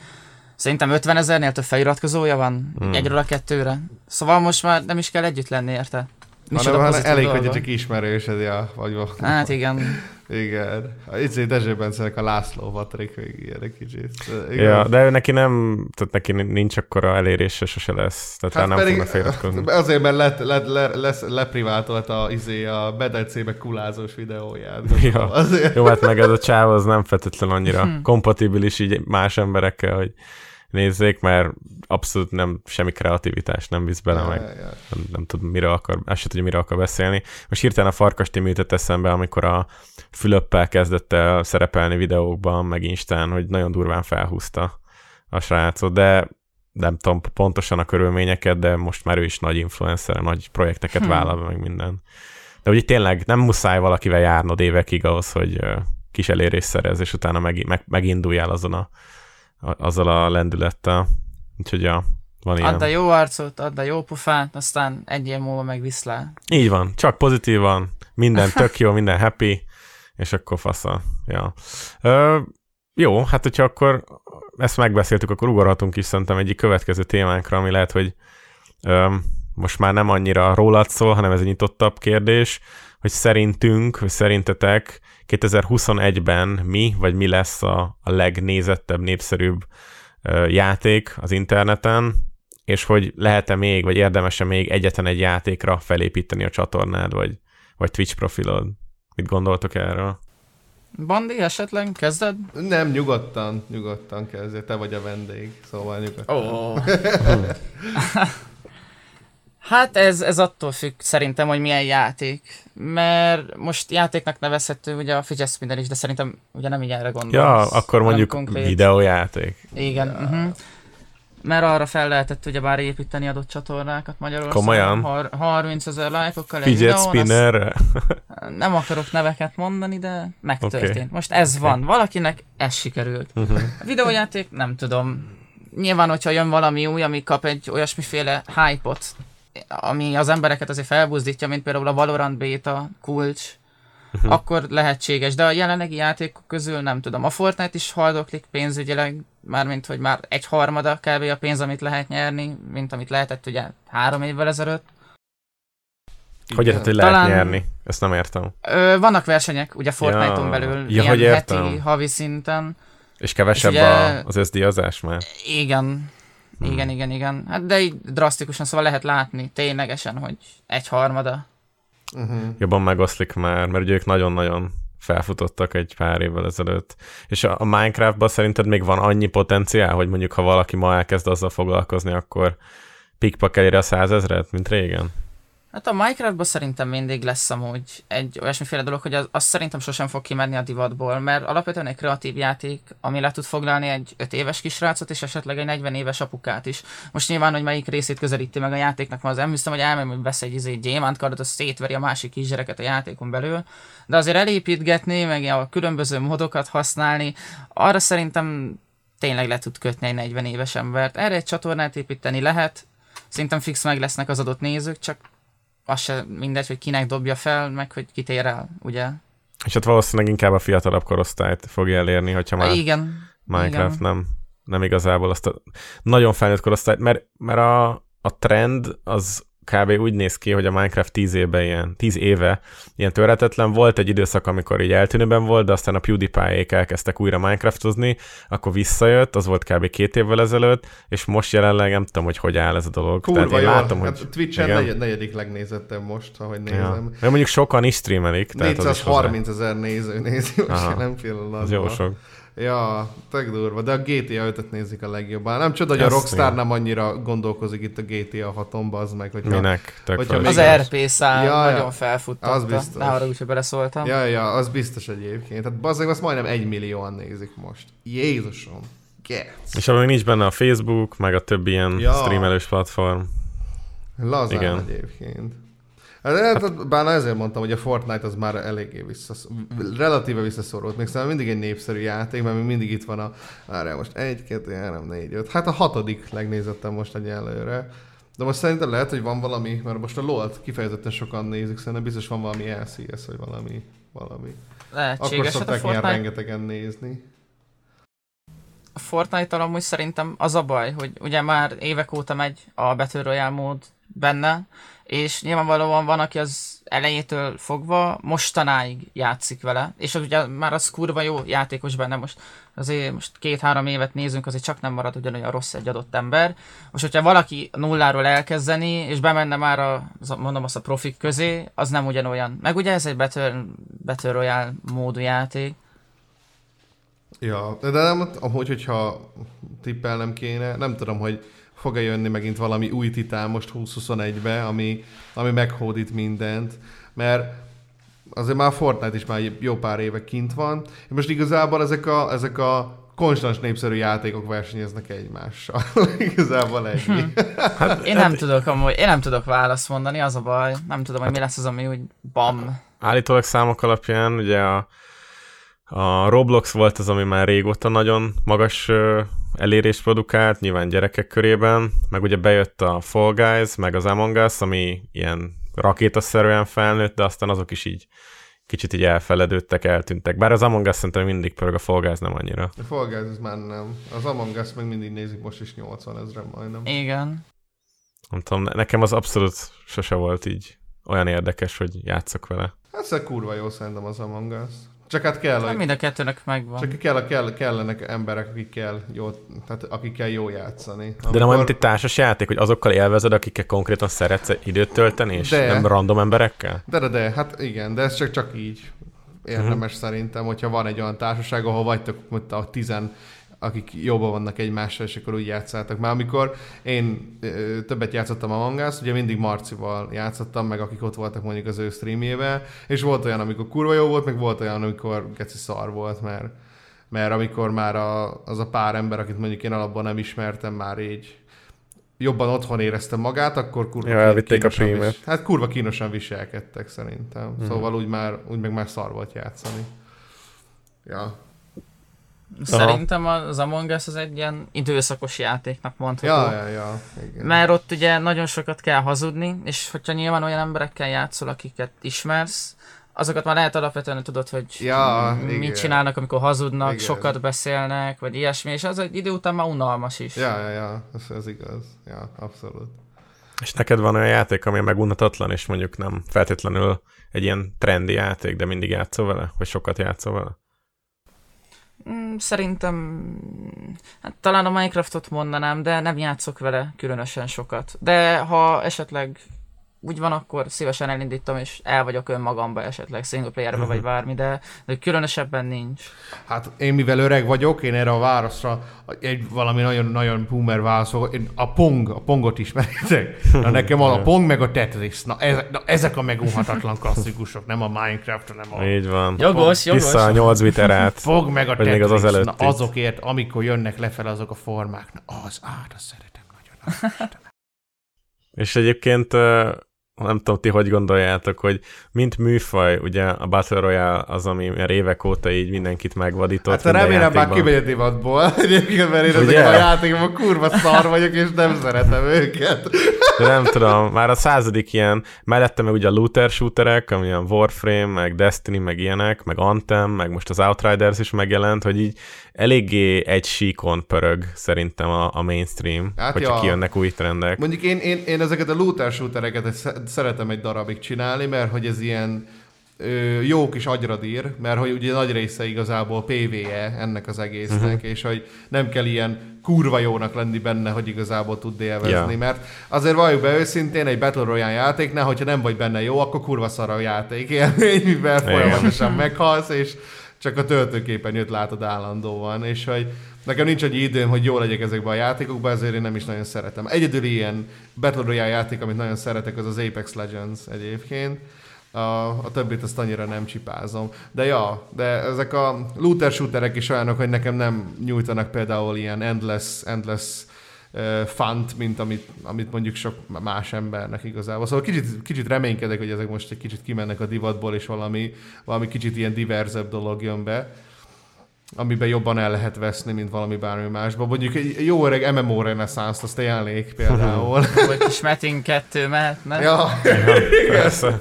S3: szerintem 50 ezernél több feliratkozója van hmm. egyről a kettőre. Szóval most már nem is kell együtt lenni érte.
S1: Hanem, hanem elég, dolga. hogy csak ismerősöd, ja, vagy
S3: Hát igen.
S1: Igen. Itt Dezső Bencenek a László Patrik még ilyen kicsit.
S2: Igen. Ja, de ő neki nem, tehát neki nincs akkora elérése, sose lesz. Tehát hát nem pedig, fognak feliratkozni.
S1: Azért, mert le, le, le, le, leprivátolt a, izé, a medencébe kulázós videóját.
S2: Ja. Azért. Jó, hát meg ez a csáv az nem feltétlenül annyira hm. kompatibilis így más emberekkel, hogy nézzék, mert abszolút nem semmi kreativitás nem visz bele, ja, meg ja, ja. Nem, nem tud, mire akar, azt se tudja, mire akar beszélni. Most hirtelen a farkas tím jutott eszembe, amikor a Fülöppel kezdett el szerepelni videókban, meg Instán, hogy nagyon durván felhúzta a srácot, de nem tudom pontosan a körülményeket, de most már ő is nagy influencer, nagy projekteket hmm. vállal, meg minden. De ugye tényleg nem muszáj valakivel járnod évekig ahhoz, hogy kis elérés szerez, és utána meg, meg, meginduljál azon a azzal a lendülettel. Úgyhogy ja, van ilyen.
S3: Add a jó arcot, add a jó pufát, aztán egy év múlva meg viszlál.
S2: Így van, csak pozitívan, minden tök jó, minden happy, és akkor fasza. Ja. Ö, jó, hát hogyha akkor ezt megbeszéltük, akkor ugorhatunk is szerintem egyik következő témánkra, ami lehet, hogy ö, most már nem annyira rólad szól, hanem ez egy nyitottabb kérdés, hogy szerintünk, vagy szerintetek 2021-ben mi, vagy mi lesz a, a legnézettebb, népszerűbb ö, játék az interneten, és hogy lehet-e még, vagy érdemese még egyetlen egy játékra felépíteni a csatornád, vagy, vagy Twitch profilod? Mit gondoltok erről?
S3: Bandi, esetleg kezded?
S1: Nem, nyugodtan, nyugodtan kezdje. Te vagy a vendég, szóval nyugodtan.
S3: Ó. hát ez, ez attól függ szerintem, hogy milyen játék. Mert most játéknak nevezhető ugye a fidget spinner is, de szerintem ugye nem így erre gondolsz.
S2: Ja, akkor mondjuk
S3: konkrét-
S2: videójáték.
S3: Igen. Uh-huh. Mert arra fel lehetett ugye bár építeni adott csatornákat Magyarországon.
S2: Komolyan?
S3: Har- 30 ezer lájkokkal egy
S2: Fidget
S3: videón, azt
S2: spinner.
S3: Nem akarok neveket mondani, de megtörtént.
S2: Oké.
S3: Most ez van. Valakinek ez sikerült.
S2: Mhm.
S3: A videójáték nem tudom. Nyilván, hogyha jön valami új, ami kap egy olyasmiféle hype-ot, ami az embereket azért felbuzdítja, mint például a Valorant beta kulcs,
S2: Mhm.
S3: akkor lehetséges, de a jelenlegi játékok közül nem tudom. A Fortnite is haldoklik pénzügyileg, mármint, hogy már egy harmada kb. a pénz, amit lehet nyerni, mint amit lehetett ugye három évvel ezelőtt.
S2: Hogy érted, hogy lehet
S3: Talán-
S2: nyerni? Ezt nem értem.
S3: Ö, vannak versenyek, ugye Fortnite-on
S2: Ja.
S3: belül,
S2: Ja,
S3: ilyen
S2: hogy
S3: heti,
S2: értem.
S3: havi szinten.
S2: És kevesebb
S3: És ugye-
S2: a, az összdíjazás már?
S3: Igen.
S2: Hmm.
S3: Igen, igen, igen. Hát de így drasztikusan, szóval lehet látni ténylegesen, hogy egy harmada.
S1: Uh-huh.
S2: Jobban megoszlik már, mert ugye ők nagyon-nagyon felfutottak egy pár évvel ezelőtt. És a, Minecraftban szerinted még van annyi potenciál, hogy mondjuk ha valaki ma elkezd azzal foglalkozni, akkor pikpak elér a százezret, mint régen?
S3: Hát a Minecraftban szerintem mindig lesz amúgy egy olyasmiféle dolog, hogy az, az szerintem sosem fog kimenni a divatból, mert alapvetően egy kreatív játék, ami le tud foglalni egy 5 éves kisrácot, és esetleg egy 40 éves apukát is. Most nyilván, hogy melyik részét közelíti meg a játéknak, mert az hiszem, hogy elmegy, hogy vesz egy izé, gyémántkardot, az szétveri a másik kisgyereket a játékon belül, de azért elépítgetni, meg a különböző modokat használni, arra szerintem tényleg le tud kötni egy 40 éves embert. Erre egy csatornát építeni lehet, szerintem fix meg lesznek az adott nézők, csak az se mindegy, hogy kinek dobja fel, meg hogy kit ér el, ugye?
S2: És hát valószínűleg inkább a fiatalabb korosztályt fogja elérni, hogyha már
S3: Igen.
S2: Minecraft
S3: igen.
S2: nem, nem igazából azt a nagyon felnőtt korosztályt, mert, mert a, a trend az kb. úgy néz ki, hogy a Minecraft 10 éve ilyen, 10 éve ilyen töretetlen volt, egy időszak, amikor így eltűnőben volt, de aztán a PewDiePie-ék elkezdtek újra Minecraftozni, akkor visszajött, az volt kb. két évvel ezelőtt, és most jelenleg nem tudom, hogy hogy áll ez a dolog.
S1: Kurva
S2: én
S1: jól.
S2: látom,
S1: hát
S2: hogy
S1: Twitch-en
S2: igen.
S1: negy- negyedik legnézettebb most, ahogy
S2: ja.
S1: nézem.
S2: Mert mondjuk sokan is streamelik, tehát az is hozzá.
S1: 430 ezer néző nézi most jelen pillanatban.
S2: Az jó sok.
S1: Ja, tök durva, de a GTA 5-öt nézik a legjobban. Nem csoda, hogy a Rockstar nem annyira gondolkozik itt a GTA 6-on, az meg, hogyha...
S2: Minek? Tök
S1: hogyha
S3: Az
S1: az-
S3: RP szám
S1: Ja, ja.
S3: nagyon felfuttatta.
S1: Az biztos.
S3: Ne úgy, hogy beleszóltam.
S1: Ja, ja, az biztos egyébként. Tehát bazzeg, azt majdnem egy millióan nézik most. Jézusom. Gec.
S2: És abban nincs benne a Facebook, meg a többi ilyen
S1: Ja.
S2: streamelős platform.
S1: Lazán
S2: Igen.
S1: egyébként. Hát, hát, bár ezért mondtam, hogy a Fortnite az már eléggé visszasz... relatíve visszaszorult. Még szerintem mindig egy népszerű játék, mert még mindig itt van a... Várjál most 1, 2, 3, 4, 5. Hát a hatodik legnézettem most egyelőre. De most szerintem lehet, hogy van valami, mert most a LoL-t kifejezetten sokan nézik, szerintem biztos van valami LCS, vagy valami, valami. Akkor
S3: Lehetséges, hát a
S1: szokták
S3: Fortnite,
S1: rengetegen nézni.
S3: a Fortnite-tal amúgy szerintem az a baj, hogy ugye már évek óta megy a Battle Royale mód benne, és nyilvánvalóan van, aki az elejétől fogva mostanáig játszik vele, és az ugye már az kurva jó játékos benne most. Azért most két-három évet nézünk, azért csak nem marad ugyanolyan rossz egy adott ember. Most, hogyha valaki nulláról elkezdeni, és bemenne már a, mondom azt a profik közé, az nem ugyanolyan. Meg ugye ez egy Battle, Battle Royale módú játék.
S1: Ja, de nem, amúgy, hogyha tippelnem kéne, nem tudom, hogy fog-e jönni megint valami új titán most 2021-be, ami, ami meghódít mindent, mert azért már a Fortnite is már jó pár éve kint van, és most igazából ezek a, ezek a konstans népszerű játékok versenyeznek egymással. igazából ennyi.
S3: Én nem tudok amúgy, én nem tudok választ mondani, az a baj. Nem tudom, hogy mi lesz az, ami úgy bam.
S2: Állítólag számok alapján ugye a, a Roblox volt az, ami már régóta nagyon magas ö, elérést produkált, nyilván gyerekek körében, meg ugye bejött a Fall Guys, meg az Among Us, ami ilyen rakétaszerűen felnőtt, de aztán azok is így kicsit így elfeledődtek, eltűntek. Bár az Among Us szerintem mindig pörög, a Fall Guys nem annyira.
S1: A Fall Guys az már nem. Az Among Us meg mindig nézik most is 80 ezre majdnem.
S3: Igen.
S2: Nem tudom, nekem az abszolút sose volt így olyan érdekes, hogy játszok vele.
S1: Hát ez kurva jó szerintem az Among Us. Csak hát kell, hogy,
S3: mind a kettőnek megvan.
S1: csak kell, kell, kellenek emberek, akikkel jó, tehát akikkel jó játszani.
S2: De nem olyan, mint egy társas játék, hogy azokkal élvezed, akikkel konkrétan szeretsz időt tölteni, és
S1: De.
S2: nem random emberekkel?
S1: De, de, de, hát igen, de ez csak, csak így érdemes uh-huh. szerintem, hogyha van egy olyan társaság, ahol vagytok, mondta, a tizen, akik jobban vannak egymással, és akkor úgy játszátok. Már amikor én ö, többet játszottam a Mangász, ugye mindig Marcival játszottam, meg akik ott voltak mondjuk az ő streamjével, és volt olyan, amikor kurva jó volt, meg volt olyan, amikor geci szar volt, mert, mert amikor már a, az a pár ember, akit mondjuk én alapban nem ismertem, már így jobban otthon érezte magát, akkor kurva
S2: Ja, elvitték a prímet.
S1: Hát kurva kínosan viselkedtek szerintem. Mm. Szóval úgy, már, úgy meg már szar volt játszani. Ja.
S3: Szerintem az Among Us az egy ilyen időszakos játéknak mondható.
S1: Ja, ja, ja. Igen.
S3: Mert ott ugye nagyon sokat kell hazudni, és hogyha nyilván olyan emberekkel játszol, akiket ismersz, azokat már lehet alapvetően tudod, hogy
S1: Ja,
S3: m-
S1: igen.
S3: mit csinálnak, amikor hazudnak,
S1: Igen.
S3: sokat beszélnek, vagy ilyesmi, és az egy idő után már unalmas is.
S1: Ja, ja, ja, ez, ez igaz. Ja, abszolút.
S2: És neked van olyan játék, ami megunhatatlan, és mondjuk nem feltétlenül egy ilyen trendi játék, de mindig játszol vele? Vagy sokat játszol vele?
S3: Mm, Szerintem, hát talán a Minecraftot mondanám, de nem játszok vele különösen sokat. De ha esetleg úgy van, akkor szívesen elindítom, és el vagyok önmagamba esetleg single playerbe vagy bármi, de, de különösebben nincs.
S1: Hát én mivel öreg vagyok, én erre a válaszra egy valami nagyon-nagyon boomer válaszol, én a Pong, a Pongot ismeritek? Na nekem a Pong meg a Tetris. Na, ez, na ezek a megunhatatlan klasszikusok, nem a Minecraft, hanem a
S2: Így van.
S3: Jogos, jogos.
S2: Vissza a 8 bit erát.
S1: Fog meg a Tetris.
S2: az az
S1: na, azokért, amikor jönnek lefele azok a formák. Na, az át, azt szeretem nagyon.
S2: És egyébként nem tudom, ti hogy gondoljátok, hogy mint műfaj, ugye a Battle Royale az, ami már évek óta így mindenkit megvadított.
S1: Hát remélem már
S2: játékban.
S1: kimegy a divatból. Egyébként, mert én ezekben a játékokban kurva szar vagyok, és nem szeretem őket.
S2: De nem tudom, már a századik ilyen, mellette meg ugye a looter shooterek, ami a Warframe, meg Destiny, meg ilyenek, meg Anthem, meg most az Outriders is megjelent, hogy így eléggé egy síkon pörög szerintem a, a mainstream,
S1: Hát
S2: hogyha
S1: ja.
S2: kijönnek új trendek.
S1: Mondjuk én, én, én ezeket a looter shootereket sz- szeretem egy darabig csinálni, mert hogy ez ilyen ö, jó kis agyradír, mert hogy ugye nagy része igazából PvE ennek az egésznek, uh-huh. és hogy nem kell ilyen kurva jónak lenni benne, hogy igazából tud élvezni,
S2: Ja.
S1: mert azért valljuk be őszintén, egy Battle Royale játéknál, hogyha nem vagy benne jó, akkor kurva szar a játék élmény, mivel folyamatosan meghalsz, és csak a töltőképernyőt látod állandóan, és hogy nekem nincs annyi időm, hogy jól legyek ezekben a játékokban, ezért én nem is nagyon szeretem. Egyedül ilyen Battle Royale játék, amit nagyon szeretek, az az Apex Legends egyébként. A, a többit azt annyira nem csipázom. De ja, de ezek a looter shooterek is olyanok, hogy nekem nem nyújtanak például ilyen endless, endless fant, mint amit, amit mondjuk sok más embernek igazából. Szóval kicsit, kicsit reménykedek, hogy ezek most egy kicsit kimennek a divatból, és valami, valami kicsit ilyen diverzebb dolog jön be amiben jobban el lehet veszni, mint valami bármi másban. Mondjuk egy jó öreg MMO reneszánsz, azt élnék például.
S3: Vagy kis Metin 2 mehetne.
S1: ja,
S2: Persze.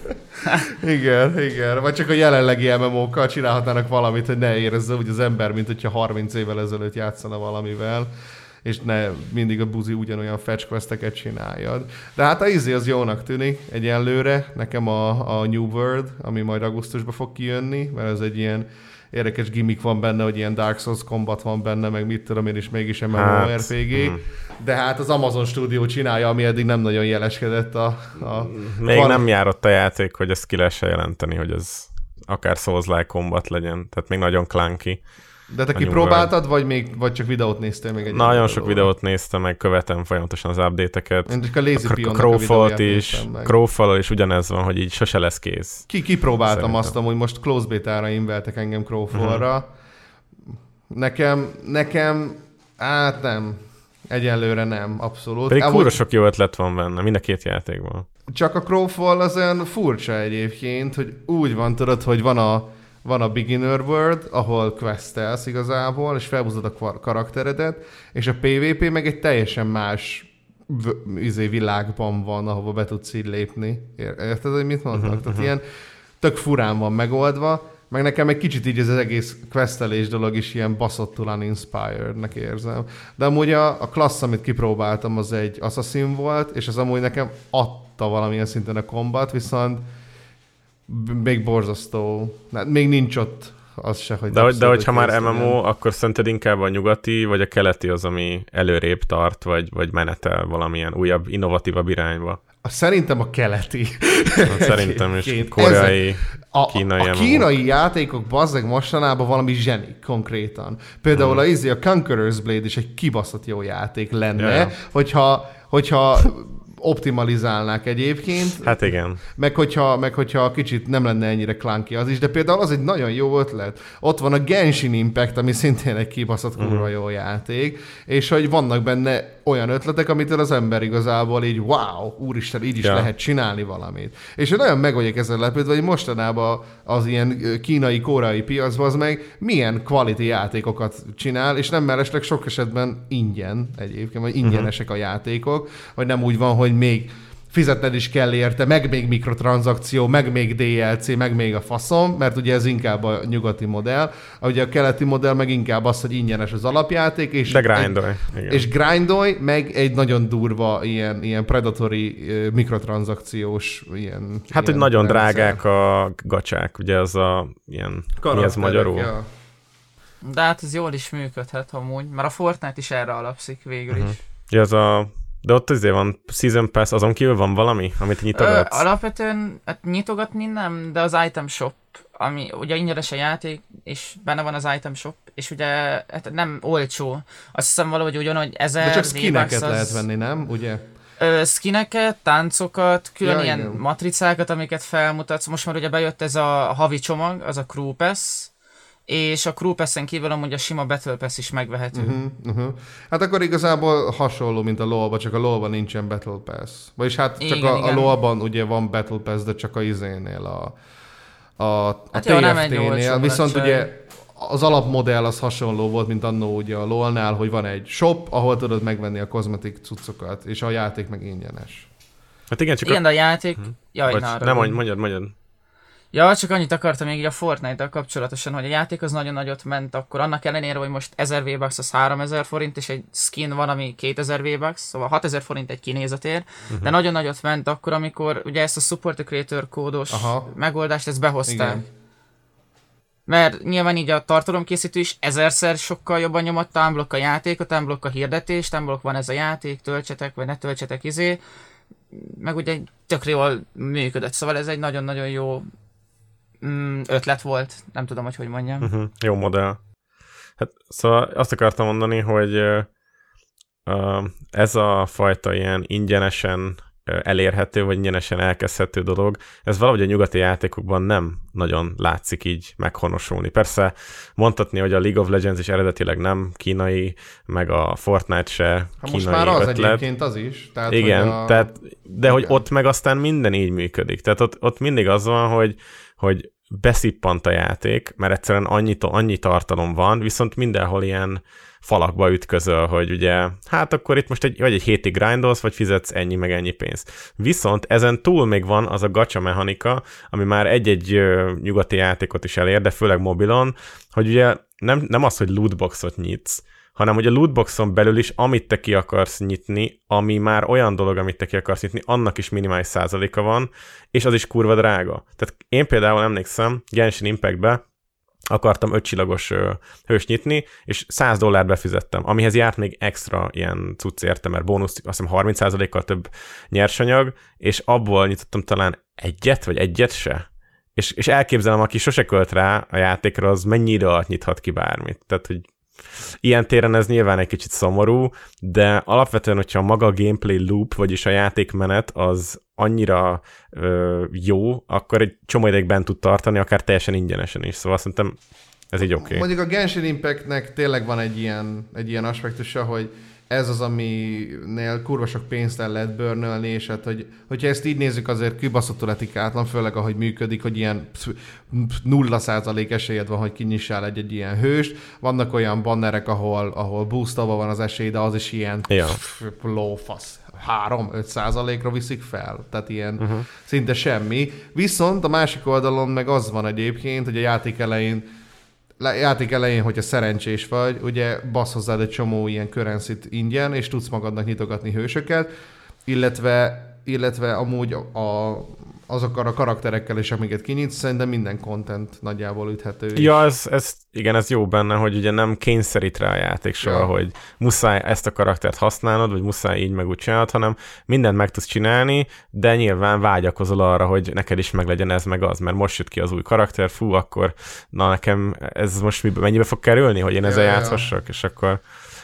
S1: igen, igen. Vagy csak a jelenlegi MMO-kkal csinálhatnának valamit, hogy ne érezze úgy az ember, mint hogyha 30 évvel ezelőtt játszana valamivel és ne mindig a buzi ugyanolyan fetch questeket csináljad. De hát a izé az jónak tűnik egyenlőre. Nekem a, a New World, ami majd augusztusban fog kijönni, mert ez egy ilyen érdekes gimmick van benne, hogy ilyen Dark Souls combat van benne, meg mit tudom én, és mégis MMORPG.
S2: Hát, mm.
S1: De hát az Amazon stúdió csinálja, ami eddig nem nagyon jeleskedett a... a
S2: Még
S1: Van-
S2: nem járott a játék, hogy ezt ki lehessen jelenteni, hogy ez akár Souls-like combat legyen, tehát még nagyon clunky.
S1: De te kipróbáltad, vagy, még, vagy csak videót néztél még egy
S2: Nagyon sok videót néztem, meg követem folyamatosan az update-eket.
S1: Én csak a Lazy
S2: A
S1: a
S2: Crowfall-t is. Crowfall is ugyanez van, hogy így sose lesz kész.
S1: Ki, kipróbáltam
S2: Szerintem.
S1: azt, hogy most close beta-ra inveltek engem Crowfall-ra.
S2: Mhm.
S1: Nekem, nekem, hát nem. Egyelőre nem, abszolút.
S2: Pedig
S1: Amúgy
S2: kurva sok jó ötlet van benne, mind a két játékban.
S1: Csak a Crowfall az olyan furcsa egyébként, hogy úgy van, tudod, hogy van a, van a Beginner World, ahol questelsz igazából, és felhúzod a karakteredet, és a PvP meg egy teljesen más v- izé, világban van, ahova be tudsz így lépni. Ér- Érted, hogy mit mondtak?
S2: Mhm,
S1: Tehát ilyen tök furán van megoldva, meg nekem egy kicsit így ez az egész questelés dolog is ilyen baszottul uninspired-nek érzem. De amúgy a, a klassz, amit kipróbáltam, az egy Assassin volt, és az amúgy nekem adta valamilyen szinten a kombat, viszont még borzasztó. Még nincs ott az se, hogy...
S2: De, de hogyha már MMO, ilyen. akkor szerinted inkább a nyugati, vagy a keleti az, ami előrébb tart, vagy, vagy menetel valamilyen újabb, innovatívabb irányba?
S1: A, szerintem a keleti.
S2: Hát szerintem is koreai,
S1: a,
S2: kínai
S1: A, a kínai játékok bazzeg mostanában valami zseni konkrétan. Például hmm. a, izé, a Conqueror's Blade is egy kibaszott jó játék lenne, ja. hogyha, hogyha optimalizálnák egyébként.
S2: Hát igen.
S1: Meg hogyha, meg hogyha kicsit nem lenne ennyire clunky az is, de például az egy nagyon jó ötlet. Ott van a Genshin Impact, ami szintén egy kibaszott kurva uh-huh. jó játék, és hogy vannak benne olyan ötletek, amitől az ember igazából így wow, úristen, így is ja. lehet csinálni valamit. És én nagyon meg vagyok ezzel lepődve, hogy mostanában az ilyen kínai, koreai piacban az meg milyen quality játékokat csinál, és nem mellesleg sok esetben ingyen egyébként, vagy ingyenesek a játékok, vagy nem úgy van, hogy még fizetned is kell érte, meg még mikrotranszakció, meg még DLC, meg még a faszom, mert ugye ez inkább a nyugati modell. Ugye a keleti modell meg inkább az, hogy ingyenes az alapjáték, és,
S2: De grindolj.
S1: Egy, és grindolj, meg egy nagyon durva ilyen, ilyen predatory mikrotranszakciós ilyen
S2: Hát,
S1: ilyen
S2: hogy nagyon rendszer. drágák a gacsák, ugye az a ilyen, mi ez magyarul? Ja.
S3: De hát ez jól is működhet amúgy, mert a Fortnite is erre alapszik végül uh-huh. is.
S2: Ja, az a de ott azért van Season Pass, azon kívül van valami, amit nyitogatsz?
S3: Ö, alapvetően hát nyitogatni nem, de az Item Shop, ami ugye ingyenes a játék, és benne van az Item Shop, és ugye hát nem olcsó. Azt hiszem valahogy ugyanúgy ezer
S1: De csak skineket az... lehet venni, nem? Ugye?
S3: Ö, skineket, táncokat, külön ja, ilyen igen. matricákat, amiket felmutatsz. Most már ugye bejött ez a havi csomag, az a Crew Pass, és a Crew Pass-en kívül amúgy a sima Battle Pass is megvehető. Uh-huh,
S1: uh-huh. Hát akkor igazából hasonló, mint a lol csak a lol nincsen Battle Pass. Vagyis hát csak igen, a, igen. a lol ugye van Battle Pass, de csak a izénél, a, a, a hát TFT-nél. Viszont ugye az alapmodell az hasonló volt, mint annó ugye a LOL-nál, hogy van egy shop, ahol tudod megvenni a kozmetik cuccokat, és a játék meg ingyenes.
S2: Hát igen, csak
S3: igen, a... a játék... Hm. Jaj,
S2: Vagy, nem, mondj, mondjad, mondjad.
S3: Ja, csak annyit akartam még így a Fortnite-dal kapcsolatosan, hogy a játék az nagyon nagyot ment, akkor annak ellenére, hogy most 1000 V-Bucks az 3000 forint, és egy skin van, ami 2000 V-Bucks, szóval 6000 forint egy kinézetér, uh-huh. de nagyon nagyot ment akkor, amikor ugye ezt a Support Creator kódos Aha. megoldást, ezt behozták. Igen. Mert nyilván így a tartalomkészítő is ezerszer sokkal jobban nyomott támblok a játékot, támblok a hirdetés, támblok van ez a játék, töltsetek, vagy ne töltsetek izé, meg ugye tökre jól működött, szóval ez egy nagyon-nagyon jó mm, ötlet volt, nem tudom, hogy hogy mondjam.
S2: Uh-huh. Jó modell. Hát, szóval azt akartam mondani, hogy uh, ez a fajta ilyen ingyenesen elérhető, vagy ingyenesen elkezdhető dolog, ez valahogy a nyugati játékokban nem nagyon látszik így meghonosulni. Persze mondhatni, hogy a League of Legends is eredetileg nem kínai, meg a Fortnite se ha kínai most már
S1: az
S2: ötlet.
S1: egyébként az is.
S2: Tehát, Igen, a... tehát, de Igen. hogy ott meg aztán minden így működik. Tehát ott, ott mindig az van, hogy hogy beszippant a játék, mert egyszerűen annyi, annyi tartalom van, viszont mindenhol ilyen falakba ütközöl, hogy ugye, hát akkor itt most egy, vagy egy hétig grindolsz, vagy fizetsz ennyi meg ennyi pénzt. Viszont ezen túl még van az a gacha mechanika, ami már egy-egy nyugati játékot is elér, de főleg mobilon, hogy ugye nem, nem az, hogy lootboxot nyitsz, hanem hogy a lootboxon belül is, amit te ki akarsz nyitni, ami már olyan dolog, amit te ki akarsz nyitni, annak is minimális százaléka van, és az is kurva drága. Tehát én például emlékszem, Genshin Impactbe akartam ötcsillagos hős nyitni, és 100 dollárt befizettem, amihez járt még extra ilyen cucc érte, mert bónusz, azt hiszem 30%-kal több nyersanyag, és abból nyitottam talán egyet, vagy egyet se. És, és elképzelem, aki sose költ rá a játékra, az mennyi idő alatt nyithat ki bármit. Tehát, hogy Ilyen téren ez nyilván egy kicsit szomorú, de alapvetően, hogyha maga a gameplay loop, vagyis a játékmenet az annyira ö, jó, akkor egy csomó ideig bent tud tartani, akár teljesen ingyenesen is. Szóval szerintem ez így oké. Okay.
S1: Mondjuk a Genshin Impactnek tényleg van egy ilyen, egy ilyen aspektusa, hogy ez az, aminél kurva sok pénzt el lehet bőrnölni, és hát, hogy, hogyha ezt így nézzük, azért kibaszottul etikátlan, főleg ahogy működik, hogy ilyen nulla százalék esélyed van, hogy kinyissál egy, egy ilyen hőst. Vannak olyan bannerek, ahol, ahol boostolva van az esély, de az is ilyen
S2: Ja.
S1: lófasz. 3-5 százalékra viszik fel. Tehát ilyen uh-huh. szinte semmi. Viszont a másik oldalon meg az van egyébként, hogy a játék elején le- játék elején, hogyha szerencsés vagy, ugye basz hozzád egy csomó ilyen currency ingyen, és tudsz magadnak nyitogatni hősöket, illetve, illetve amúgy a, azokkal a karakterekkel is, amiket kinyitsz, szerintem minden content nagyjából üthető.
S2: Ja, ez, ez, igen, ez jó benne, hogy ugye nem kényszerít rá a játék soha,
S1: Ja.
S2: hogy muszáj ezt a karaktert használnod, vagy muszáj így meg úgy csinálod, hanem mindent meg tudsz csinálni, de nyilván vágyakozol arra, hogy neked is meglegyen ez meg az, mert most jött ki az új karakter, fú, akkor na nekem ez most mennyibe fog kerülni, hogy én ezzel
S1: Ja, ja.
S2: játszhassak, és akkor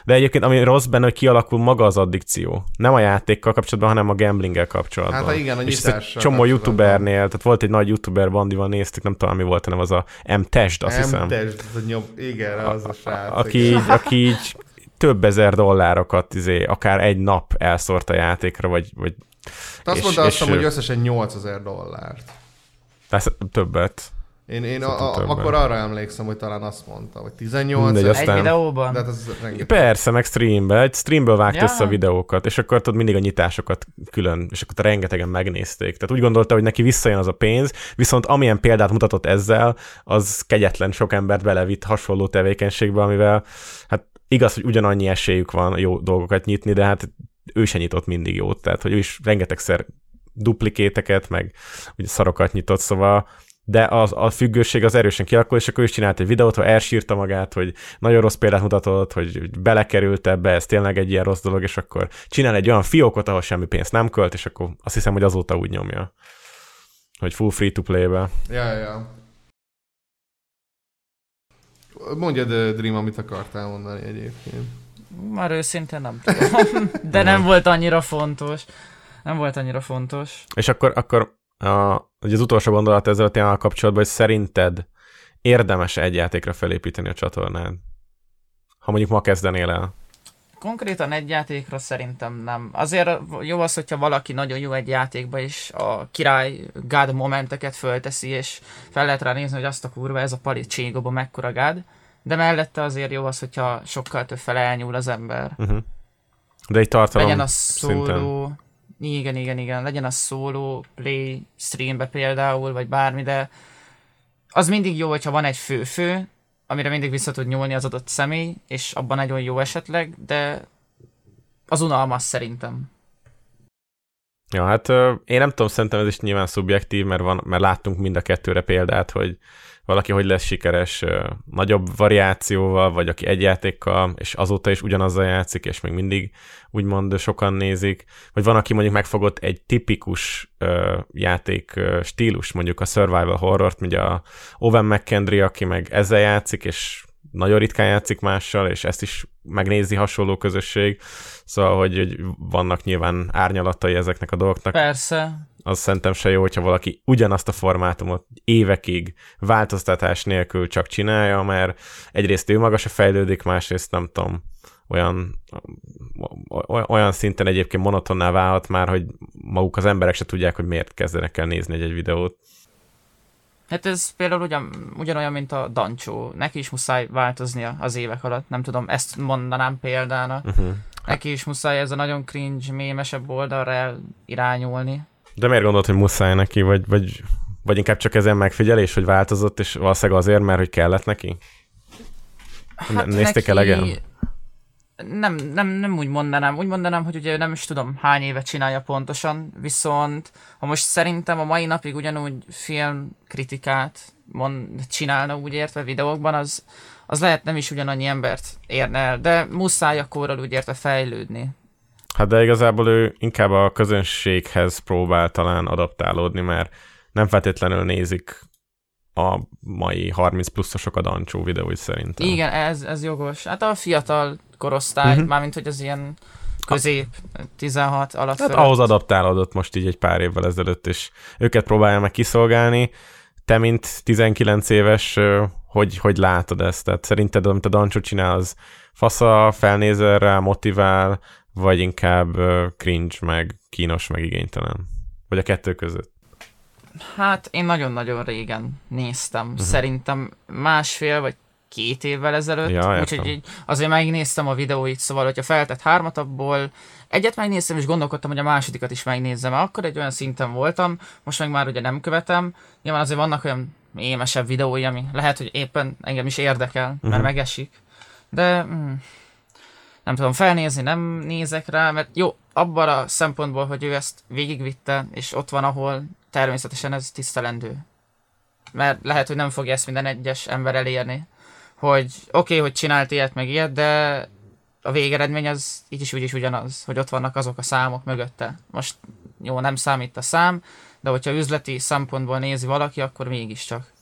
S2: de egyébként ami rossz benne, hogy kialakul maga az addikció. Nem a játékkal kapcsolatban, hanem a gamblinggel kapcsolatban.
S1: Hát, igen, a
S2: És
S1: nyitással
S2: egy csomó youtubernél, tehát volt egy nagy youtuber bandival néztük, nem tudom, mi volt, hanem az a M-Test, azt hiszem.
S1: Tesd, az a nyob, igen, az a srác.
S2: aki így, aki így több ezer dollárokat, izé, akár egy nap elszórt a játékra, vagy, vagy
S1: Azt
S2: és-
S1: mondta azt
S2: és,
S1: hiszem, hogy összesen 8000 dollárt.
S2: lesz többet.
S1: Én, én a, a, akkor arra emlékszem, hogy talán azt mondta, hogy 18
S2: Mindegy,
S1: ezer.
S3: Egy
S2: Aztán-
S3: videóban?
S1: De hát az rengeteg.
S2: Persze, meg streambe, egy streamből vágt
S3: Ja.
S2: össze a videókat, és akkor tudod mindig a nyitásokat külön, és akkor rengetegen megnézték. Tehát úgy gondolta, hogy neki visszajön az a pénz, viszont amilyen példát mutatott ezzel, az kegyetlen sok embert belevitt hasonló tevékenységbe, amivel hát igaz, hogy ugyanannyi esélyük van jó dolgokat nyitni, de hát ő se nyitott mindig jót, tehát hogy ő is rengetegszer duplikéteket, meg ugye szarokat nyitott, szóval de az, a függőség az erősen kialakul, és akkor ő is csinált egy videót, ahol elsírta magát, hogy nagyon rossz példát mutatott, hogy belekerült ebbe, ez tényleg egy ilyen rossz dolog, és akkor csinál egy olyan fiókot, ahol semmi pénzt nem költ, és akkor azt hiszem, hogy azóta úgy nyomja, hogy full free to play-be.
S1: Ja, ja, ja. Mondjad, Dream, amit akartál mondani egyébként.
S3: Már őszintén nem tudom. De nem volt annyira fontos. Nem volt annyira fontos.
S2: És akkor, akkor a, ugye az utolsó gondolat ezzel a témával kapcsolatban, hogy szerinted érdemes egy játékra felépíteni a csatornád? Ha mondjuk ma kezdenél el.
S3: Konkrétan egy játékra szerintem nem. Azért jó az, hogyha valaki nagyon jó egy játékba, és a király God momenteket fölteszi, és fel lehet rá nézni, hogy azt a kurva, ez a pali cségoba mekkora God. De mellette azért jó az, hogyha sokkal több fel elnyúl az ember.
S2: Uh-huh. De egy tartalom
S3: legyen a
S2: szinten.
S3: Igen, igen, igen, legyen a szóló play streambe például, vagy bármi, de az mindig jó, hogyha van egy fő-fő, amire mindig vissza tud nyúlni az adott személy, és abban nagyon jó esetleg, de az unalmas szerintem.
S2: Ja, hát én nem tudom, szerintem ez is nyilván szubjektív, mert, van, mert láttunk mind a kettőre példát, hogy valaki hogy lesz sikeres nagyobb variációval, vagy aki egy játékkal, és azóta is ugyanazzal játszik, és még mindig úgymond sokan nézik, vagy van, aki mondjuk megfogott egy tipikus játék stílus, mondjuk a survival horrort, ugye a Owen McKendry, aki meg ezzel játszik, és nagyon ritkán játszik mással, és ezt is megnézi hasonló közösség, szóval, hogy, hogy vannak nyilván árnyalatai ezeknek a dolgoknak,
S3: Persze,
S2: az szerintem se jó, hogyha valaki ugyanazt a formátumot évekig változtatás nélkül csak csinálja, mert egyrészt ő maga se fejlődik, másrészt nem tudom, olyan, olyan szinten egyébként monotonná válhat már, hogy maguk az emberek se tudják, hogy miért kezdenek el nézni egy-egy videót.
S3: hát ez például ugyan, ugyanolyan, mint a Dancsó. Neki is muszáj változnia az évek alatt, nem tudom, ezt mondanám példának.
S2: Uh-huh.
S3: Neki is muszáj ez a nagyon cringe, mémesebb oldalra irányulni.
S2: De miért gondolod, hogy muszáj neki, vagy, vagy, vagy inkább csak ezen megfigyelés, hogy változott, és valószínűleg azért, mert hogy kellett neki? Hát Nézték elegen?
S3: Nem, nem, nem úgy mondanám. Úgy mondanám, hogy ugye nem is tudom hány éve csinálja pontosan, viszont ha most szerintem a mai napig ugyanúgy filmkritikát mond, csinálna úgy értve videókban, az, az lehet nem is ugyanannyi embert érne el, de muszáj akkor úgy értve fejlődni.
S2: Hát de igazából ő inkább a közönséghez próbál talán adaptálódni, mert nem feltétlenül nézik a mai 30 pluszosok a Dancsó videóit szerintem.
S3: Igen, ez, ez jogos. Hát a fiatal korosztály, uh-huh. mármint hogy az ilyen közép, 16 alatt
S2: Hát ahhoz adaptálódott most így egy pár évvel ezelőtt, és őket próbálja meg kiszolgálni. te, mint 19 éves, hogy, hogy látod ezt? Tehát szerinted, amit a Dancsó csinál, az fasza, felnézel rá, motivál, vagy inkább cringe, meg kínos, meg igénytelen? Vagy a kettő között?
S3: Hát én nagyon-nagyon régen néztem. Uh-huh. Szerintem másfél vagy két évvel ezelőtt. Ja, úgyhogy így azért megnéztem a videóit, szóval, hogyha feltett hármat, abból egyet megnéztem, és gondolkodtam, hogy a másodikat is megnézzem. Akkor egy olyan szinten voltam, most meg már ugye nem követem. Nyilván azért vannak olyan émesebb videói, ami lehet, hogy éppen engem is érdekel, mert uh-huh. megesik. De mm, nem tudom felnézni, nem nézek rá, mert jó, abban a szempontból, hogy ő ezt végigvitte, és ott van, ahol természetesen ez tisztelendő. Mert lehet, hogy nem fogja ezt minden egyes ember elérni, hogy oké, okay, hogy csinált ilyet meg ilyet, de a végeredmény az így is úgy is ugyanaz, hogy ott vannak azok a számok mögötte. Most jó, nem számít a szám, de hogyha üzleti szempontból nézi valaki, akkor mégiscsak.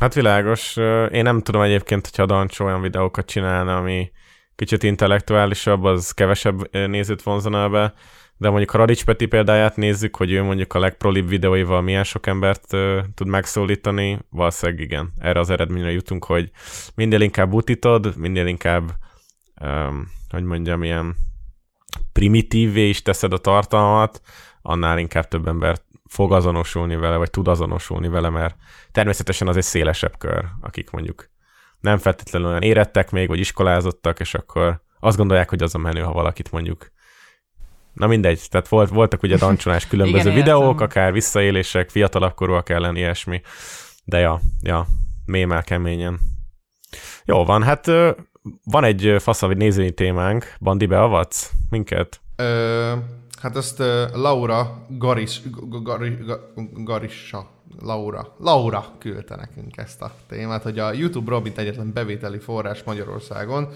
S2: Hát világos. Én nem tudom egyébként, hogyha a Dancsó olyan videókat csinálna, ami kicsit intellektuálisabb, az kevesebb nézőt vonzana be, de mondjuk a Radics Peti példáját nézzük, hogy ő mondjuk a legprolibb videóival milyen sok embert uh, tud megszólítani, valószínűleg igen, erre az eredményre jutunk, hogy minél inkább utítod, minél inkább, um, hogy mondjam, ilyen primitívvé is teszed a tartalmat, annál inkább több ember fog azonosulni vele, vagy tud azonosulni vele, mert természetesen az egy szélesebb kör, akik mondjuk nem feltétlenül olyan érettek még, vagy iskolázottak, és akkor azt gondolják, hogy az a menő, ha valakit mondjuk Na mindegy, tehát volt, voltak ugye dancsolás különböző Igen, videók, értem. akár visszaélések, fiatalabb korúak ellen ilyesmi, de ja, ja, mémel keményen. Jó van, hát van egy faszavi nézői témánk, Bandi, beavatsz minket?
S1: Ö, hát ezt Laura Garis, Garis, Garissa, Laura, Laura küldte nekünk ezt a témát, hogy a YouTube-ról, mint egyetlen bevételi forrás Magyarországon,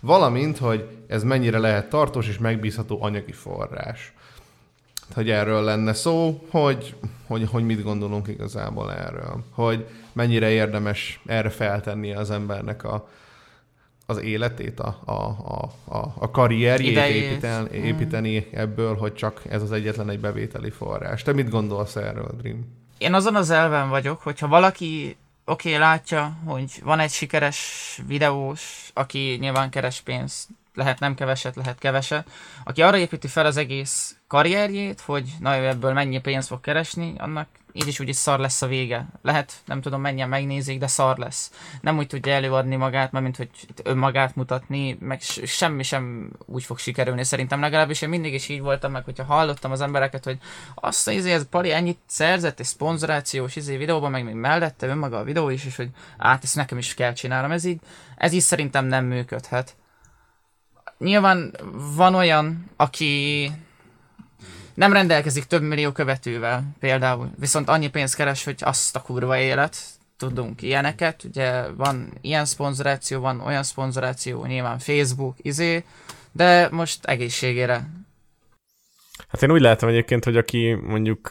S1: valamint, hogy ez mennyire lehet tartós és megbízható anyagi forrás. Hogy erről lenne szó, hogy, hogy, hogy mit gondolunk igazából erről. Hogy mennyire érdemes erre feltenni az embernek a, az életét, a, a, a, a karrierjét építeni, mm. építeni ebből, hogy csak ez az egyetlen egy bevételi forrás. Te mit gondolsz erről, Dream?
S3: Én azon az elven vagyok, hogyha valaki oké, okay, látja, hogy van egy sikeres videós, aki nyilván keres pénzt, lehet nem keveset, lehet keveset, aki arra építi fel az egész karrierjét, hogy na ő ebből mennyi pénzt fog keresni, annak így is úgy is szar lesz a vége. Lehet, nem tudom mennyien megnézik, de szar lesz. Nem úgy tudja előadni magát, mert mint hogy önmagát mutatni, meg semmi sem úgy fog sikerülni. Szerintem legalábbis én mindig is így voltam meg, hogyha hallottam az embereket, hogy azt az ez Pali ennyit szerzett, egy szponzorációs izé videóban, meg még mellette önmaga a videó is, és hogy át ezt nekem is kell csinálnom. Ez így, ez így szerintem nem működhet. Nyilván van olyan, aki nem rendelkezik több millió követővel például, viszont annyi pénzt keres, hogy azt a kurva élet, tudunk ilyeneket, ugye van ilyen szponzoráció, van olyan szponzoráció, nyilván Facebook, izé, de most egészségére.
S2: Hát én úgy látom egyébként, hogy aki mondjuk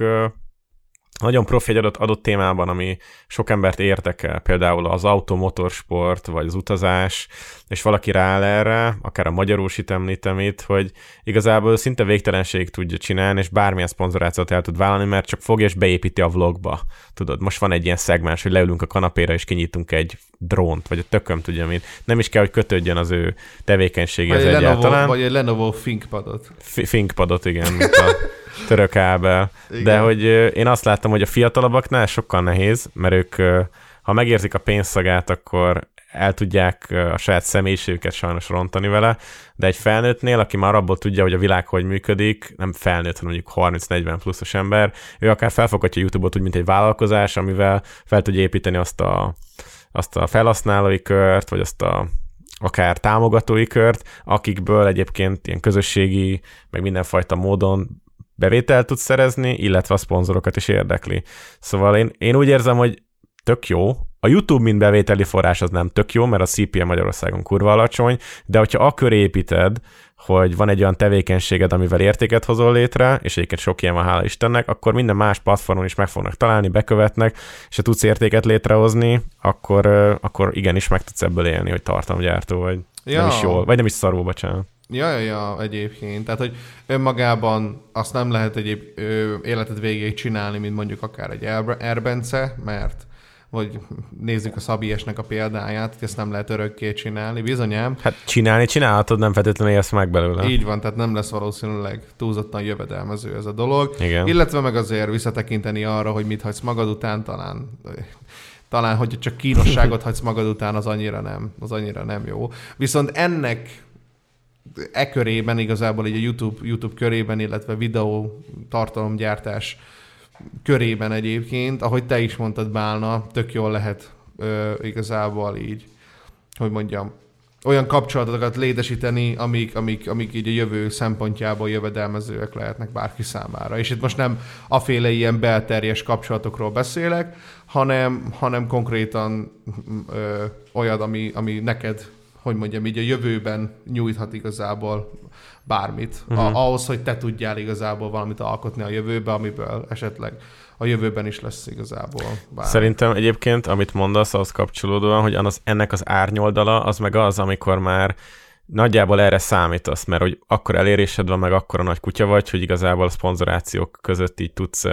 S2: nagyon profi egy adott, adott témában, ami sok embert érdekel, például az automotorsport, vagy az utazás, és valaki rááll erre, akár a magyarósit említem itt, hogy igazából szinte végtelenség tudja csinálni, és bármilyen szponzorációt el tud vállalni, mert csak fogja és beépíti a vlogba. Tudod, most van egy ilyen szegmens, hogy leülünk a kanapéra, és kinyitunk egy drónt, vagy a tököm tudja mit. Nem is kell, hogy kötődjön az ő tevékenységhez vagy egyáltalán. Lenovo,
S1: vagy egy Lenovo ThinkPadot.
S2: ThinkPadot, igen, mint a török ábel. De hogy én azt láttam, hogy a fiatalabbaknál sokkal nehéz, mert ők, ha megérzik a pénzszagát, akkor el tudják a saját személyiségüket sajnos rontani vele, de egy felnőttnél, aki már abból tudja, hogy a világ hogy működik, nem felnőtt, hanem mondjuk 30-40 pluszos ember, ő akár felfoghatja YouTube-ot úgy, mint egy vállalkozás, amivel fel tudja építeni azt a, azt a felhasználói kört, vagy azt a akár támogatói kört, akikből egyébként ilyen közösségi, meg mindenfajta módon bevételt tud szerezni, illetve a szponzorokat is érdekli. Szóval én, én úgy érzem, hogy tök jó, a YouTube, mint bevételi forrás, az nem tök jó, mert a CPM Magyarországon kurva alacsony, de hogyha a köré építed, hogy van egy olyan tevékenységed, amivel értéket hozol létre, és egyébként sok ilyen van, hála Istennek, akkor minden más platformon is meg fognak találni, bekövetnek, és ha tudsz értéket létrehozni, akkor, akkor igenis meg tudsz ebből élni, hogy tartalomgyártó vagy. Ja. Nem is jól, vagy nem is szarul, bocsánat.
S1: Ja, ja, ja, egyébként. Tehát, hogy önmagában azt nem lehet egyéb ö, életed végéig csinálni, mint mondjuk akár egy Erbence, mert vagy nézzük a Szabiesnek a példáját, hogy ezt nem lehet örökké csinálni, bizonyám.
S2: Hát csinálni csinálhatod, nem feltétlenül élsz meg belőle.
S1: Így van, tehát nem lesz valószínűleg túlzottan jövedelmező ez a dolog.
S2: Igen.
S1: Illetve meg azért visszatekinteni arra, hogy mit hagysz magad után, talán talán, hogy csak kínosságot hagysz magad után, az annyira nem, az annyira nem jó. Viszont ennek e körében igazából így a YouTube, YouTube körében, illetve videó tartalomgyártás körében egyébként, ahogy te is mondtad, Bálna, tök jól lehet ö, igazából így, hogy mondjam, olyan kapcsolatokat létesíteni, amik, amik, amik így a jövő szempontjából jövedelmezőek lehetnek bárki számára. És itt most nem aféle ilyen belterjes kapcsolatokról beszélek, hanem, hanem konkrétan ö, olyad, ami, ami neked, hogy mondjam, így a jövőben nyújthat igazából bármit. Uh-huh. A, mhm. ahhoz, hogy te tudjál igazából valamit alkotni a jövőbe, amiből esetleg a jövőben is lesz igazából.
S2: Bármi. Szerintem egyébként, amit mondasz, az kapcsolódóan, hogy az, ennek az árnyoldala, az meg az, amikor már nagyjából erre számítasz, mert hogy akkor elérésed van, meg akkor a nagy kutya vagy, hogy igazából a szponzorációk között így tudsz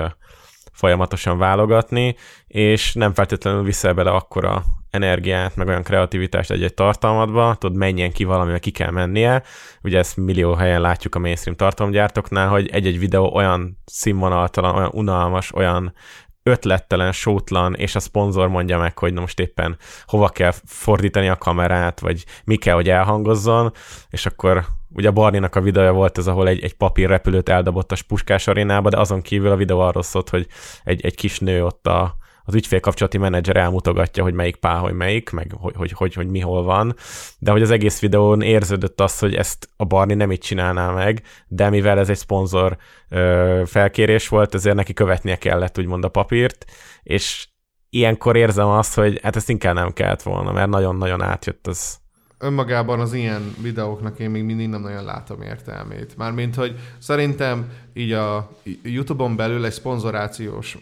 S2: folyamatosan válogatni, és nem feltétlenül viszel bele akkora energiát, meg olyan kreativitást egy-egy tartalmadba, tudod, menjen ki valami, ki kell mennie. Ugye ezt millió helyen látjuk a mainstream tartalomgyártóknál, hogy egy-egy videó olyan színvonaltalan, olyan unalmas, olyan ötlettelen, sótlan, és a szponzor mondja meg, hogy na most éppen hova kell fordítani a kamerát, vagy mi kell, hogy elhangozzon, és akkor ugye a Barninak a videója volt ez, ahol egy, egy papír repülőt eldobott a Puskás arénába, de azon kívül a videó arról szólt, hogy egy, egy kis nő ott a, az ügyfélkapcsolati menedzser elmutogatja, hogy melyik páholy melyik, meg hogy, hogy, hogy, hogy mi hol van, de hogy az egész videón érződött az, hogy ezt a Barni nem így csinálná meg, de mivel ez egy szponzor ö, felkérés volt, ezért neki követnie kellett úgymond a papírt, és ilyenkor érzem azt, hogy hát ezt inkább nem kellett volna, mert nagyon-nagyon átjött az,
S1: önmagában az ilyen videóknak én még mindig nem nagyon látom értelmét. Mármint, hogy szerintem így a YouTube-on belül egy szponzorációs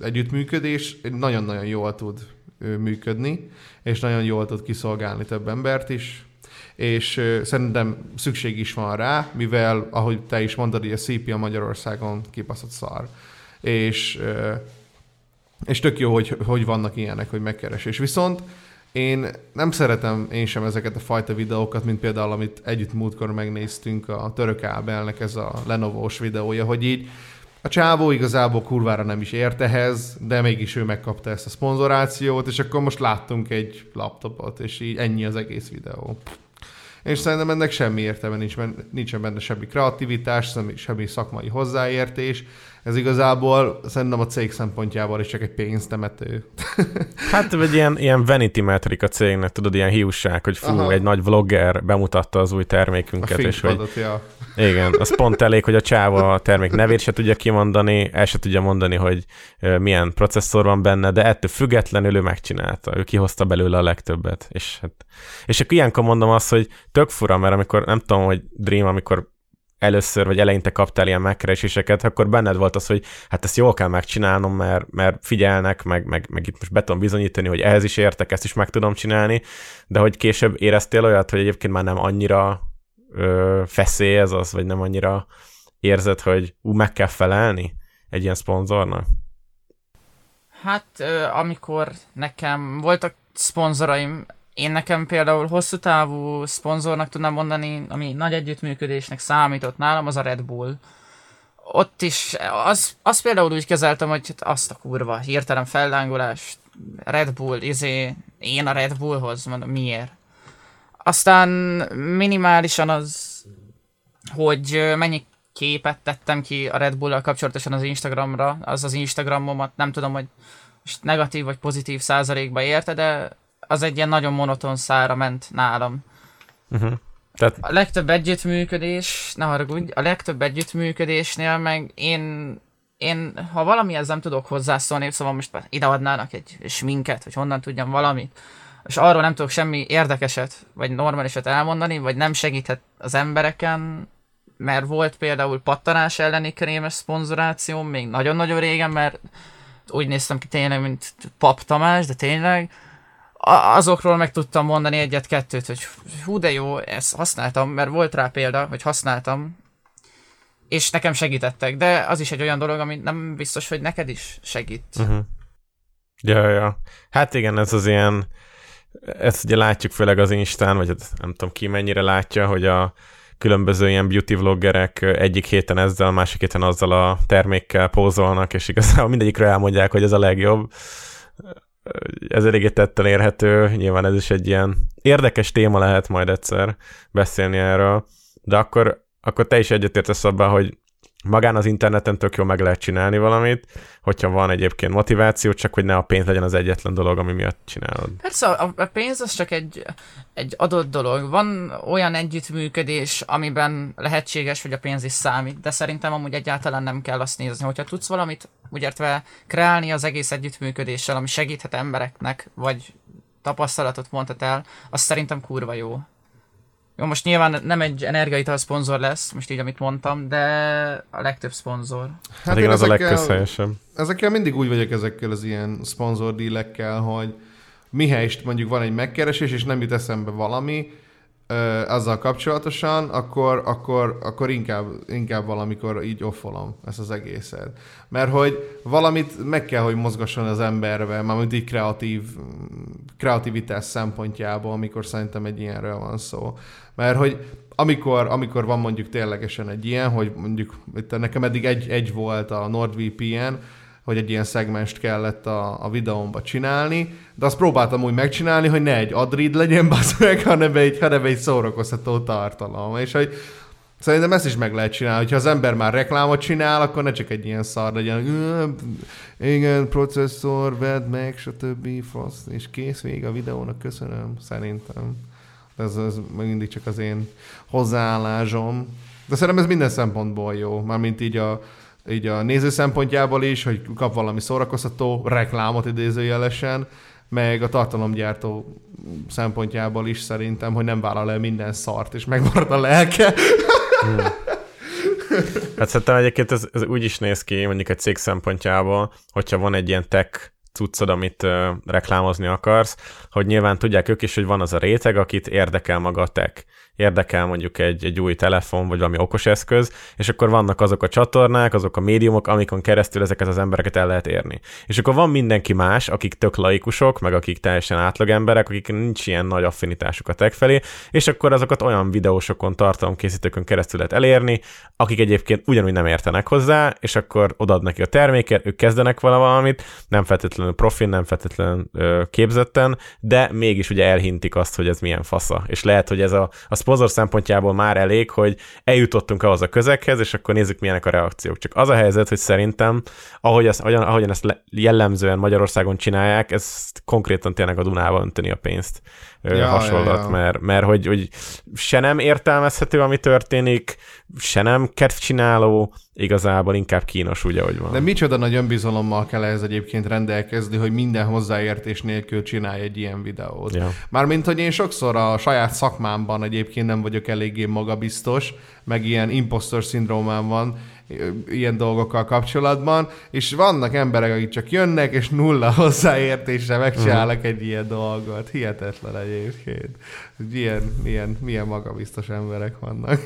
S1: együttműködés nagyon-nagyon jól tud ö, működni, és nagyon jól tud kiszolgálni több embert is, és ö, szerintem szükség is van rá, mivel, ahogy te is mondtad, hogy a CPA Magyarországon kipaszott szar. És, ö, és tök jó, hogy, hogy vannak ilyenek, hogy megkeresés. Viszont én nem szeretem én sem ezeket a fajta videókat, mint például, amit együtt múltkor megnéztünk a török Ábelnek ez a Lenovo-s videója, hogy így a csávó igazából kurvára nem is ért ehhez, de mégis ő megkapta ezt a szponzorációt, és akkor most láttunk egy laptopot, és így ennyi az egész videó. És szerintem ennek semmi értelme nincs, nincsen benne semmi kreativitás, semmi, semmi szakmai hozzáértés, ez igazából szerintem a cég szempontjából is csak egy pénztemető.
S2: hát vagy ilyen, ilyen vanity metric a cégnek, tudod, ilyen hiúság, hogy fú, Aha. egy nagy vlogger bemutatta az új termékünket, és hogy
S1: ja.
S2: igen, az pont elég, hogy a csáva a termék nevét se tudja kimondani, el se tudja mondani, hogy milyen processzor van benne, de ettől függetlenül ő megcsinálta, ő kihozta belőle a legtöbbet, és hát, és akkor ilyenkor mondom azt, hogy tök fura, mert amikor nem tudom, hogy Dream, amikor először vagy eleinte kaptál ilyen megkereséseket, akkor benned volt az, hogy hát ezt jól kell megcsinálnom, mert, mert figyelnek, meg, meg, meg itt most be tudom bizonyítani, hogy ehhez is értek, ezt is meg tudom csinálni, de hogy később éreztél olyat, hogy egyébként már nem annyira ö, feszély ez az, vagy nem annyira érzed, hogy ú, meg kell felelni egy ilyen szponzornak?
S3: Hát, amikor nekem voltak szponzoraim, én nekem például hosszú távú szponzornak tudnám mondani, ami nagy együttműködésnek számított nálam, az a Red Bull. Ott is, az, az például úgy kezeltem, hogy hát azt a kurva, hirtelen fellángolás, Red Bull, izé, én a Red Bullhoz, mondom, miért? Aztán minimálisan az, hogy mennyi képet tettem ki a Red Bull-al kapcsolatosan az Instagramra, az az Instagramomat, nem tudom, hogy most negatív vagy pozitív százalékba érte, de az egy ilyen nagyon monoton szára ment nálam. Uh-huh. Tehát... A legtöbb együttműködés, ne haragudj, a legtöbb együttműködésnél meg én, én ha valamihez nem tudok hozzászólni, szóval most ide adnának egy sminket, hogy honnan tudjam valamit, és arról nem tudok semmi érdekeset, vagy normálisat elmondani, vagy nem segíthet az embereken, mert volt például pattanás elleni krémes szponzoráció még nagyon-nagyon régen, mert úgy néztem ki tényleg, mint Pap Tamás, de tényleg, azokról meg tudtam mondani egyet-kettőt, hogy hú de jó, ezt használtam, mert volt rá példa, hogy használtam, és nekem segítettek, de az is egy olyan dolog, ami nem biztos, hogy neked is segít. Uh-huh.
S2: Ja, ja. Hát igen, ez az ilyen, ezt ugye látjuk főleg az Instán, vagy hát nem tudom ki mennyire látja, hogy a különböző ilyen beauty vloggerek egyik héten ezzel, másik héten azzal a termékkel pózolnak, és igazából mindegyikről elmondják, hogy ez a legjobb. Ez eléggé tetten érhető, nyilván ez is egy ilyen érdekes téma lehet majd egyszer beszélni erről, de akkor, akkor te is egyetértesz abban, hogy magán az interneten tök jó meg lehet csinálni valamit, hogyha van egyébként motiváció, csak hogy ne a pénz legyen az egyetlen dolog, ami miatt csinálod.
S3: Persze, a, a pénz az csak egy, egy adott dolog. Van olyan együttműködés, amiben lehetséges, hogy a pénz is számít, de szerintem amúgy egyáltalán nem kell azt nézni. Hogyha tudsz valamit, úgy értve kreálni az egész együttműködéssel, ami segíthet embereknek, vagy tapasztalatot mondhat el, az szerintem kurva jó. Jó, most nyilván nem egy energiaital szponzor lesz, most így, amit mondtam, de a legtöbb szponzor.
S2: Hát, hát igen, az ezekkel, a legközhelyesebb.
S1: Ezekkel mindig úgy vagyok ezekkel az ilyen szponzor dílekkel, hogy mihelyest mondjuk van egy megkeresés, és nem jut eszembe valami, ö, azzal kapcsolatosan, akkor, akkor, akkor inkább, inkább valamikor így offolom ezt az egészet. Mert hogy valamit meg kell, hogy mozgasson az emberbe, mármint így kreatív, kreativitás szempontjából, amikor szerintem egy ilyenről van szó. Mert hogy amikor, amikor van mondjuk ténylegesen egy ilyen, hogy mondjuk itt nekem eddig egy, egy volt a NordVPN, hogy egy ilyen szegmest kellett a, a videómba csinálni, de azt próbáltam úgy megcsinálni, hogy ne egy adrid legyen, meg, hanem egy, hanem egy szórakoztató tartalom. És hogy Szerintem ezt is meg lehet csinálni, hogyha az ember már reklámot csinál, akkor ne csak egy ilyen szar legyen, igen, processzor, vedd meg, stb. Fasz, és kész vége a videónak, köszönöm, szerintem. Ez, ez mindig csak az én hozzáállásom. De szerintem ez minden szempontból jó, mármint így a, így a néző szempontjából is, hogy kap valami szórakoztató reklámot idézőjelesen, meg a tartalomgyártó szempontjából is szerintem, hogy nem vállal el minden szart, és megmarad a lelke. Hmm.
S2: Hát szerintem egyébként ez, ez úgy is néz ki, mondjuk egy cég szempontjából, hogyha van egy ilyen tech cuccod, amit uh, reklámozni akarsz, hogy nyilván tudják ők is, hogy van az a réteg, akit érdekel maga a tech érdekel mondjuk egy, egy új telefon, vagy valami okos eszköz, és akkor vannak azok a csatornák, azok a médiumok, amikon keresztül ezeket az embereket el lehet érni. És akkor van mindenki más, akik tök laikusok, meg akik teljesen átlag emberek, akik nincs ilyen nagy affinitásuk a tech felé, és akkor azokat olyan videósokon, tartalomkészítőkön keresztül lehet elérni, akik egyébként ugyanúgy nem értenek hozzá, és akkor odaad neki a terméket, ők kezdenek valamit, nem feltétlenül profin, nem feltétlenül képzetten, de mégis ugye elhintik azt, hogy ez milyen fasza. És lehet, hogy ez a, a szponzor szempontjából már elég, hogy eljutottunk ahhoz a közeghez, és akkor nézzük, milyenek a reakciók. Csak az a helyzet, hogy szerintem, ahogy ezt, ahogyan, ahogyan ezt jellemzően Magyarországon csinálják, ez konkrétan tényleg a Dunába önteni a pénzt ja, hasonlat, ja, ja. mert, mert hogy, hogy se nem értelmezhető, ami történik, se nem kedvcsináló, igazából inkább kínos, ugye, hogy van.
S1: De micsoda nagy önbizalommal kell ehhez egyébként rendelkezni, hogy minden hozzáértés nélkül csinálj egy ilyen videót. Ja. Mármint, hogy én sokszor a saját szakmámban egyébként nem vagyok eléggé magabiztos, meg ilyen impostor szindrómám van, ilyen dolgokkal kapcsolatban, és vannak emberek, akik csak jönnek, és nulla hozzáértésre megcsinálnak egy ilyen dolgot. Hihetetlen egyébként. Milyen, milyen, milyen magabiztos emberek vannak.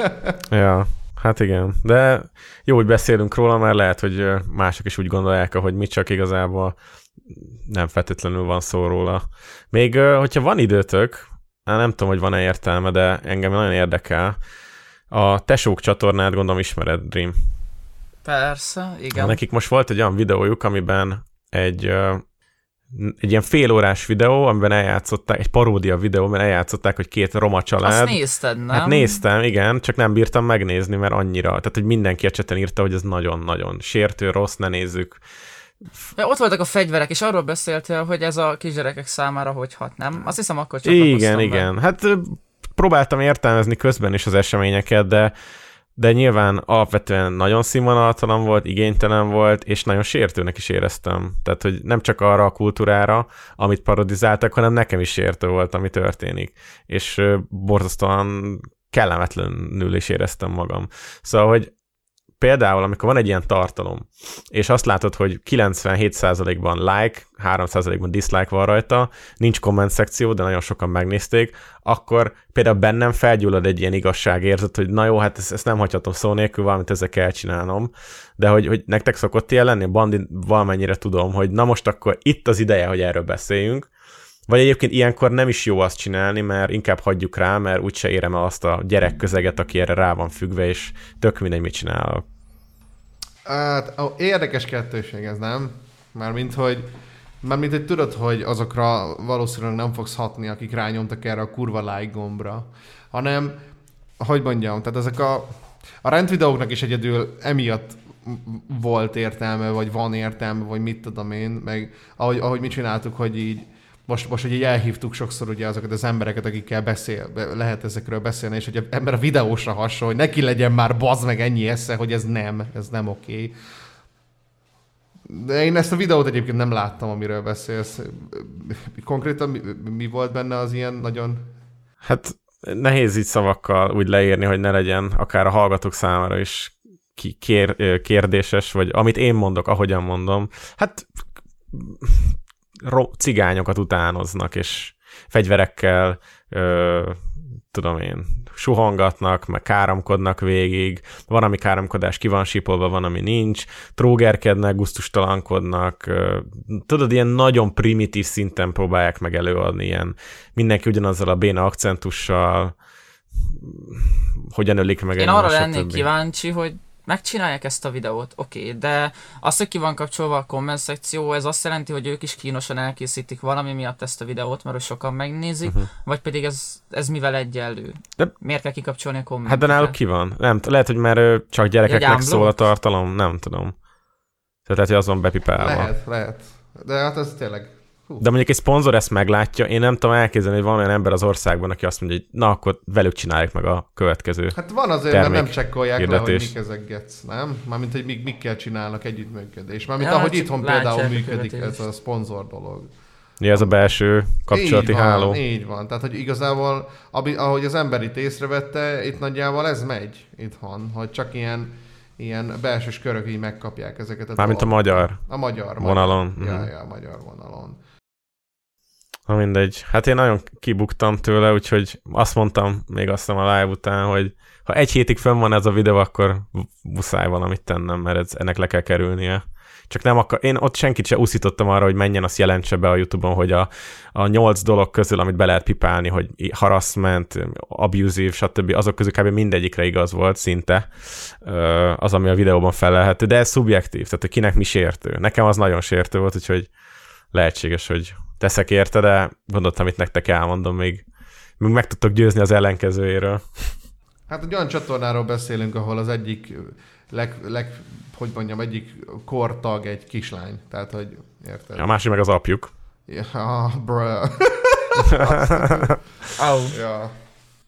S2: ja, hát igen. De jó, hogy beszélünk róla, mert lehet, hogy mások is úgy gondolják, ahogy mi csak igazából nem feltétlenül van szó róla. Még, hogyha van időtök, nem tudom, hogy van-e értelme, de engem nagyon érdekel, a Tesók csatornát gondolom ismered, Dream.
S3: Persze, igen.
S2: Nekik most volt egy olyan videójuk, amiben egy, egy ilyen félórás videó, amiben eljátszották, egy paródia videó, amiben eljátszották, hogy két roma család. Azt
S3: nézted, nem?
S2: Hát néztem, igen, csak nem bírtam megnézni, mert annyira, tehát hogy mindenki a cseten írta, hogy ez nagyon-nagyon sértő, rossz, ne nézzük.
S3: Ja, ott voltak a fegyverek, és arról beszéltél, hogy ez a kisgyerekek számára hogy hat, nem? Azt hiszem, akkor
S2: csak Igen, igen. Be. Hát próbáltam értelmezni közben is az eseményeket, de, de nyilván alapvetően nagyon színvonaltalan volt, igénytelen volt, és nagyon sértőnek is éreztem. Tehát, hogy nem csak arra a kultúrára, amit parodizáltak, hanem nekem is sértő volt, ami történik. És borzasztóan kellemetlenül is éreztem magam. Szóval, hogy például, amikor van egy ilyen tartalom, és azt látod, hogy 97%-ban like, 3%-ban dislike van rajta, nincs komment szekció, de nagyon sokan megnézték, akkor például bennem felgyullad egy ilyen igazságérzet, hogy na jó, hát ezt, ezt nem hagyhatom szó nélkül, valamit ezzel kell csinálnom, de hogy, hogy nektek szokott ilyen lenni, Bandi valamennyire tudom, hogy na most akkor itt az ideje, hogy erről beszéljünk, vagy egyébként ilyenkor nem is jó azt csinálni, mert inkább hagyjuk rá, mert úgyse érem el azt a gyerekközeget, aki erre rá van függve, és tök mindegy, mit csinálok.
S1: Hát, ó, érdekes kettőség ez, nem? Mármint, hogy Mármint, hogy tudod, hogy azokra valószínűleg nem fogsz hatni, akik rányomtak erre a kurva like gombra, hanem, hogy mondjam, tehát ezek a, a rendvideóknak is egyedül emiatt volt értelme, vagy van értelme, vagy mit tudom én, meg ahogy, ahogy mi csináltuk, hogy így most, most hogy így elhívtuk sokszor ugye azokat az embereket, akikkel beszél, lehet ezekről beszélni, és hogy az ember a videósra hasonl, hogy neki legyen már bazd meg ennyi esze, hogy ez nem, ez nem oké. De én ezt a videót egyébként nem láttam, amiről beszélsz. Konkrétan mi, mi volt benne az ilyen nagyon...
S2: Hát nehéz így szavakkal úgy leírni, hogy ne legyen akár a hallgatók számára is kér, kérdéses, vagy amit én mondok, ahogyan mondom. Hát ro- cigányokat utánoznak, és fegyverekkel, ö, tudom én, suhangatnak, meg káromkodnak végig, van, ami káromkodás ki van sípolva, van, ami nincs, trógerkednek, guztustalankodnak, ö, tudod, ilyen nagyon primitív szinten próbálják meg előadni, ilyen mindenki ugyanazzal a béna akcentussal, hogyan ölik meg
S3: Én arra lennék kíváncsi, hogy megcsinálják ezt a videót, oké, okay, de az, hogy ki van kapcsolva a komment szekció, ez azt jelenti, hogy ők is kínosan elkészítik valami miatt ezt a videót, mert sokan megnézik, uh-huh. vagy pedig ez, ez mivel egyenlő? De... Miért kell kikapcsolni a kommentet?
S2: Hát de náluk ki van. Nem, lehet, hogy mert csak gyerekeknek szól a tartalom, nem tudom. Tehát lehet, hogy azon bepipálva.
S1: Lehet, lehet. De hát ez tényleg
S2: de mondjuk egy szponzor ezt meglátja, én nem tudom elképzelni, hogy van olyan ember az országban, aki azt mondja, hogy na, akkor velük csinálják meg a következő
S1: Hát van azért, mert nem csekkolják hirdetés. le, hogy mik ezek gec, nem? Mármint, hogy mik, mikkel csinálnak együttműködés. Mármint ja, ahogy itthon például működik ez a szponzor dolog.
S2: Ja, ez a belső kapcsolati
S1: így
S2: van, háló.
S1: Így van, tehát hogy igazából, ahogy az ember itt észrevette, itt nagyjából ez megy itthon, hogy csak ilyen ilyen belsős körök így megkapják ezeket a
S2: Mármint a magyar.
S1: A magyar.
S2: Vonalon.
S1: Magyar. Ja, mhm. ja, a magyar vonalon.
S2: Na mindegy. Hát én nagyon kibuktam tőle, úgyhogy azt mondtam még azt a live után, hogy ha egy hétig fönn van ez a videó, akkor muszáj valamit tennem, mert ez, ennek le kell kerülnie. Csak nem akar, én ott senkit se uszítottam arra, hogy menjen, azt jelentse be a Youtube-on, hogy a, a nyolc dolog közül, amit be lehet pipálni, hogy harassment, abusive, stb. azok közül kb. mindegyikre igaz volt szinte az, ami a videóban felelhető, de ez szubjektív, tehát hogy kinek mi sértő. Nekem az nagyon sértő volt, úgyhogy lehetséges, hogy teszek érte, de gondoltam, itt nektek elmondom, még, még meg tudtok győzni az ellenkezőjéről.
S1: Hát egy olyan csatornáról beszélünk, ahol az egyik leg, leg hogy mondjam, egyik kortag egy kislány. Tehát, hogy érted?
S2: A másik meg az apjuk.
S1: Ja, bro.
S3: oh. ja.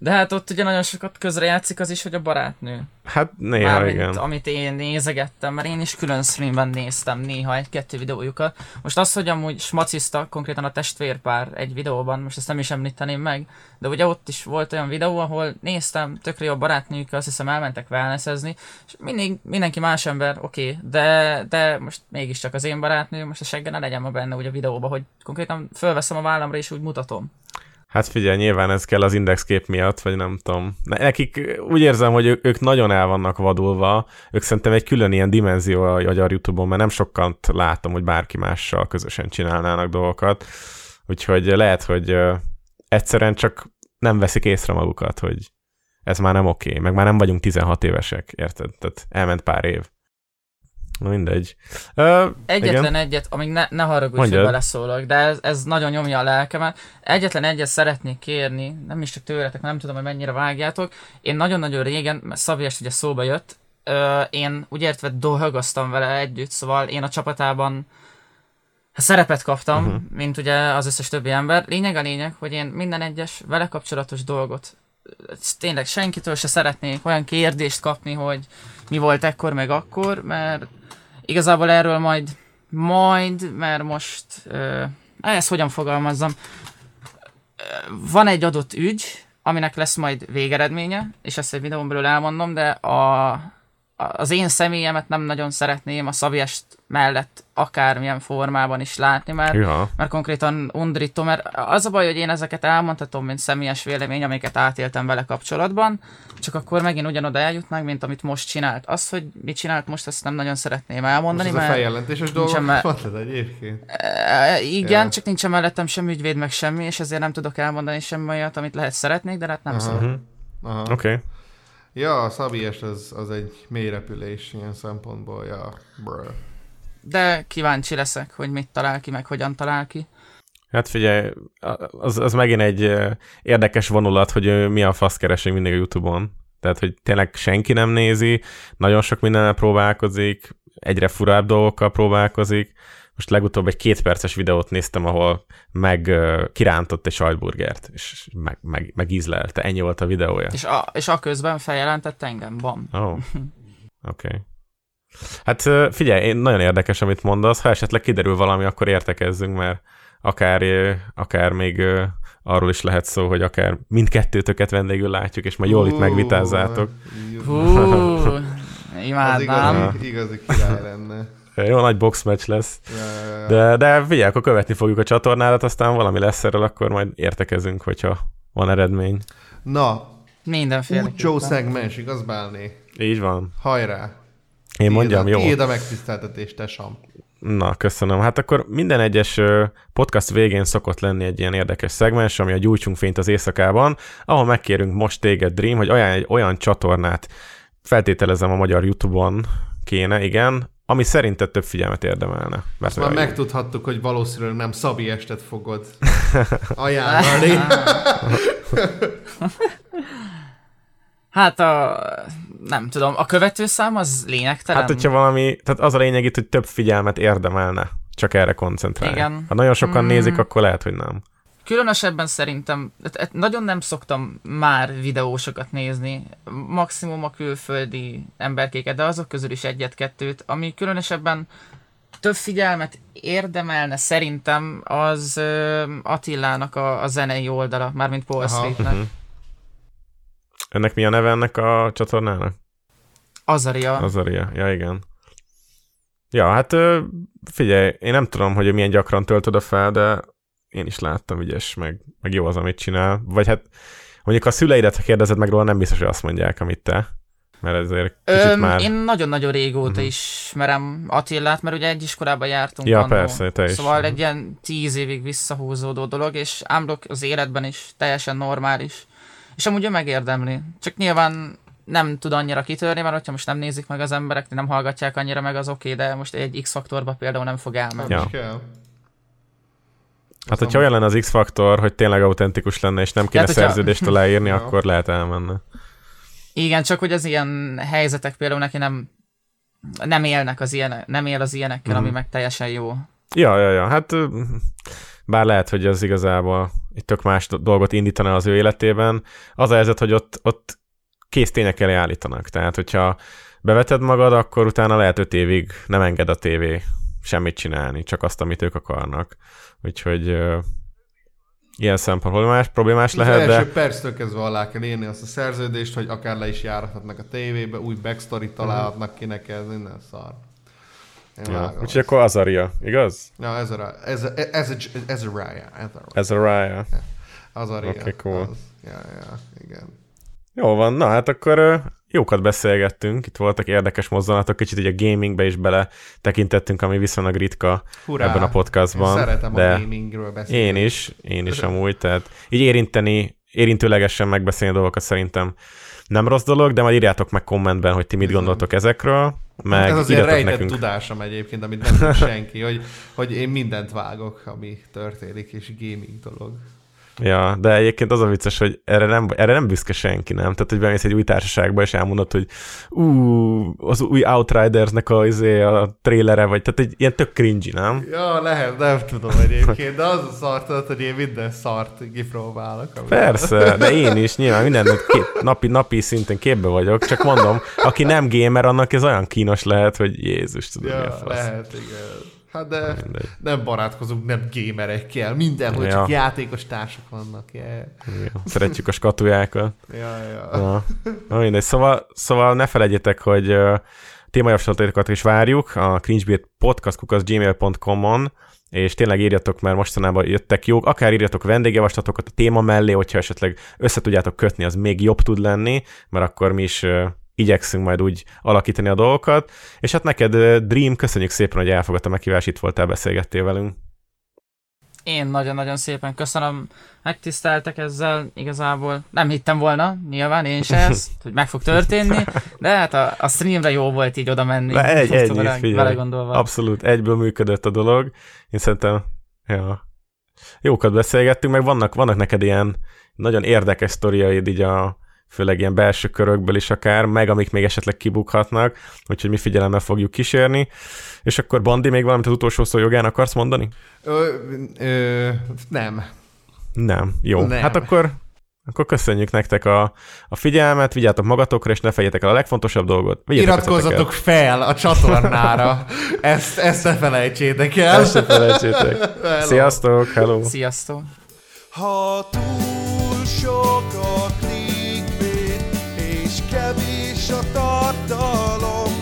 S3: De hát ott ugye nagyon sokat közrejátszik az is, hogy a barátnő.
S2: Hát néha Mármint, igen.
S3: amit én nézegettem, mert én is külön streamben néztem néha egy-kettő videójukat. Most az, hogy amúgy smacizta konkrétan a testvérpár egy videóban, most ezt nem is említeném meg, de ugye ott is volt olyan videó, ahol néztem, tökre a barátnőjük, azt hiszem elmentek wellnessezni, és mindig, mindenki más ember, oké, okay, de, de most mégiscsak az én barátnőm, most a segge ne legyen ma benne úgy a videóban, hogy konkrétan fölveszem a vállamra és úgy mutatom.
S2: Hát figyelj, nyilván ez kell az indexkép miatt, vagy nem tudom. Nekik úgy érzem, hogy ők, nagyon el vannak vadulva, ők szerintem egy külön ilyen dimenzió a magyar Youtube-on, mert nem sokkal látom, hogy bárki mással közösen csinálnának dolgokat. Úgyhogy lehet, hogy egyszerűen csak nem veszik észre magukat, hogy ez már nem oké, meg már nem vagyunk 16 évesek, érted? Tehát elment pár év. Mindegy. Uh,
S3: Egyetlen igen. egyet, amíg ne, ne haragudj, hogy beleszólok, de ez, ez nagyon nyomja a lelkemet. Egyetlen egyet szeretnék kérni, nem is csak tőletek, nem tudom, hogy mennyire vágjátok. Én nagyon-nagyon régen, mert Szabi ugye szóba jött, uh, én úgy értve dolgoztam vele együtt, szóval én a csapatában szerepet kaptam, uh-huh. mint ugye az összes többi ember. Lényeg a lényeg, hogy én minden egyes vele kapcsolatos dolgot tényleg senkitől se szeretnék olyan kérdést kapni, hogy mi volt ekkor meg akkor, mert Igazából erről majd, majd, mert most, uh, ezt hogyan fogalmazzam, van egy adott ügy, aminek lesz majd végeredménye, és ezt egy videón belül elmondom, de a az én személyemet nem nagyon szeretném a Szabiest mellett akármilyen formában is látni, mert,
S2: Ja.
S3: mert konkrétan undrító, mert az a baj, hogy én ezeket elmondhatom, mint személyes vélemény, amiket átéltem vele kapcsolatban, csak akkor megint ugyanoda eljutnánk, mint amit most csinált. Az, hogy mit csinált most, ezt nem nagyon szeretném
S1: Most
S3: elmondani,
S1: ez a
S3: mert
S1: feljelentéses
S3: nincsen
S1: dolog
S3: me-
S1: egyébként.
S3: E, igen,
S1: Ja.
S3: csak nincsen mellettem sem ügyvéd, meg semmi, és ezért nem tudok elmondani semmi olyat, amit lehet szeretnék, de hát nem.
S1: Aha.
S2: Oké. Okay.
S1: Ja, a Szabies az, az egy mély repülés ilyen szempontból, ja. Brr.
S3: De kíváncsi leszek, hogy mit talál ki, meg hogyan talál ki.
S2: Hát figyelj, az, az megint egy érdekes vonulat, hogy ő mi a fasz keresik mindig a Youtube-on. Tehát, hogy tényleg senki nem nézi, nagyon sok mindennel próbálkozik, egyre furább dolgokkal próbálkozik. Most legutóbb egy kétperces videót néztem, ahol meg ö, kirántott egy sajtburgert, és meg, meg, megízlelte. Ennyi volt a videója.
S3: És, a, és a közben feljelentett engem, bam.
S2: Ó, oh. oké. Okay. Hát figyelj, én nagyon érdekes, amit mondasz. Ha esetleg kiderül valami, akkor értekezzünk, mert akár, akár még arról is lehet szó, hogy akár mindkettőtöket vendégül látjuk, és majd jól itt megvitázzátok.
S3: Hú,
S1: Az
S3: imádnám.
S1: igazi, igazi király lenne.
S2: Jó nagy boxmatch lesz.
S1: Ja, ja, ja.
S2: De, de figyelj, akkor követni fogjuk a csatornádat, aztán valami lesz erről, akkor majd értekezünk, hogyha van eredmény.
S1: Na,
S3: Mindenféle.
S1: Úcsó szegmens, igaz Bálné?
S2: Így van.
S1: Hajrá!
S2: Én mondjam, jó.
S1: Tiéd a megtiszteltetés, tesam.
S2: Na, köszönöm. Hát akkor minden egyes podcast végén szokott lenni egy ilyen érdekes szegmens, ami a Gyújtsunk fényt az éjszakában, ahol megkérünk most téged, Dream, hogy olyan egy olyan csatornát, feltételezem a magyar YouTube-on kéne, igen, ami szerinted több figyelmet érdemelne. Mert
S1: már megtudhattuk, hogy valószínűleg nem Szabi estet fogod ajánlani.
S3: Hát a... Nem tudom, a követőszám az lényegtelen.
S2: Hát, hogyha valami, tehát az a lényeg itt, hogy több figyelmet érdemelne, csak erre koncentrálni.
S3: Igen.
S2: Ha nagyon sokan
S3: Mm.
S2: nézik, akkor lehet, hogy nem.
S3: Különösebben szerintem, hát- hát nagyon nem szoktam már videósokat nézni, maximum a külföldi emberkéket, de azok közül is egyet-kettőt, ami különösebben több figyelmet érdemelne szerintem az Attilának a, a zenei oldala, mármint Paul
S1: Aha.
S3: Streetnek.
S2: Mhm. Ennek mi a neve ennek a csatornának?
S3: Azaria.
S2: Azaria, ja igen. Ja, hát figyelj, én nem tudom, hogy milyen gyakran töltöd a fel, de én is láttam ügyes, meg, meg jó az, amit csinál. Vagy hát mondjuk a szüleidet ha kérdezed meg róla, nem biztos, hogy azt mondják, amit te. Mert ezért kicsit
S3: Öm,
S2: már...
S3: Én nagyon-nagyon régóta uh-huh. ismerem Attillát, mert ugye egy iskolában jártunk.
S2: Ja,
S3: annó.
S2: persze, te is.
S3: Szóval
S2: Mhm.
S3: egy ilyen tíz évig visszahúzódó dolog, és ámblok az életben is teljesen normális. És amúgy ő megérdemli. Csak nyilván nem tud annyira kitörni, mert hogyha most nem nézik meg az emberek, nem hallgatják annyira meg, az oké, de most egy X-faktorba például nem fog elmenni.
S2: Ja. Hát, hogyha olyan lenne az X-faktor, hogy tényleg autentikus lenne, és nem kéne
S3: hogyha-
S2: szerződést aláírni,
S1: Ja.
S2: akkor lehet elmenni.
S3: Igen, csak hogy az ilyen helyzetek például neki nem nem élnek az ilyenek, nem él az ilyenekkel,
S2: Mhm.
S3: ami meg teljesen jó.
S2: Ja, ja, ja, hát bár lehet, hogy az igazából egy tök más do- dolgot indítana az ő életében. Az a helyzet, hogy ott, ott kész tények elé állítanak. Tehát, hogyha beveted magad, akkor utána lehet öt évig nem enged a tévé semmit csinálni, csak azt, amit ők akarnak. Úgyhogy ö, ilyen szempontból más, problémás
S1: Az
S2: lehet,
S1: első
S2: de
S1: perctől kezdve alá kell írni azt a szerződést, hogy akár le is járhatnak a tévébe, új backstory találhatnak ki neked, minden szar. Én
S2: ja.
S1: vágom.
S2: úgyhogy akkor Azaria, igaz?
S1: Ja, ez a, ez a, ez a, ez a rája, ez a,
S2: Ez Raya.
S1: az a
S2: Oké, cool.
S1: Az. Ja, ja, igen.
S2: Jó van, na hát akkor jókat beszélgettünk, itt voltak érdekes mozzanatok, kicsit így a gamingbe is bele tekintettünk, ami viszonylag ritka
S1: Hurrá!
S2: ebben a
S1: Én
S2: podcastban.
S1: szeretem
S2: de
S1: a gamingről beszélni.
S2: én is, én is amúgy, tehát így érinteni, érintőlegesen megbeszélni dolgokat szerintem nem rossz dolog, de majd írjátok meg kommentben, hogy ti mit gondoltok ezekről, meg
S1: ez az én
S2: írjatok
S1: rejtett
S2: nekünk.
S1: tudásom egyébként, amit nem tud senki, hogy, hogy én mindent vágok, ami történik, és gaming dolog.
S2: Ja, de egyébként az a vicces, hogy erre nem, erre nem büszke senki, nem? Tehát, hogy bemész egy új társaságba, és elmondod, hogy ú, az új Outridersnek a, izé, a trailere, vagy tehát egy ilyen tök cringy, nem?
S1: Ja, lehet, nem tudom egyébként, de az a szart, tudod, hogy én minden szart kipróbálok. ami-
S2: Persze, de én is nyilván minden kép, napi, napi szinten képbe vagyok, csak mondom, aki nem gamer, annak ez olyan kínos lehet, hogy Jézus, tudom, mi a
S1: Ja,
S2: fasz.
S1: lehet, igen. Hát de Mindegy. nem barátkozunk, nem gamerekkel, mindenhol ja. csak játékos társak vannak. Yeah.
S2: Ja, szeretjük a skatujákat.
S1: ja, ja.
S2: Na, mindegy. Szóval, szóval ne felejtjetek, hogy uh, témajavaslatokat is várjuk a cringebeat podcast.gmail.com-on és tényleg írjatok, mert mostanában jöttek jók, akár írjatok vendégjavaslatokat a téma mellé, hogyha esetleg össze tudjátok kötni, az még jobb tud lenni, mert akkor mi is uh, igyekszünk majd úgy alakítani a dolgokat. És hát neked, Dream, köszönjük szépen, hogy elfogadta meghívást, itt voltál, beszélgettél velünk.
S3: Én nagyon-nagyon szépen köszönöm, megtiszteltek ezzel, igazából nem hittem volna, nyilván én se ezt, hogy meg fog történni, de hát a, a streamre jó volt így oda menni.
S2: Egy, egy, vele, vele gondolva. Abszolút, egyből működött a dolog, én szerintem, ja, jókat beszélgettünk, meg vannak, vannak neked ilyen nagyon érdekes sztoriaid így a, főleg ilyen belső körökből is akár, meg amik még esetleg kibukhatnak, úgyhogy mi figyelemmel fogjuk kísérni. És akkor Bandi, még valamit az utolsó szó jogán akarsz mondani?
S1: Ö, ö, nem.
S2: Nem. Jó. Nem. Hát akkor akkor köszönjük nektek a, a figyelmet, vigyátok magatokra, és ne fejétek el a legfontosabb dolgot.
S1: Iratkozzatok fel a csatornára. ezt, ezt ne felejtsétek el.
S2: Ezt ne felejtsétek. Hello. Sziasztok, hello.
S3: Sziasztok.
S4: Ha túl sok a kevés a tartalom,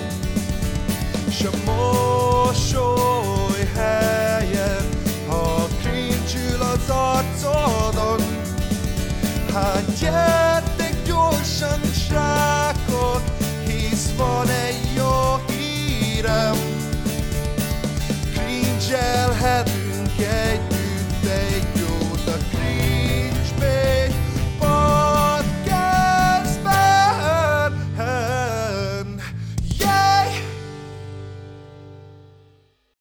S4: s a mosoly helyen, ha krincsül az arcodon. Hát gyertek gyorsan, srákok, hisz van egy jó hírem, krincselhetünk egy